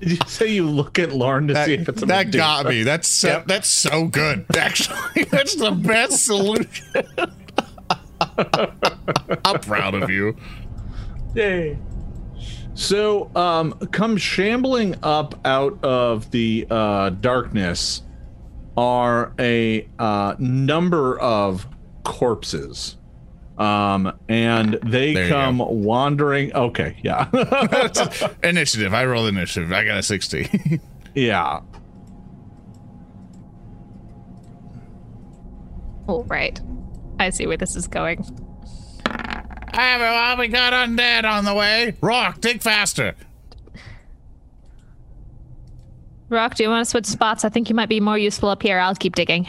Did you say you look at Lauren to That, see if it's a that Medusa? got me. That's so, Yep. that's so good. Actually, (laughs) that's the best solution. (laughs) I'm proud of you. Yay. So, um, come shambling up out of the uh, darkness are a uh, number of corpses. Um, and they There come wandering. Okay, yeah. (laughs) initiative. I rolled initiative. I got a 60. (laughs) yeah. Oh, right. I see where this is going. Everyone, we got undead on the way. Rock, dig faster. Rock, do you want to switch spots? I think you might be more useful up here. I'll keep digging.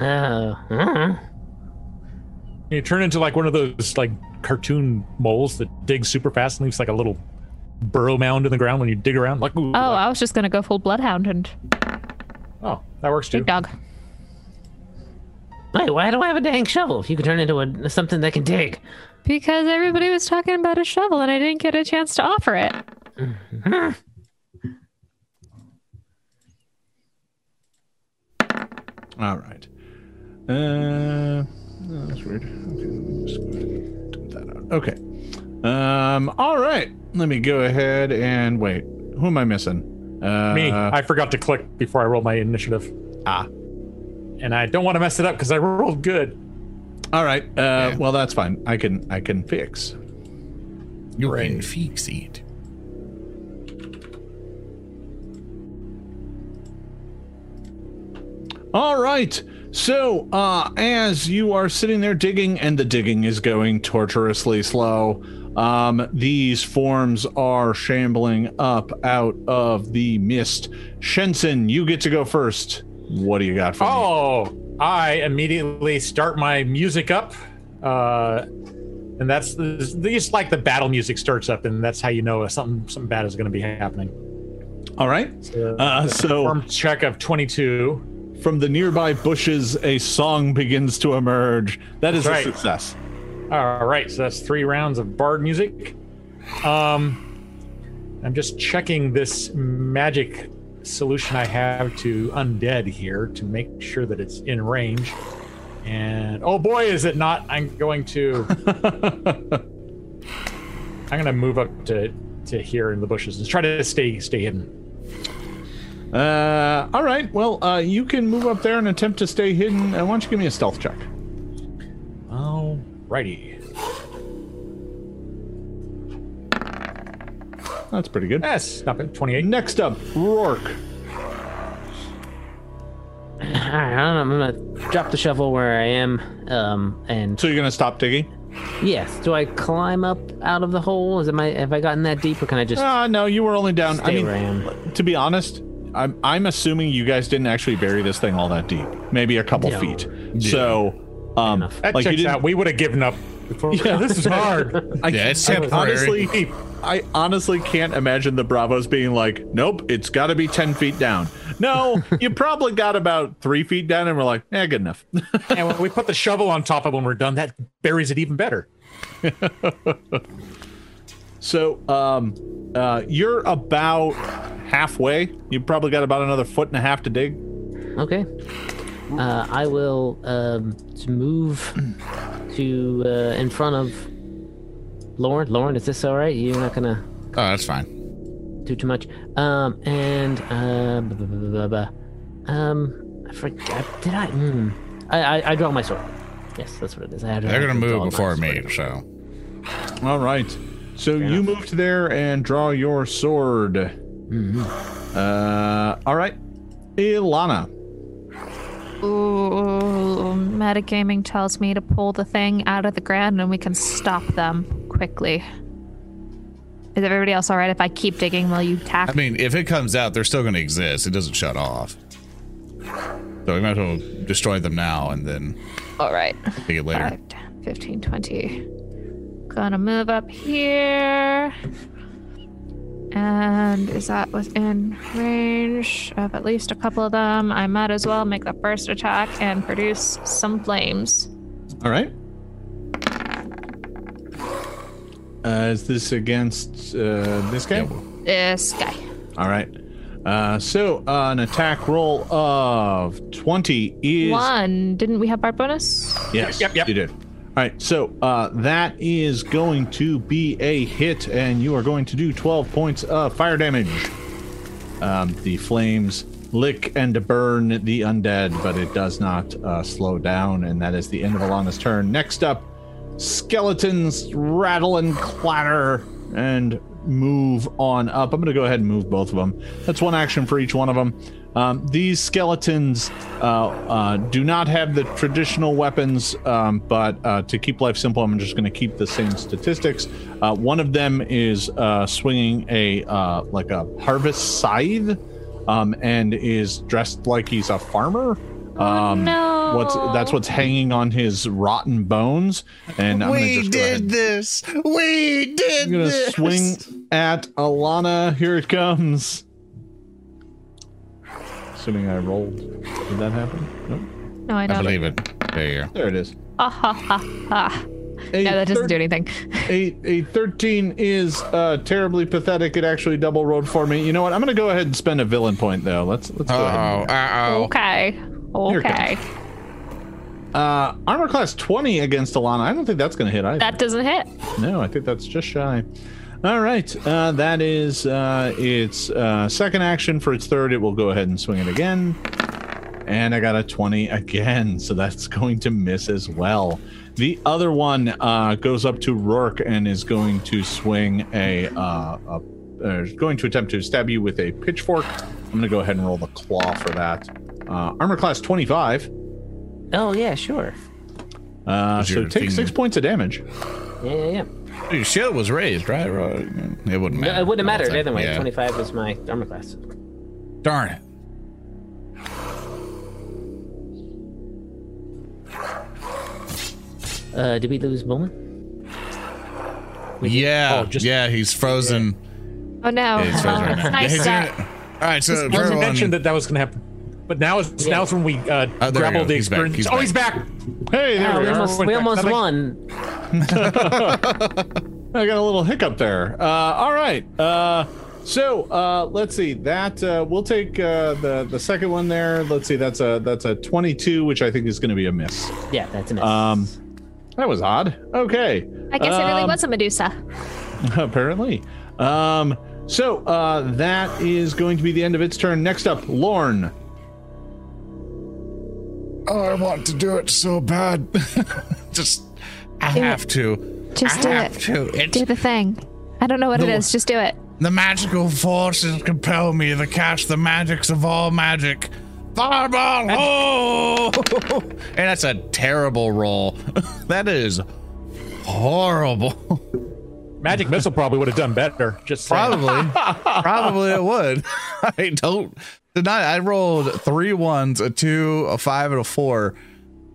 Uh, uh, You turn into like one of those like cartoon moles that digs super fast and leaves like a little burrow mound in the ground when you dig around. Like, ooh, Oh, like- I was just going to go full bloodhound and oh, that works too. big dog. wait, why do I have a dang shovel if you can turn into a, something that can dig? Because everybody was talking about a shovel and I didn't get a chance to offer it. All right. Uh, oh, that's weird. Okay, let me just go ahead and dump that out. Okay. Um. All right. Let me go ahead and wait. Who am I missing? Uh, Me, I forgot to click before I rolled my initiative. Ah. And I don't want to mess it up because I rolled good. All right. Uh. Well, that's fine. I can. I can fix. You Right. can fix it. All right. So, uh, as you are sitting there digging, and the digging is going torturously slow, um, these forms are shambling up out of the mist. Shensen, you get to go first. What do you got for me? Oh, I immediately start my music up. Uh, and that's just like the battle music starts up, and that's how you know something something bad is going to be happening. All right. Uh, so, Form check of 22. From the nearby bushes, a song begins to emerge. That is That's a success. All right, so that's three rounds of bard music. Um, I'm just checking this magic solution I have to undead here to make sure that it's in range. And oh boy, is it not! I'm going to. (laughs) I'm gonna move up to to here in the bushes and try to stay stay hidden. Uh, all right. Well, uh, you can move up there and attempt to stay hidden. Uh, why don't you give me a stealth check? Alrighty. That's pretty good. Yes, not bad. 28. Next up, Rourke. (clears throat) All right, I don't know. I'm gonna drop the shovel where I am. Um, and So you're gonna stop digging? yes, do I climb up out of the hole? Is it my? Have I gotten that deep, or can I just? Uh, no, you were only down. I Stay mean, where I am. to be honest, I'm I'm assuming you guys didn't actually bury this thing all that deep. Maybe a couple Yeah. feet. So, um. That like checks didn't. out. We would have given up. Before. (laughs) Yeah. this is hard. I, Yeah, it's I temporary. honestly, I honestly can't imagine the Bravos being like, "Nope, it's got to be ten feet down." No, you probably got about three feet down, and we're like, "Yeah, good enough." (laughs) and when we put the shovel on top of when we're done, that buries it even better. (laughs) So, um, uh, you're about halfway. You probably got about another foot and a half to dig. Okay. Uh, I will um, to move (clears throat) to uh, in front of Lauren. Lauren, is this all right? You're not gonna Oh, that's fine. do too much. Um, and uh, blah, blah, blah, blah, blah. um, I forgot. Did I? Mm, I, I I draw my sword. Yes, that's what it is. I had, They're gonna move before sword. me, so All right. So you moved there and draw your sword. Uh, all right. Ilana. Ooh, metagaming tells me to pull the thing out of the ground and we can stop them quickly. Is everybody else all right if I keep digging while you tack? I mean, if it comes out, they're still gonna exist. It doesn't shut off. So we might as well destroy them now and then all right. take it later. 5, 10, 15, 20. Gonna move up here. And is that within range of at least a couple of them? I might as well make the first attack and produce some flames. All right. Uh, is this against uh, this guy? This guy. All right. Uh, so uh, an attack roll of 20 is. One. Didn't we have bar bonus? Yes, Yep, yep. you did. All right, so uh, that is going to be a hit, and you are going to do 12 points of fire damage. Um, the flames lick and burn the undead, but it does not uh, slow down, and that is the end of Alana's turn. Next up, skeletons rattle and clatter and move on up. I'm going to go ahead and move both of them. That's one action for each one of them. Um, these skeletons uh, uh, do not have the traditional weapons, um, but uh, to keep life simple, I'm just going to keep the same statistics. Uh, one of them is uh, swinging a uh, like a harvest scythe, um, and is dressed like he's a farmer. Um, no. What's that's what's hanging on his rotten bones, and I'm gonna we just go ahead. did this. We did I'm gonna this. swing at Alana. Here it comes. Assuming I rolled. Did that happen? Nope. No, I I don't. believe it. There you go. There it is. Ah, ha, ha, ha. A, No, that doesn't do anything. (laughs) a, a 13 is uh, terribly pathetic. It actually double rolled for me. You know what? I'm gonna go ahead and spend a villain point though. Let's let's go ahead. Uh oh. Uh oh. Okay. Okay. uh, armor class 20 against Alana. I don't think that's going to hit either. That doesn't hit. No, I think that's just shy. All right, uh, that is uh, its uh, second action. For its third, it will go ahead and swing it again. And I got a 20 again, so that's (laughs) going to miss as well. The other one uh, goes up to Rourke and is going to swing a, uh, a uh, going to attempt to stab you with a pitchfork. I'm going to go ahead and roll the claw for that. Uh, armor class 25. Oh yeah, sure. Uh, so take six points of damage. Yeah, yeah, yeah. Your shield was raised, right? Right. It wouldn't No, matter. it wouldn't matter don't either way. Yeah. 25 was my armor class. Darn it. Uh, did we lose Bulmahn? Yeah. Oh, just- yeah, he's frozen. Oh no. Yeah, he's frozen right it's (laughs) now. nice Yeah, he's gonna- All right, so for Wasn't everyone, mentioned that that was going to happen. But now it's now it's when we uh, Oh, grapple go. the back. experience. He's oh, back. he's back. Hey, there Yeah, we we almost, we almost won. (laughs) I got a little hiccup there. Uh, all right. Uh, so uh, let's see. That uh, we'll take uh, the the second one there. Let's see. That's a that's a 22, which I think is going to be a miss. Yeah, that's a miss. Um, that was odd. Okay. I guess it really Um, was a Medusa. (laughs) Apparently. Um, so uh, that is going to be the end of its turn. Next up, Lorne. Oh, I want to do it so bad. (laughs) Just, I Do it. have to. Just I do have it. to. It's, Do the thing. I don't know what it The- is. Just do it. the magical forces compel me to cast the magics of all magic. Fireball! Oh! and (laughs) that's a terrible roll. (laughs) that is horrible. (laughs) Magic missile probably would have done better. Just saying. Probably, probably it would. I don't deny. I rolled three ones, a two, a five, and a four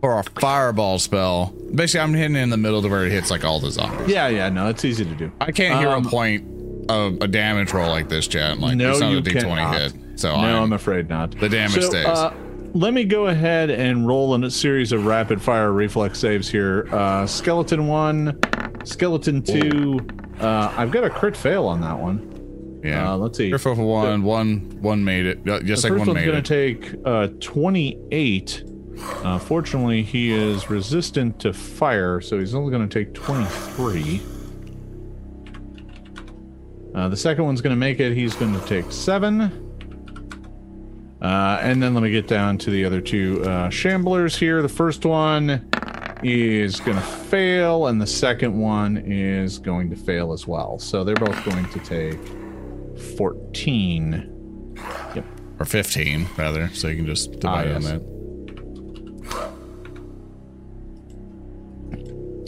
for a fireball spell. Basically, I'm hitting in the middle to where it hits like all the zombies. Yeah, yeah, no, it's easy to do. I can't hear Um, a point of a damage roll like this, Chad. Like no, it's not you a D20 cannot. hit. So no, I'm, I'm afraid not. the damage so, stays. Uh, let me go ahead and roll in a series of rapid fire reflex saves here. Uh, skeleton one, skeleton two. Uh, I've got a crit fail on that one. yeah. uh, let's see. Careful for one. One. One made it. Just The like first one one's made going it. to take uh, 28. Uh, fortunately, he is resistant to fire, so he's only going to take 23. Uh, the second one's going to make it. He's going to take 7. Uh, and then let me get down to the other two uh, shamblers here. The first one is going to fail, and the second one is going to fail as well. So they're both going to take 14. or 15 rather. So you can just divide Ah, on that.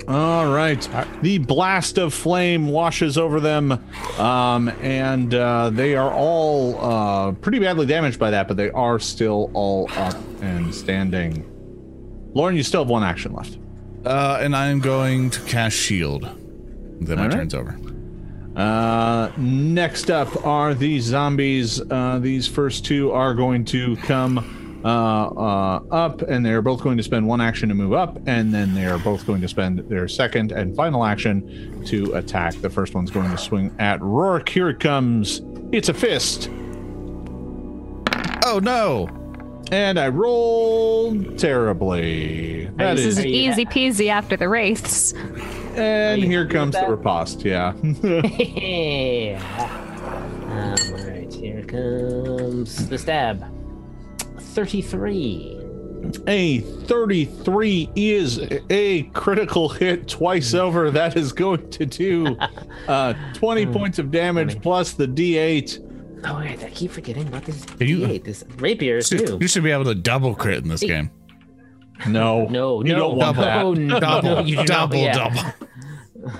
All right. The blast of flame washes over them, um, and uh, they are all uh, pretty badly damaged by that, but they are still all up and standing. Lauren, you still have one action left. Uh, and I'm going to cast shield. Then my All right. turn's over. Uh, next up are these zombies. Uh, these first two are going to come uh, uh, up, and they're both going to spend one action to move up, and then they are both going to spend their second and final action to attack. The first one's going to swing at Rourke. Here it comes. It's a fist. Oh no! And I rolled terribly. That This is, is easy peasy after the race. and here comes with the that? riposte. Yeah. (laughs) (laughs) um, all right, here comes the stab. 33. A 33 is a critical hit twice over. That is going to do (laughs) uh, 20 points of damage plus the d8. Oh, wait, I keep forgetting about this. you- D8, this rapier, too. You should be able to double crit in this game. No, No, you no, don't want that. no, no, Double, no, you do not, double, yeah. double.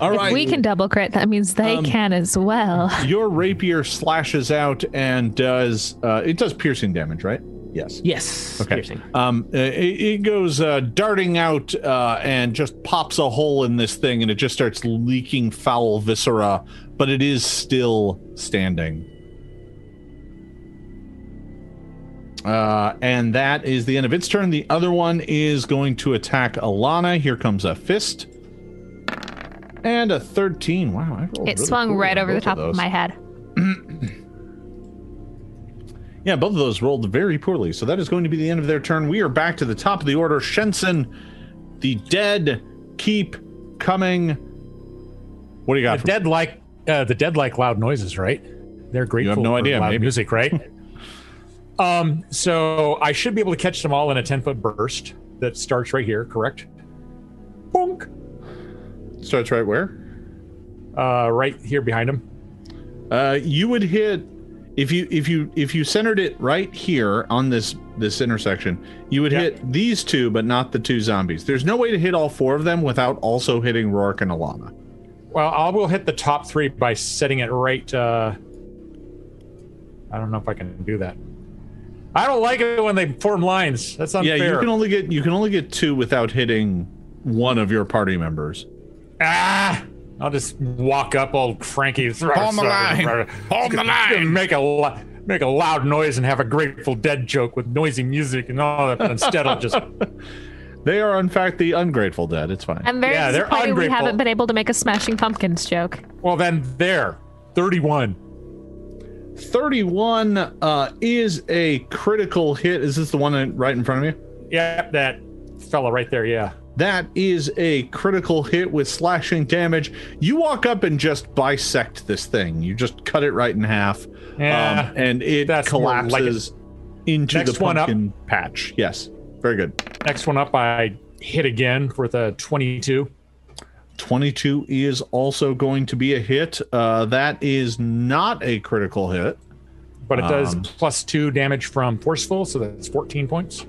(laughs) All If we can double crit, that means they Um, can as well. your rapier slashes out and does uh, it does piercing damage, right? Yes. Yes, Okay. Um, uh, it, it goes uh, darting out uh, and just pops a hole in this thing, and it just starts leaking foul viscera, but it is still standing. Uh, and that is the end of its turn. The other one is going to attack Alana. Here comes a fist. And a 13. Wow. I rolled It really swung poorly right over the top of those. my head. Yeah, both of those rolled very poorly. So that is going to be the end of their turn. We are back to the top of the order. Shensen, the dead keep coming. What do you got? The dead like uh, the dead like loud noises, right? They're grateful You have no for idea, loud maybe. music, right? (laughs) um, so I should be able to catch them all in a ten foot burst that starts right here, correct? Bonk. Starts right where? Uh, right here behind him. Uh, you would hit if you if you if you centered it right here on this this intersection. You would Yeah. hit these two, but not the two zombies. There's no way to hit all four of them without also hitting Rourke and Alana. Well, I will hit the top three by setting it right. Uh, I don't know if I can do that. I don't like it when they form lines. That's unfair. Yeah, you can only get you can only get two without hitting one of your party members. Ah! I'll just walk up, old Frankie. Hold the line. Hold the line. Make a make a loud noise and have a Grateful Dead joke with noisy music and all that. But instead, I'll just (laughs) They are in fact the ungrateful dead. It's fine. I'm very Yeah, they're disappointed we haven't been able to make a Smashing Pumpkins joke. well then there, thirty-one. 31 uh, is a critical hit. Is this the one right in front of you? Yeah, that fella right there. Yeah. That is a critical hit with slashing damage. You walk up and just bisect this thing. You just cut it right in half. Yeah, um, and it more like collapses into Next the pumpkin patch. Yes. Very good. Next one up, I hit again with a twenty-two. 22 is also going to be a hit. Uh, that is not a critical hit. but it does Um, plus two damage from forceful, so that's 14 points.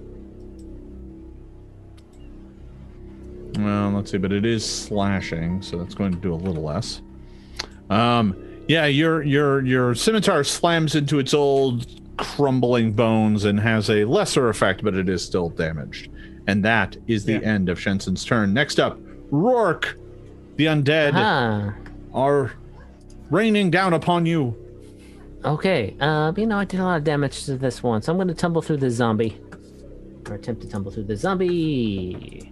Well, let's see, but it is slashing, so that's going to do a little less. Um, yeah, your your your scimitar slams into its old crumbling bones and has a lesser effect, but it is still damaged. And that is the Yeah. end of Shensen's turn. Next up, Rourke, the undead, Ah, are raining down upon you. okay. Uh, you know, I did a lot of damage to this one, so I'm going to tumble through the zombie, or attempt to tumble through the zombie.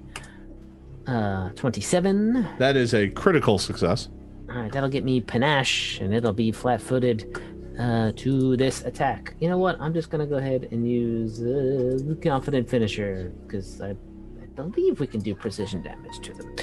Uh, 27. That is a critical success. All right, that'll get me panache, and it'll be flat-footed uh, to this attack. You know what? I'm just gonna go ahead and use uh, the confident finisher because I, I believe we can do precision damage to them.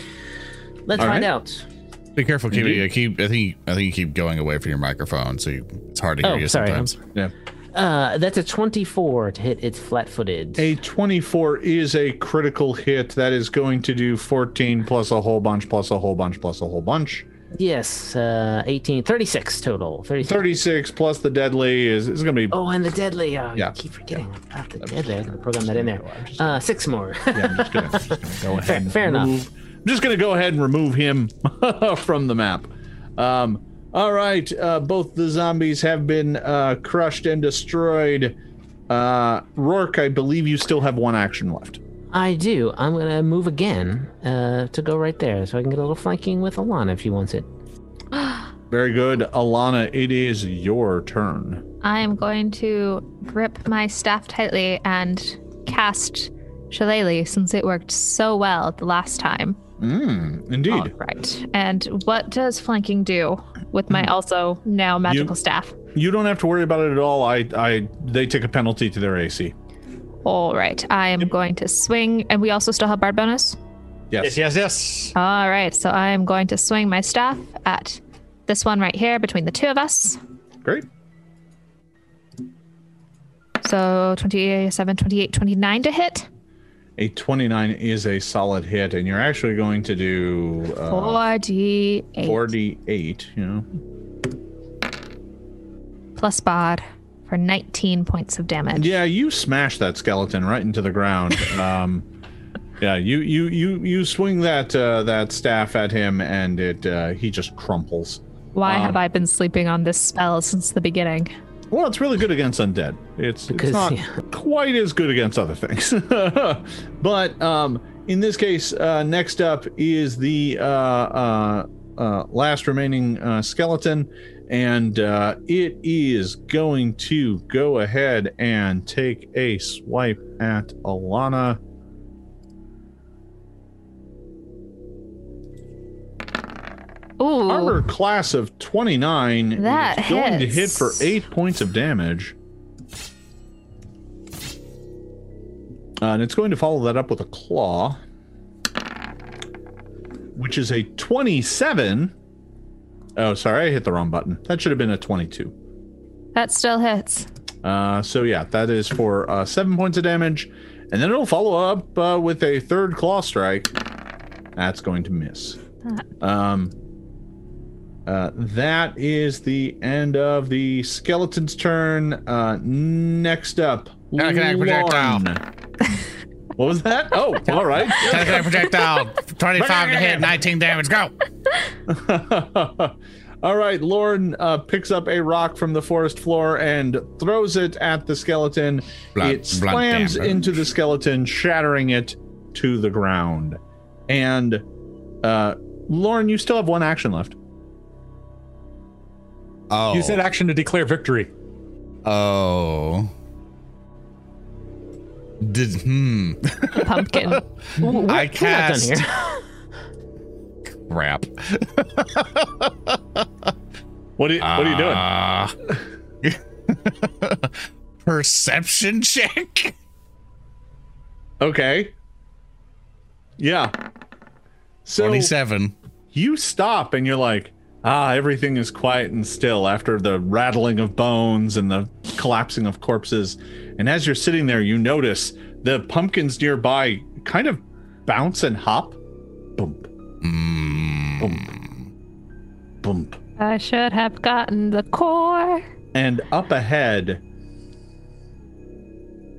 Let's All find right. out. Be careful, keep, Indeed. yeah, keep. I think I think you keep going away from your microphone, so you, it's hard to hear Oh, you sorry, sometimes. Yeah. Uh, that's a 24 to hit its flat-footed. A 24 is a critical hit. That is going to do 14 plus a whole bunch, plus a whole bunch, plus a whole bunch. Yes, uh, 18, 36 total. 36. 36 plus the deadly is, is going to be. Oh, and the deadly. Oh, Yeah. I keep forgetting about the deadly. I'm gonna program that in there. Uh, six more. Yeah, I'm just going (laughs) to go ahead. fair, and fair enough. remove- I'm just going to go ahead and remove him (laughs) from the map. Um, all right. Uh, both the zombies have been uh, crushed and destroyed. Uh, Rourke, I believe you still have one action left. I do. I'm gonna move again uh, to go right there, so I can get a little flanking with Alana if she wants it. (gasps) Very good. Alana, it is your turn. I am going to grip my staff tightly and cast Shillelagh since it worked so well the last time. Mm, indeed. All right. And what does flanking do with my hmm. also now magical staff? You don't have to worry about it at all. I, I, they take a penalty to their AC. All right. I am going to swing, and we also still have bard bonus. Yes. Yes, yes, yes. All right. So I am going to swing my staff at this one right here between the two of us. Great. So 27, 28, 29 to hit. A 29 is a solid hit, and you're actually going to do uh, 48 48, you know. plus bod for 19 points of damage. Yeah, you smash that skeleton right into the ground. (laughs) um, yeah, you you you you swing that uh, that staff at him, and it uh, he just crumples. Why Um, have I been sleeping on this spell since the beginning? Well, it's really good against undead. It's, Because, it's not yeah. quite as good against other things. (laughs) but um, in this case, uh, next up is the uh, uh, uh, last remaining uh, skeleton, and uh, it is going to go ahead and take a swipe at Alana. Ooh. Armor class of 29 is That going to hit for 8 points of damage. Uh, and it's going to follow that up with a claw. which is a 27. Oh, sorry, I hit the wrong button. That should have been a 22. That still hits. Uh, so yeah, that is for uh, seven points of damage, and then it'll follow up uh, with a third claw strike. That's going to miss. Um, uh, that is the end of the skeleton's turn. Uh, next up, Telekinetic projectile. (laughs) What was that? Oh, (laughs) all right. Telekinetic projectile. 25 to hit, 19 damage. Go. (laughs) All right, Lauren uh, picks up a rock from the forest floor and throws it at the skeleton. Blood- it slams into the skeleton, shattering it to the ground. And uh, Lauren, you still have one action left. Oh. Use that action to declare victory. Oh. Did hmm. Pumpkin. (laughs) I We're not cast here. crap. (laughs) What are you, what are you doing? Uh, (laughs) perception check. Okay. Yeah. So 27. you stop and you're like, ah, everything is quiet and still after the rattling of bones and the collapsing of corpses. And as you're sitting there, you notice the pumpkins nearby kind of bounce and hop. Boom, Mm. boom, boom. I should have gotten the core. And up ahead,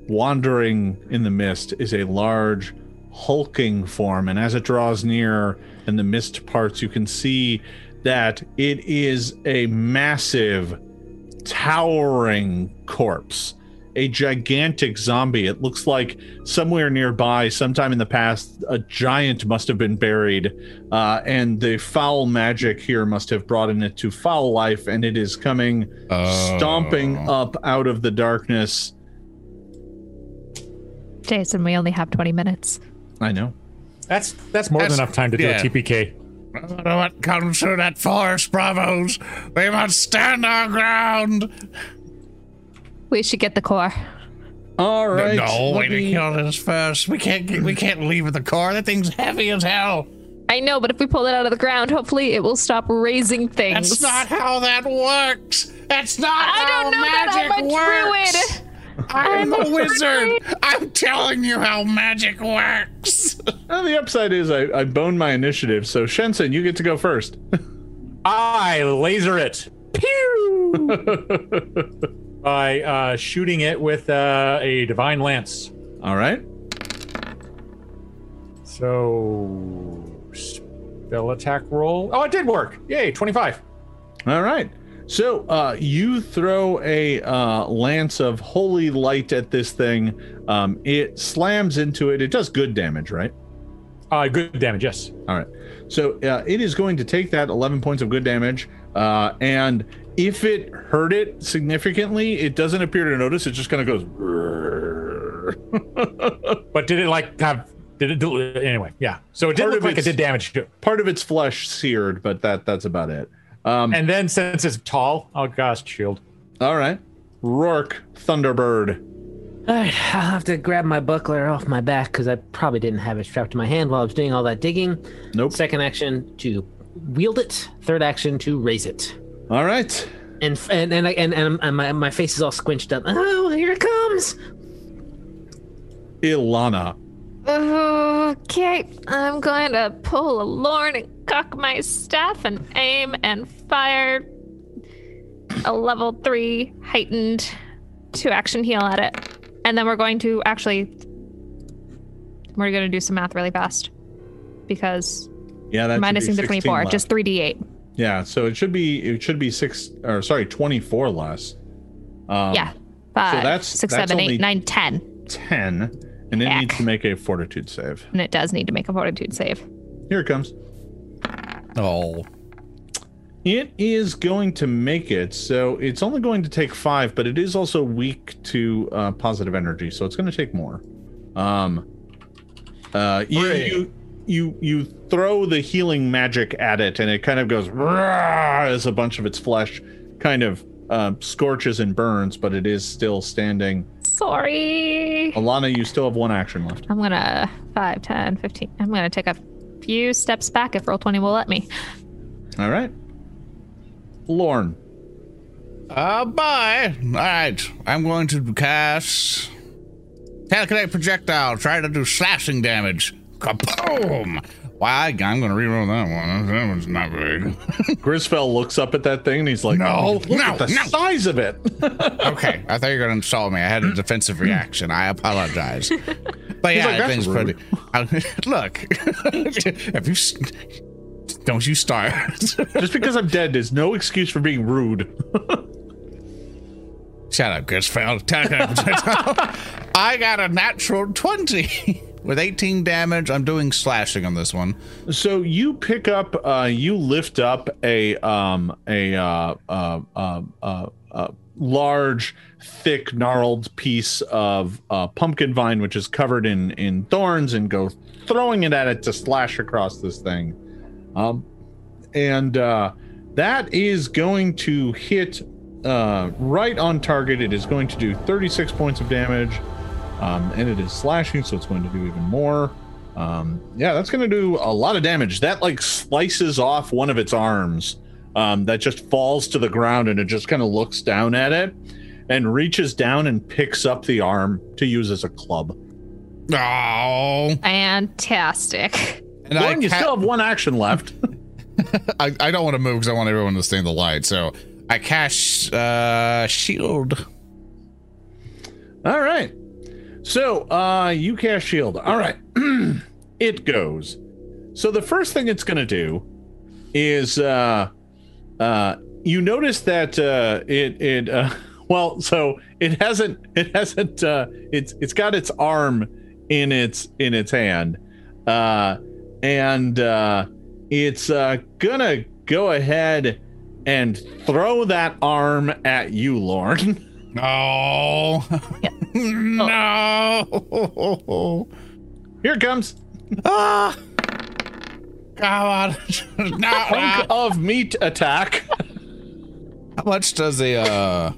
wandering in the mist, is a large, hulking form. And as it draws near and the mist parts, you can see that it is a massive, towering corpse. A gigantic zombie. It looks like somewhere nearby, sometime in the past, a giant must have been buried, uh, and the foul magic here must have brought in it to foul life, and it is coming stomping Oh. up out of the darkness. Jason, we only have 20 minutes. I know. That's that's more That's- than enough time to do a TPK. No matter what comes through that forest, bravos, we must stand our ground. We should get the core. All right. no, let wait to me- kill this first. We can't get, we can't leave with the car. That thing's heavy as hell. I know, but if we pull it out of the ground, hopefully it will stop raising things. That's not how that works. That's not I how don't know that I'm a works. druid. I'm I'm a a (laughs) wizard. I'm telling you how magic works. (laughs) Well, the upside is I, I boned my initiative, so Shensen, you get to go first. (laughs) I laser it. Pew! By uh, shooting it with uh, a divine lance. All right. So spell attack roll. Oh, it did work. Yay, 25. All right. So uh, you throw a uh, lance of holy light at this thing. Um, it slams into it. It does good damage, right? Uh, good damage, yes. All right. So uh, it is going to take that 11 points of good damage. Uh, and if it hurt it significantly, it doesn't appear to notice. It just kind of goes. (laughs) But did it like have did it do anyway? Yeah. So it did Part look like it did damage to it. Part of its flesh seared, but that that's about it. Um, And then since it's tall, oh gosh, shield. all right. Rourke, Thunderbird. All right, I'll have to grab my buckler off my back because I probably didn't have it strapped to my hand while I was doing all that digging. Nope. Second action to wield it. Third action to raise it. All right. And and and I- and, and, and my, my face is all squinched up. Oh, here it comes! Ilana. Okay, I'm going to pull a Lorn and cock my staff and aim and fire a level three heightened two action heal at it. And then we're going to actually, we're going to do some math really fast because Yeah, that minusing the 24, 16 just 3d8. yeah. So it should be it should be six or sorry twenty four less. Um, yeah. Five, that's- six, that's seven, eight, nine, ten. ten, and it Heck. needs to make a fortitude save. And it does need to make a fortitude save. Here it comes. Oh, It is going to make it, so it's only going to take five, but it is also weak to uh, positive energy, so it's going to take more. Um, uh, you, you you you throw the healing magic at it, and it kind of goes as a bunch of its flesh kind of uh, scorches and burns, but it is still standing. Sorry. Alana, you still have one action left. I'm gonna 5, 10, 15. I'm gonna take a few steps back if roll twenty will let me. All right. Lorne. Uh, bye. All right, I'm going to cast telekinetic projectile. Try to do slashing damage. Kaboom! Why? I'm going to reroll that one. That one's not big. (laughs) Grisfell looks up at that thing and he's like, No, "Oh, look no, at the no." size of it." (laughs) okay, I thought you were going to insult me. I had a defensive reaction. I apologize. (laughs) But yeah, like, that "That's thing's pretty. I- uh, look, have you? Don't you start. Just because I'm dead is no excuse for being rude. Shut up, Grisfeld. Projectile. I got a natural 20 with 18 damage. I'm doing slashing on this one. So you pick up, uh, you lift up a um a uh, uh, uh, uh, uh, large, thick, gnarled piece of uh, pumpkin vine, which is covered in in thorns, and go throwing it at it to slash across this thing. Um, and uh, that is going to hit uh, right on target. It is going to do 36 points of damage, um, and it is slashing, so it's going to do even more. Um, yeah, that's going to do a lot of damage. That like slices off one of its arms. Um, that just falls to the ground, and it just kind of looks down at it, and reaches down and picks up the arm to use as a club. Oh. Fantastic. And I, Lauren, you ca- still have one action left. (laughs) I, I don't want to move because I want everyone to stay in the light. So I cast uh, shield. All right. So, uh, you cast shield. All right. (clears throat) it goes. So the first thing it's going to do is uh uh you notice that uh it it uh (laughs) well, so it hasn't it hasn't uh it's it's got its arm in its in its hand. Uh and uh it's uh gonna go ahead and throw that arm at you, (laughs) Lauren. (laughs) Oh. no. Here it comes. Ah. Come on. (laughs) no. Hunk of meat attack. How much does a uh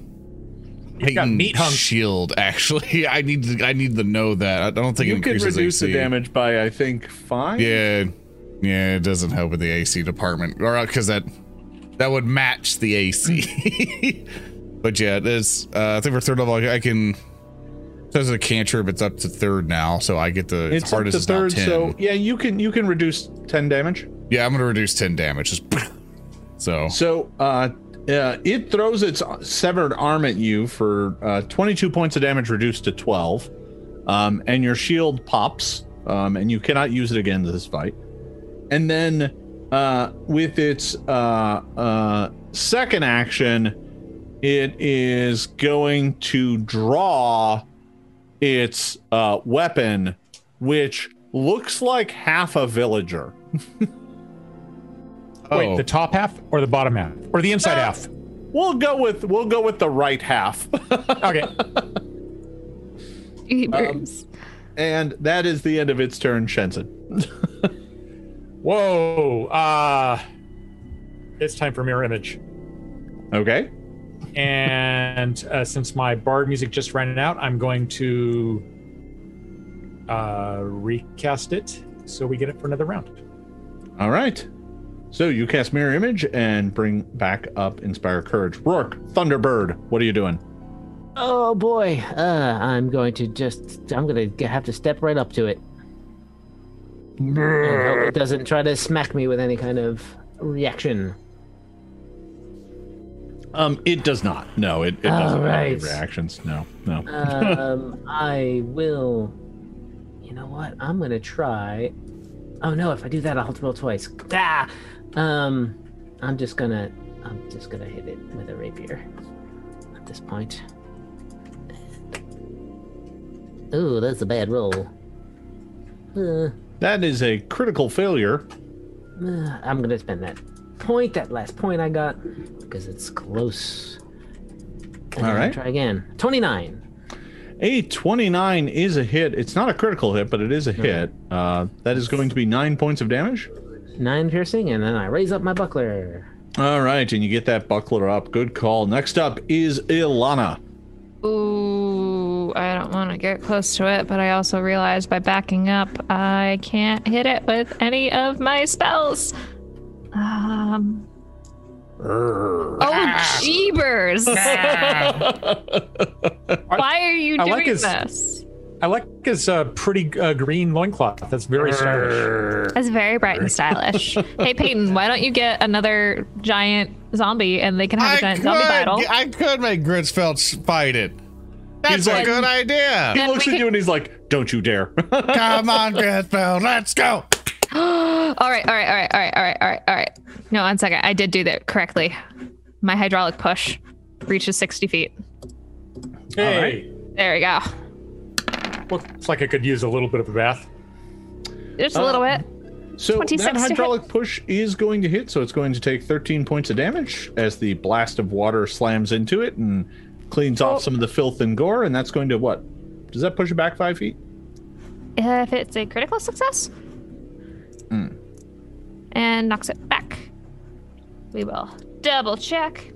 got meat hunk. shield actually? (laughs) I need to I need to know that. I don't think it You can increases reduce the damage by I think five. Yeah. Yeah, it doesn't help with the AC department. Or because that that would match the AC. But yeah, it is uh I think for third level I can says a cantrip, it's up to third now, so I get the It's up hardest to is third, 10. so yeah, you can you can reduce ten damage. Yeah, I'm gonna reduce 10 damage. Just (laughs) so So uh, uh it throws its severed arm at you for uh, 22 points of damage reduced to 12. Um, and your shield pops, um, and you cannot use it again in this fight. And then uh, with its uh, uh, second action, it is going to draw its uh, weapon, which looks like half a villager. (laughs) Oh. Wait, the top half or the bottom half or the inside Ah. half? We'll go with we'll go with the right half. (laughs) Okay. Ebers. and that is the end of its turn, Shensen. (laughs) Whoa. Uh it's time for mirror image. Okay. And uh, since my bard music just ran out, I'm going to uh, recast it so we get it for another round. All right. So you cast Mirror Image and bring back up Inspire Courage. Rourke, Thunderbird, what are you doing? Oh boy, uh, I'm going to just, I'm going to have to step right up to it. And hope it doesn't try to smack me with any kind of reaction. Um, it does not. No, it, it doesn't All have any reactions. No, no. Um, (laughs) I will. You know what? I'm gonna try. Oh no! If I do that, I'll have to roll twice. Ah! Um, I'm just gonna. I'm just gonna hit it with a rapier. At this point. Ooh, that's a bad roll. Uh, that is a critical failure. uh, I'm gonna spend that point, that last point I got, because it's close. And All then right. Try again. Twenty-nine. A 29 is a hit. It's not a critical hit, but it is a hit. Uh, that is going to be nine points of damage. Nine piercing, and then I raise up my buckler. All right, and you get that buckler up. Good call. Next up is Ilana. Ooh. Ooh, I don't want to get close to it, but I also realized by backing up, I can't hit it with any of my spells. Um. Oh, jeebers! (laughs) Why are you I doing like his- this? I like his uh, pretty uh, green loincloth. That's very stylish. That's very bright and stylish. (laughs) hey, Peyton, why don't you get another giant zombie and they can have a giant zombie battle? I could make Gritzfeld fight it. That's He's a like- good idea. He looks at could- you and he's like, "Don't you dare!" (laughs) Come on, Gritzfeld, let's go. (gasps) all right, all right, all right, all right, all right, all right, all right. No, one second. I did do that correctly. My hydraulic push reaches 60 feet. Hey, There we go. looks like I could use a little bit of a bath. Just a little uh, bit. So 26 that to hit. hydraulic push is going to hit, so it's going to take 13 points of damage as the blast of water slams into it and cleans Oh. off some of the filth and gore, and that's going to what? Does that push it back five feet? If it's a critical success, and knocks it back. We will double check.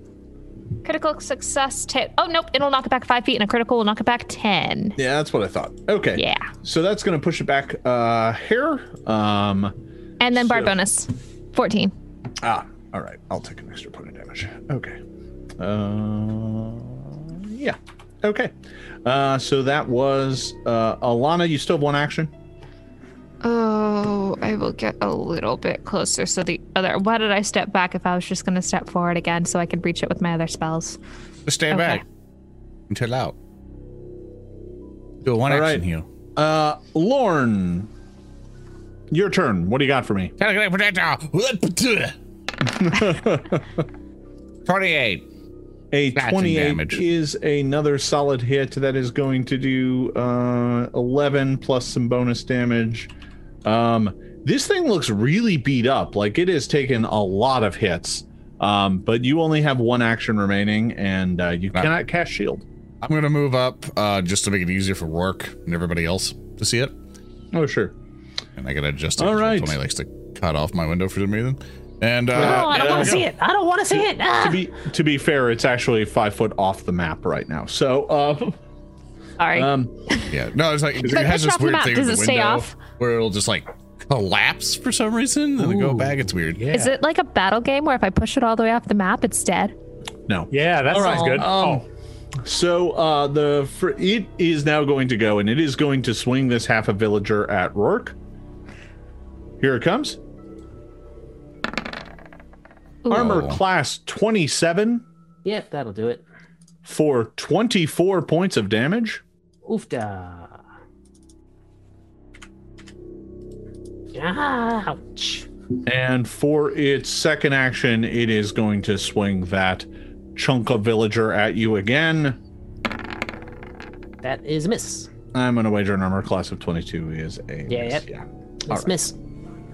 Critical success. Ta- oh nope, it'll knock it back five feet, and a critical will knock it back ten. Yeah, that's what I thought. Okay. Yeah, So that's going to push it back uh here. Um and then bard So- bonus, fourteen. ah, all right. I'll take an extra point of damage. Okay. Uh yeah. Okay. Uh so that was uh Alana, you still have one action? Oh, I will get a little bit closer. So the other. Why did I step back if I was just going to step forward again so I could reach it with my other spells? Just stay Okay. back and chill out. Do a one All action right. heal. Uh Lorne. Your turn. What do you got for me? (laughs) Twenty-eight. A Slashing 28 is another solid hit that is going to do uh, 11 plus some bonus damage. Um, this thing looks really beat up. Like it has taken a lot of hits. Um, but you only have one action remaining and uh, you cannot cast shield. I'm gonna move up uh, just to make it easier for work and everybody else to see it. Oh, sure. And I gotta adjust it. All 'cause right. Tony likes to cut off my window for some reason. And uh, Oh, I don't want to see it. I don't want to see it. Ah! To be to be fair, it's actually five foot off the map right now. So, uh, Sorry. um, (laughs) yeah, no, it's like it has this weird thing Does with the it stay window off? where it'll just like collapse for some reason and then go back. It's weird. Yeah. Is it like a battle game where if I push it all the way off the map, it's dead? no. Yeah, that All sounds right, good. um, oh, So uh, the fr- it is now going to go, and it is going to swing this half a villager at Rourke. Here it comes. Armor Oh. class 27 Yep, that'll do it. For 24 points of damage. Oofda. Ah, ouch. And for its second action, it is going to swing that chunk of villager at you again. That is a miss. I'm going to wager an armor class of 22 is a Yeah, miss. yep. yeah. That's miss.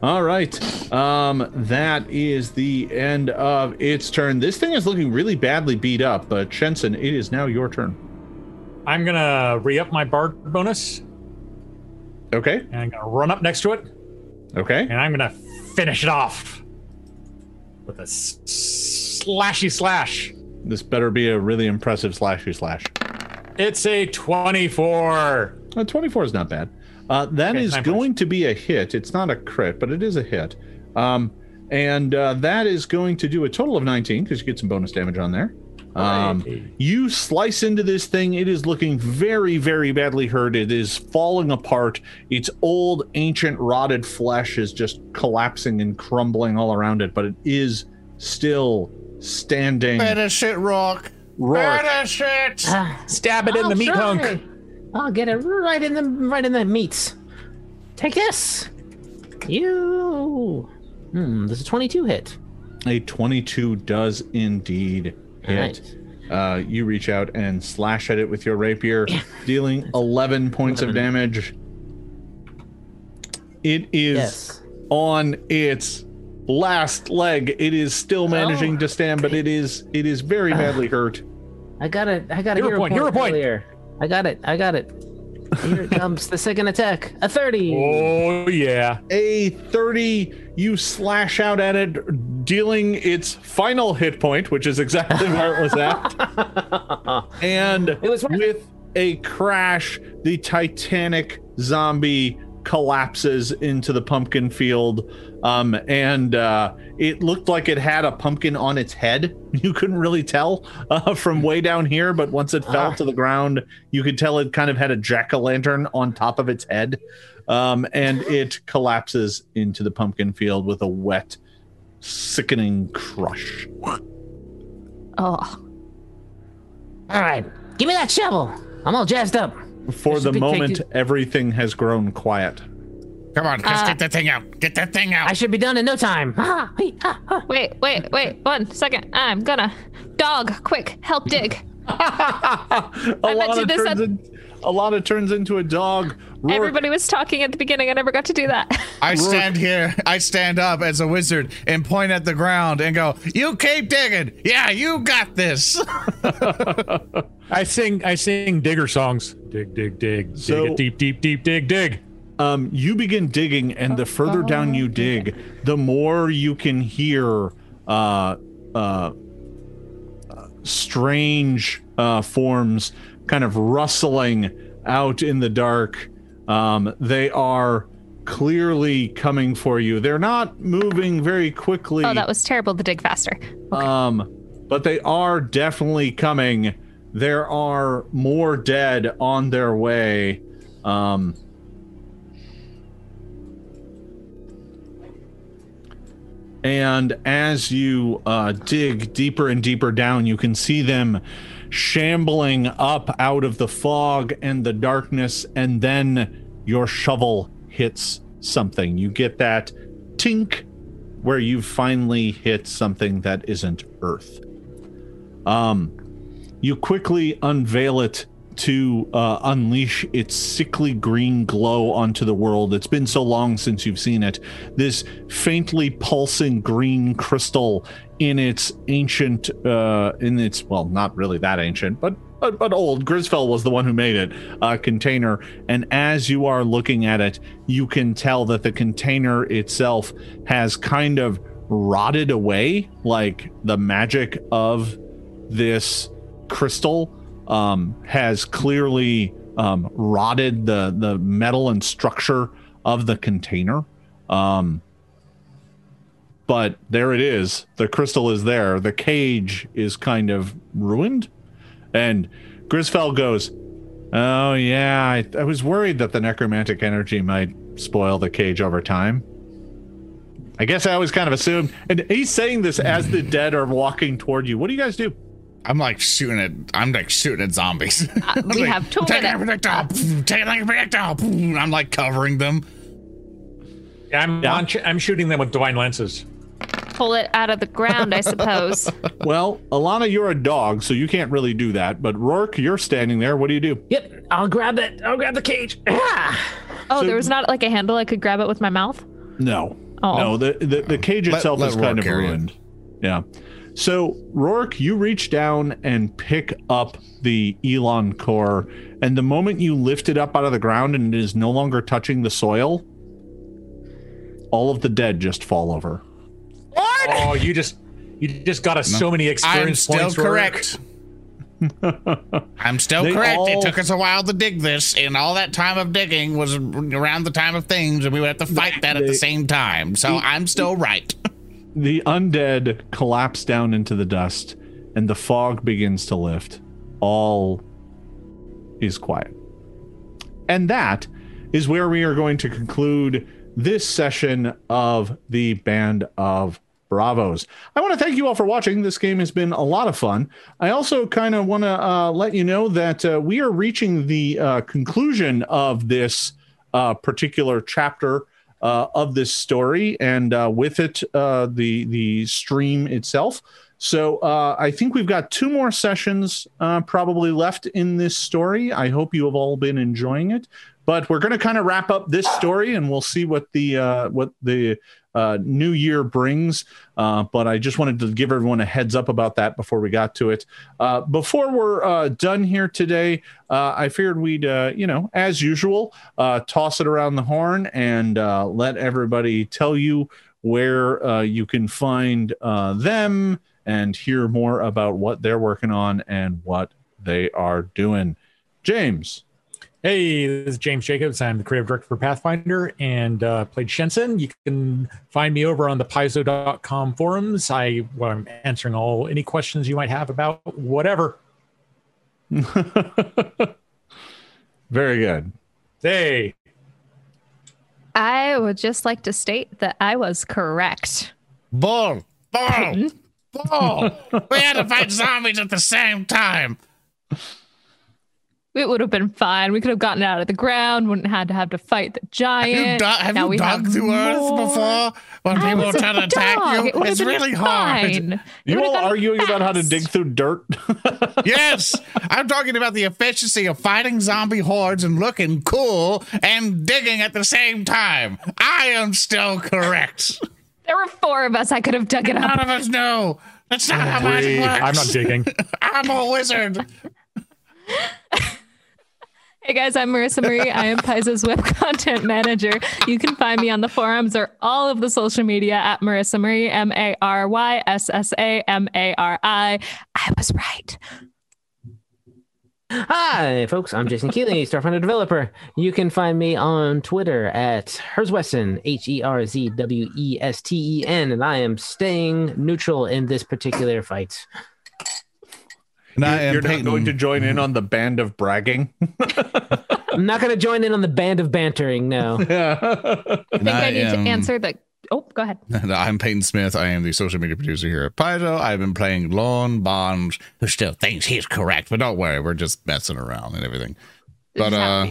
All right. Um, that is the end of its turn. This thing is looking really badly beat up, but Shensen, it is now your turn. I'm gonna re-up my bard bonus, Okay. and I'm gonna run up next to it, Okay. and I'm gonna finish it off with a s- slashy slash. This better be a really impressive slashy slash. It's a 24. Uh, 24 is not bad. Uh, that Okay, is nine going to be a hit. It's not a crit, but it is a hit. Um, and uh, that is going to do a total of 19 because you get some bonus damage on there. Um, Hooray. you slice into this thing. It is looking very, very badly hurt. It is falling apart. Its old, ancient, rotted flesh is just collapsing and crumbling all around it, but it is still standing. Finish it, Rock. Rourke. Finish it. (sighs) Stab it in I'll the meat try. hunk. I'll get it right in the right in the meats. Take this. You. Hmm. There's a 22 hit. A 22 does indeed hit. Uh, you reach out and slash at it with your rapier, dealing (laughs) 11 points of damage. It is Yes. on its last leg. It is still managing Oh, to stand, but it is it is very badly hurt. I got it. I got a Hero hero, point, hero point. earlier. I got it. I got it. Here it (laughs) comes. The second attack. A 30. Oh yeah. A 30, you slash out at it, dealing its final hit point, which is exactly where it was at. (laughs) and It was with a crash, the Titanic zombie collapses into the pumpkin field. Um, and uh, it looked like it had a pumpkin on its head. (laughs) You couldn't really tell uh, from way down here, but once it fell Ah. to the ground, you could tell it kind of had a jack o' lantern on top of its head. Um, and it collapses into the pumpkin field with a wet, sickening crush. Oh, All right, give me that shovel. I'm all jazzed up. For the is a big thank moment, you. everything has grown quiet. Come on, let's Uh, get that thing out. Get that thing out. I should be done in no time. Ah, wait, ah, ah. wait, wait, wait. One second. I'm gonna. Dog, quick, help dig. (laughs) Alana you this turns, had- in, Alana turns into a dog. Rourke, Everybody was talking at the beginning. I never got to do that. (laughs) I stand here, I stand up as a wizard and point at the ground and go, You keep digging. Yeah, you got this. (laughs) I sing I sing digger songs. Dig, dig, dig. So- dig it deep, deep, deep, dig, dig. um, you begin digging, and the further down you dig, the more you can hear uh, uh, uh, strange uh, forms kind of rustling out in the dark. Um, they are clearly coming for you. They're not moving very quickly. Oh, that was terrible to dig faster. Um, but they are definitely coming. There are more dead on their way. Um, and as you uh, dig deeper and deeper down, you can see them shambling up out of the fog and the darkness, and then your shovel hits something. You get that tink where you finally hit something that isn't Earth. Um, you quickly unveil it to uh, unleash its sickly green glow onto the world. It's been so long since you've seen it. This faintly pulsing green crystal in its ancient, uh, in its well, not really that ancient, but but, but old. Grisfell was the one who made it uh, container. And as you are looking at it, you can tell that the container itself has kind of rotted away, like the magic of this crystal um, has clearly um, rotted the the metal and structure of the container. Um, but there it is. The crystal is there. The cage is kind of ruined. And Grisfell goes, Oh, yeah, I, I was worried that the necromantic energy might spoil the cage over time. I guess I always kind of assumed. And he's saying this as the (laughs) dead are walking toward you. What do you guys do? I'm like shooting at I'm like shooting at zombies. Uh, (laughs) we Like, have two take minutes. that projectile, poof, take that projectile. I'm like covering them. I'm Yeah. on I'm shooting them with divine lances. Pull it out of the ground, I suppose. (laughs) Well, Alana, you're a dog, so you can't really do that. But Rourke, you're standing there. What do you do? Yep, I'll grab it. I'll grab the cage. (clears throat) Oh, So- there was not like a handle I could grab it with my mouth. No. Oh. No, the, the, the cage itself let is kind of carry it. ruined. Yeah. So, Rourke, you reach down and pick up the Elon core, and the moment you lift it up out of the ground and it is no longer touching the soil, all of the dead just fall over. Oh, you just you just got us so many experience I'm still points. Correct. I'm still They correct. all- It took us a while to dig this, and all that time of digging was around the time of things, and we would have to fight that at They- the same time. So I'm still right. (laughs) The undead collapse down into the dust, and the fog begins to lift. All is quiet. And that is where we are going to conclude this session of the Band of Bravos. I want to thank you all for watching. This game has been a lot of fun. I also kind of want to uh, let you know that uh, we are reaching the uh, conclusion of this uh, particular chapter uh, of this story, and uh, with it, the the stream itself. So I think we've got two more sessions probably left in this story. I hope you have all been enjoying it. But we're going to kind of wrap up this story, and we'll see what the uh, what the uh, new year brings. Uh, but I just wanted to give everyone a heads up about that before we got to it. Uh, before we're uh, done here today, uh, I figured we'd, uh, you know, as usual, uh, toss it around the horn and uh, let everybody tell you where uh, you can find uh, them and hear more about what they're working on and what they are doing. James. Hey, this is James Jacobs. I'm the creative director for Pathfinder and uh, played Shensen. You can find me over on the paizo.com forums. I, well, I'm answering all any questions you might have about whatever. (laughs) Very good. Hey, I would just like to state that I was correct. Bull, bull, (laughs) bull. we had to fight zombies at the same time. It would have been fine. We could have gotten it out of the ground. Wouldn't have had to have to fight the Have you, giant. do- have Now you we dug through Earth before when I people was a try to attack you? It would have It's been really hard. fine. It You would have all gone arguing about how to dig through dirt? (laughs) Yes, I'm talking about the efficiency of fighting zombie hordes and looking cool and digging at the same time. I am still correct. There were four of us. I could have dug it up. None of us know. That's not how magic works. I'm not digging. (laughs) I'm a wizard. (laughs) Hey guys, I'm Maryssa Mari. I am Paizo's web (laughs) content manager. You can find me on the forums or all of the social media at Maryssa Mari, M A R Y S S A M A R I. I was right. Hi, folks. I'm Jason Keeley, Starfinder developer. You can find me on Twitter at Herzwesten, H E R Z W E S T E N, and I am staying neutral in this particular fight. And I am You're not Peyton. going to join in on the band of bragging? (laughs) I'm not going to join in on the band of bantering. No. (laughs) I think I, I need am- to answer the. Oh, go ahead. (laughs) I'm Peyton Smith. I am the social media producer here at Paizo. I've been playing Lon Bonds, who still thinks he's correct, but don't worry, we're just messing around and everything. But uh,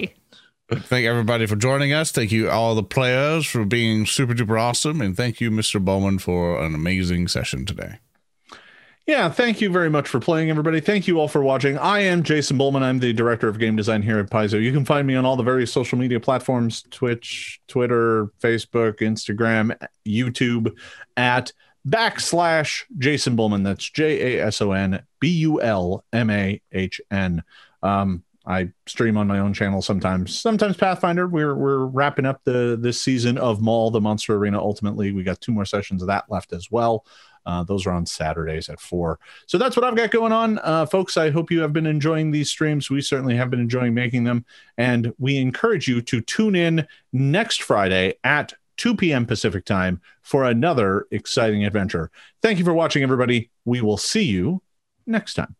thank everybody for joining us. Thank you all the players for being super duper awesome, and thank you, Mr. Bulmahn, for an amazing session today. Yeah, thank you very much for playing, everybody. Thank you all for watching. I am Jason Bulmahn. I'm the director of game design here at Paizo. You can find me on all the various social media platforms Twitch, Twitter, Facebook, Instagram, YouTube at backslash Jason Bulmahn. That's J A S O N B U L M A H N. Um, I stream on my own channel sometimes. Sometimes Pathfinder. We're we're wrapping up the this season of Maul, the Monster Arena Ultimate League. We got two more sessions of that left as well. Uh, those are on Saturdays at four. So that's what I've got going on, uh, folks. I hope you have been enjoying these streams. We certainly have been enjoying making them, and we encourage you to tune in next Friday at 2 p.m. Pacific time for another exciting adventure. Thank you for watching, everybody. We will see you next time.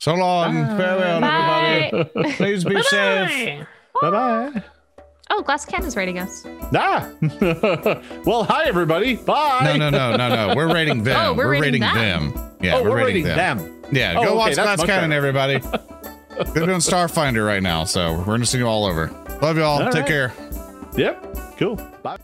So long. Farewell, Bye. everybody. Please be safe. Bye bye. Oh, Glass Cannon's raiding us. Ah. (laughs) well, hi everybody. Bye. No, no, no, no, no. We're raiding (laughs) them. Oh, we're raiding them. Yeah, oh, we're, raiding them. Yeah, Oh, go okay, watch Glass much Cannon, better. everybody. (laughs) They're doing Starfinder right now, so we're gonna see you all over. Love y'all. All Take right. care. Yep. Cool. Bye.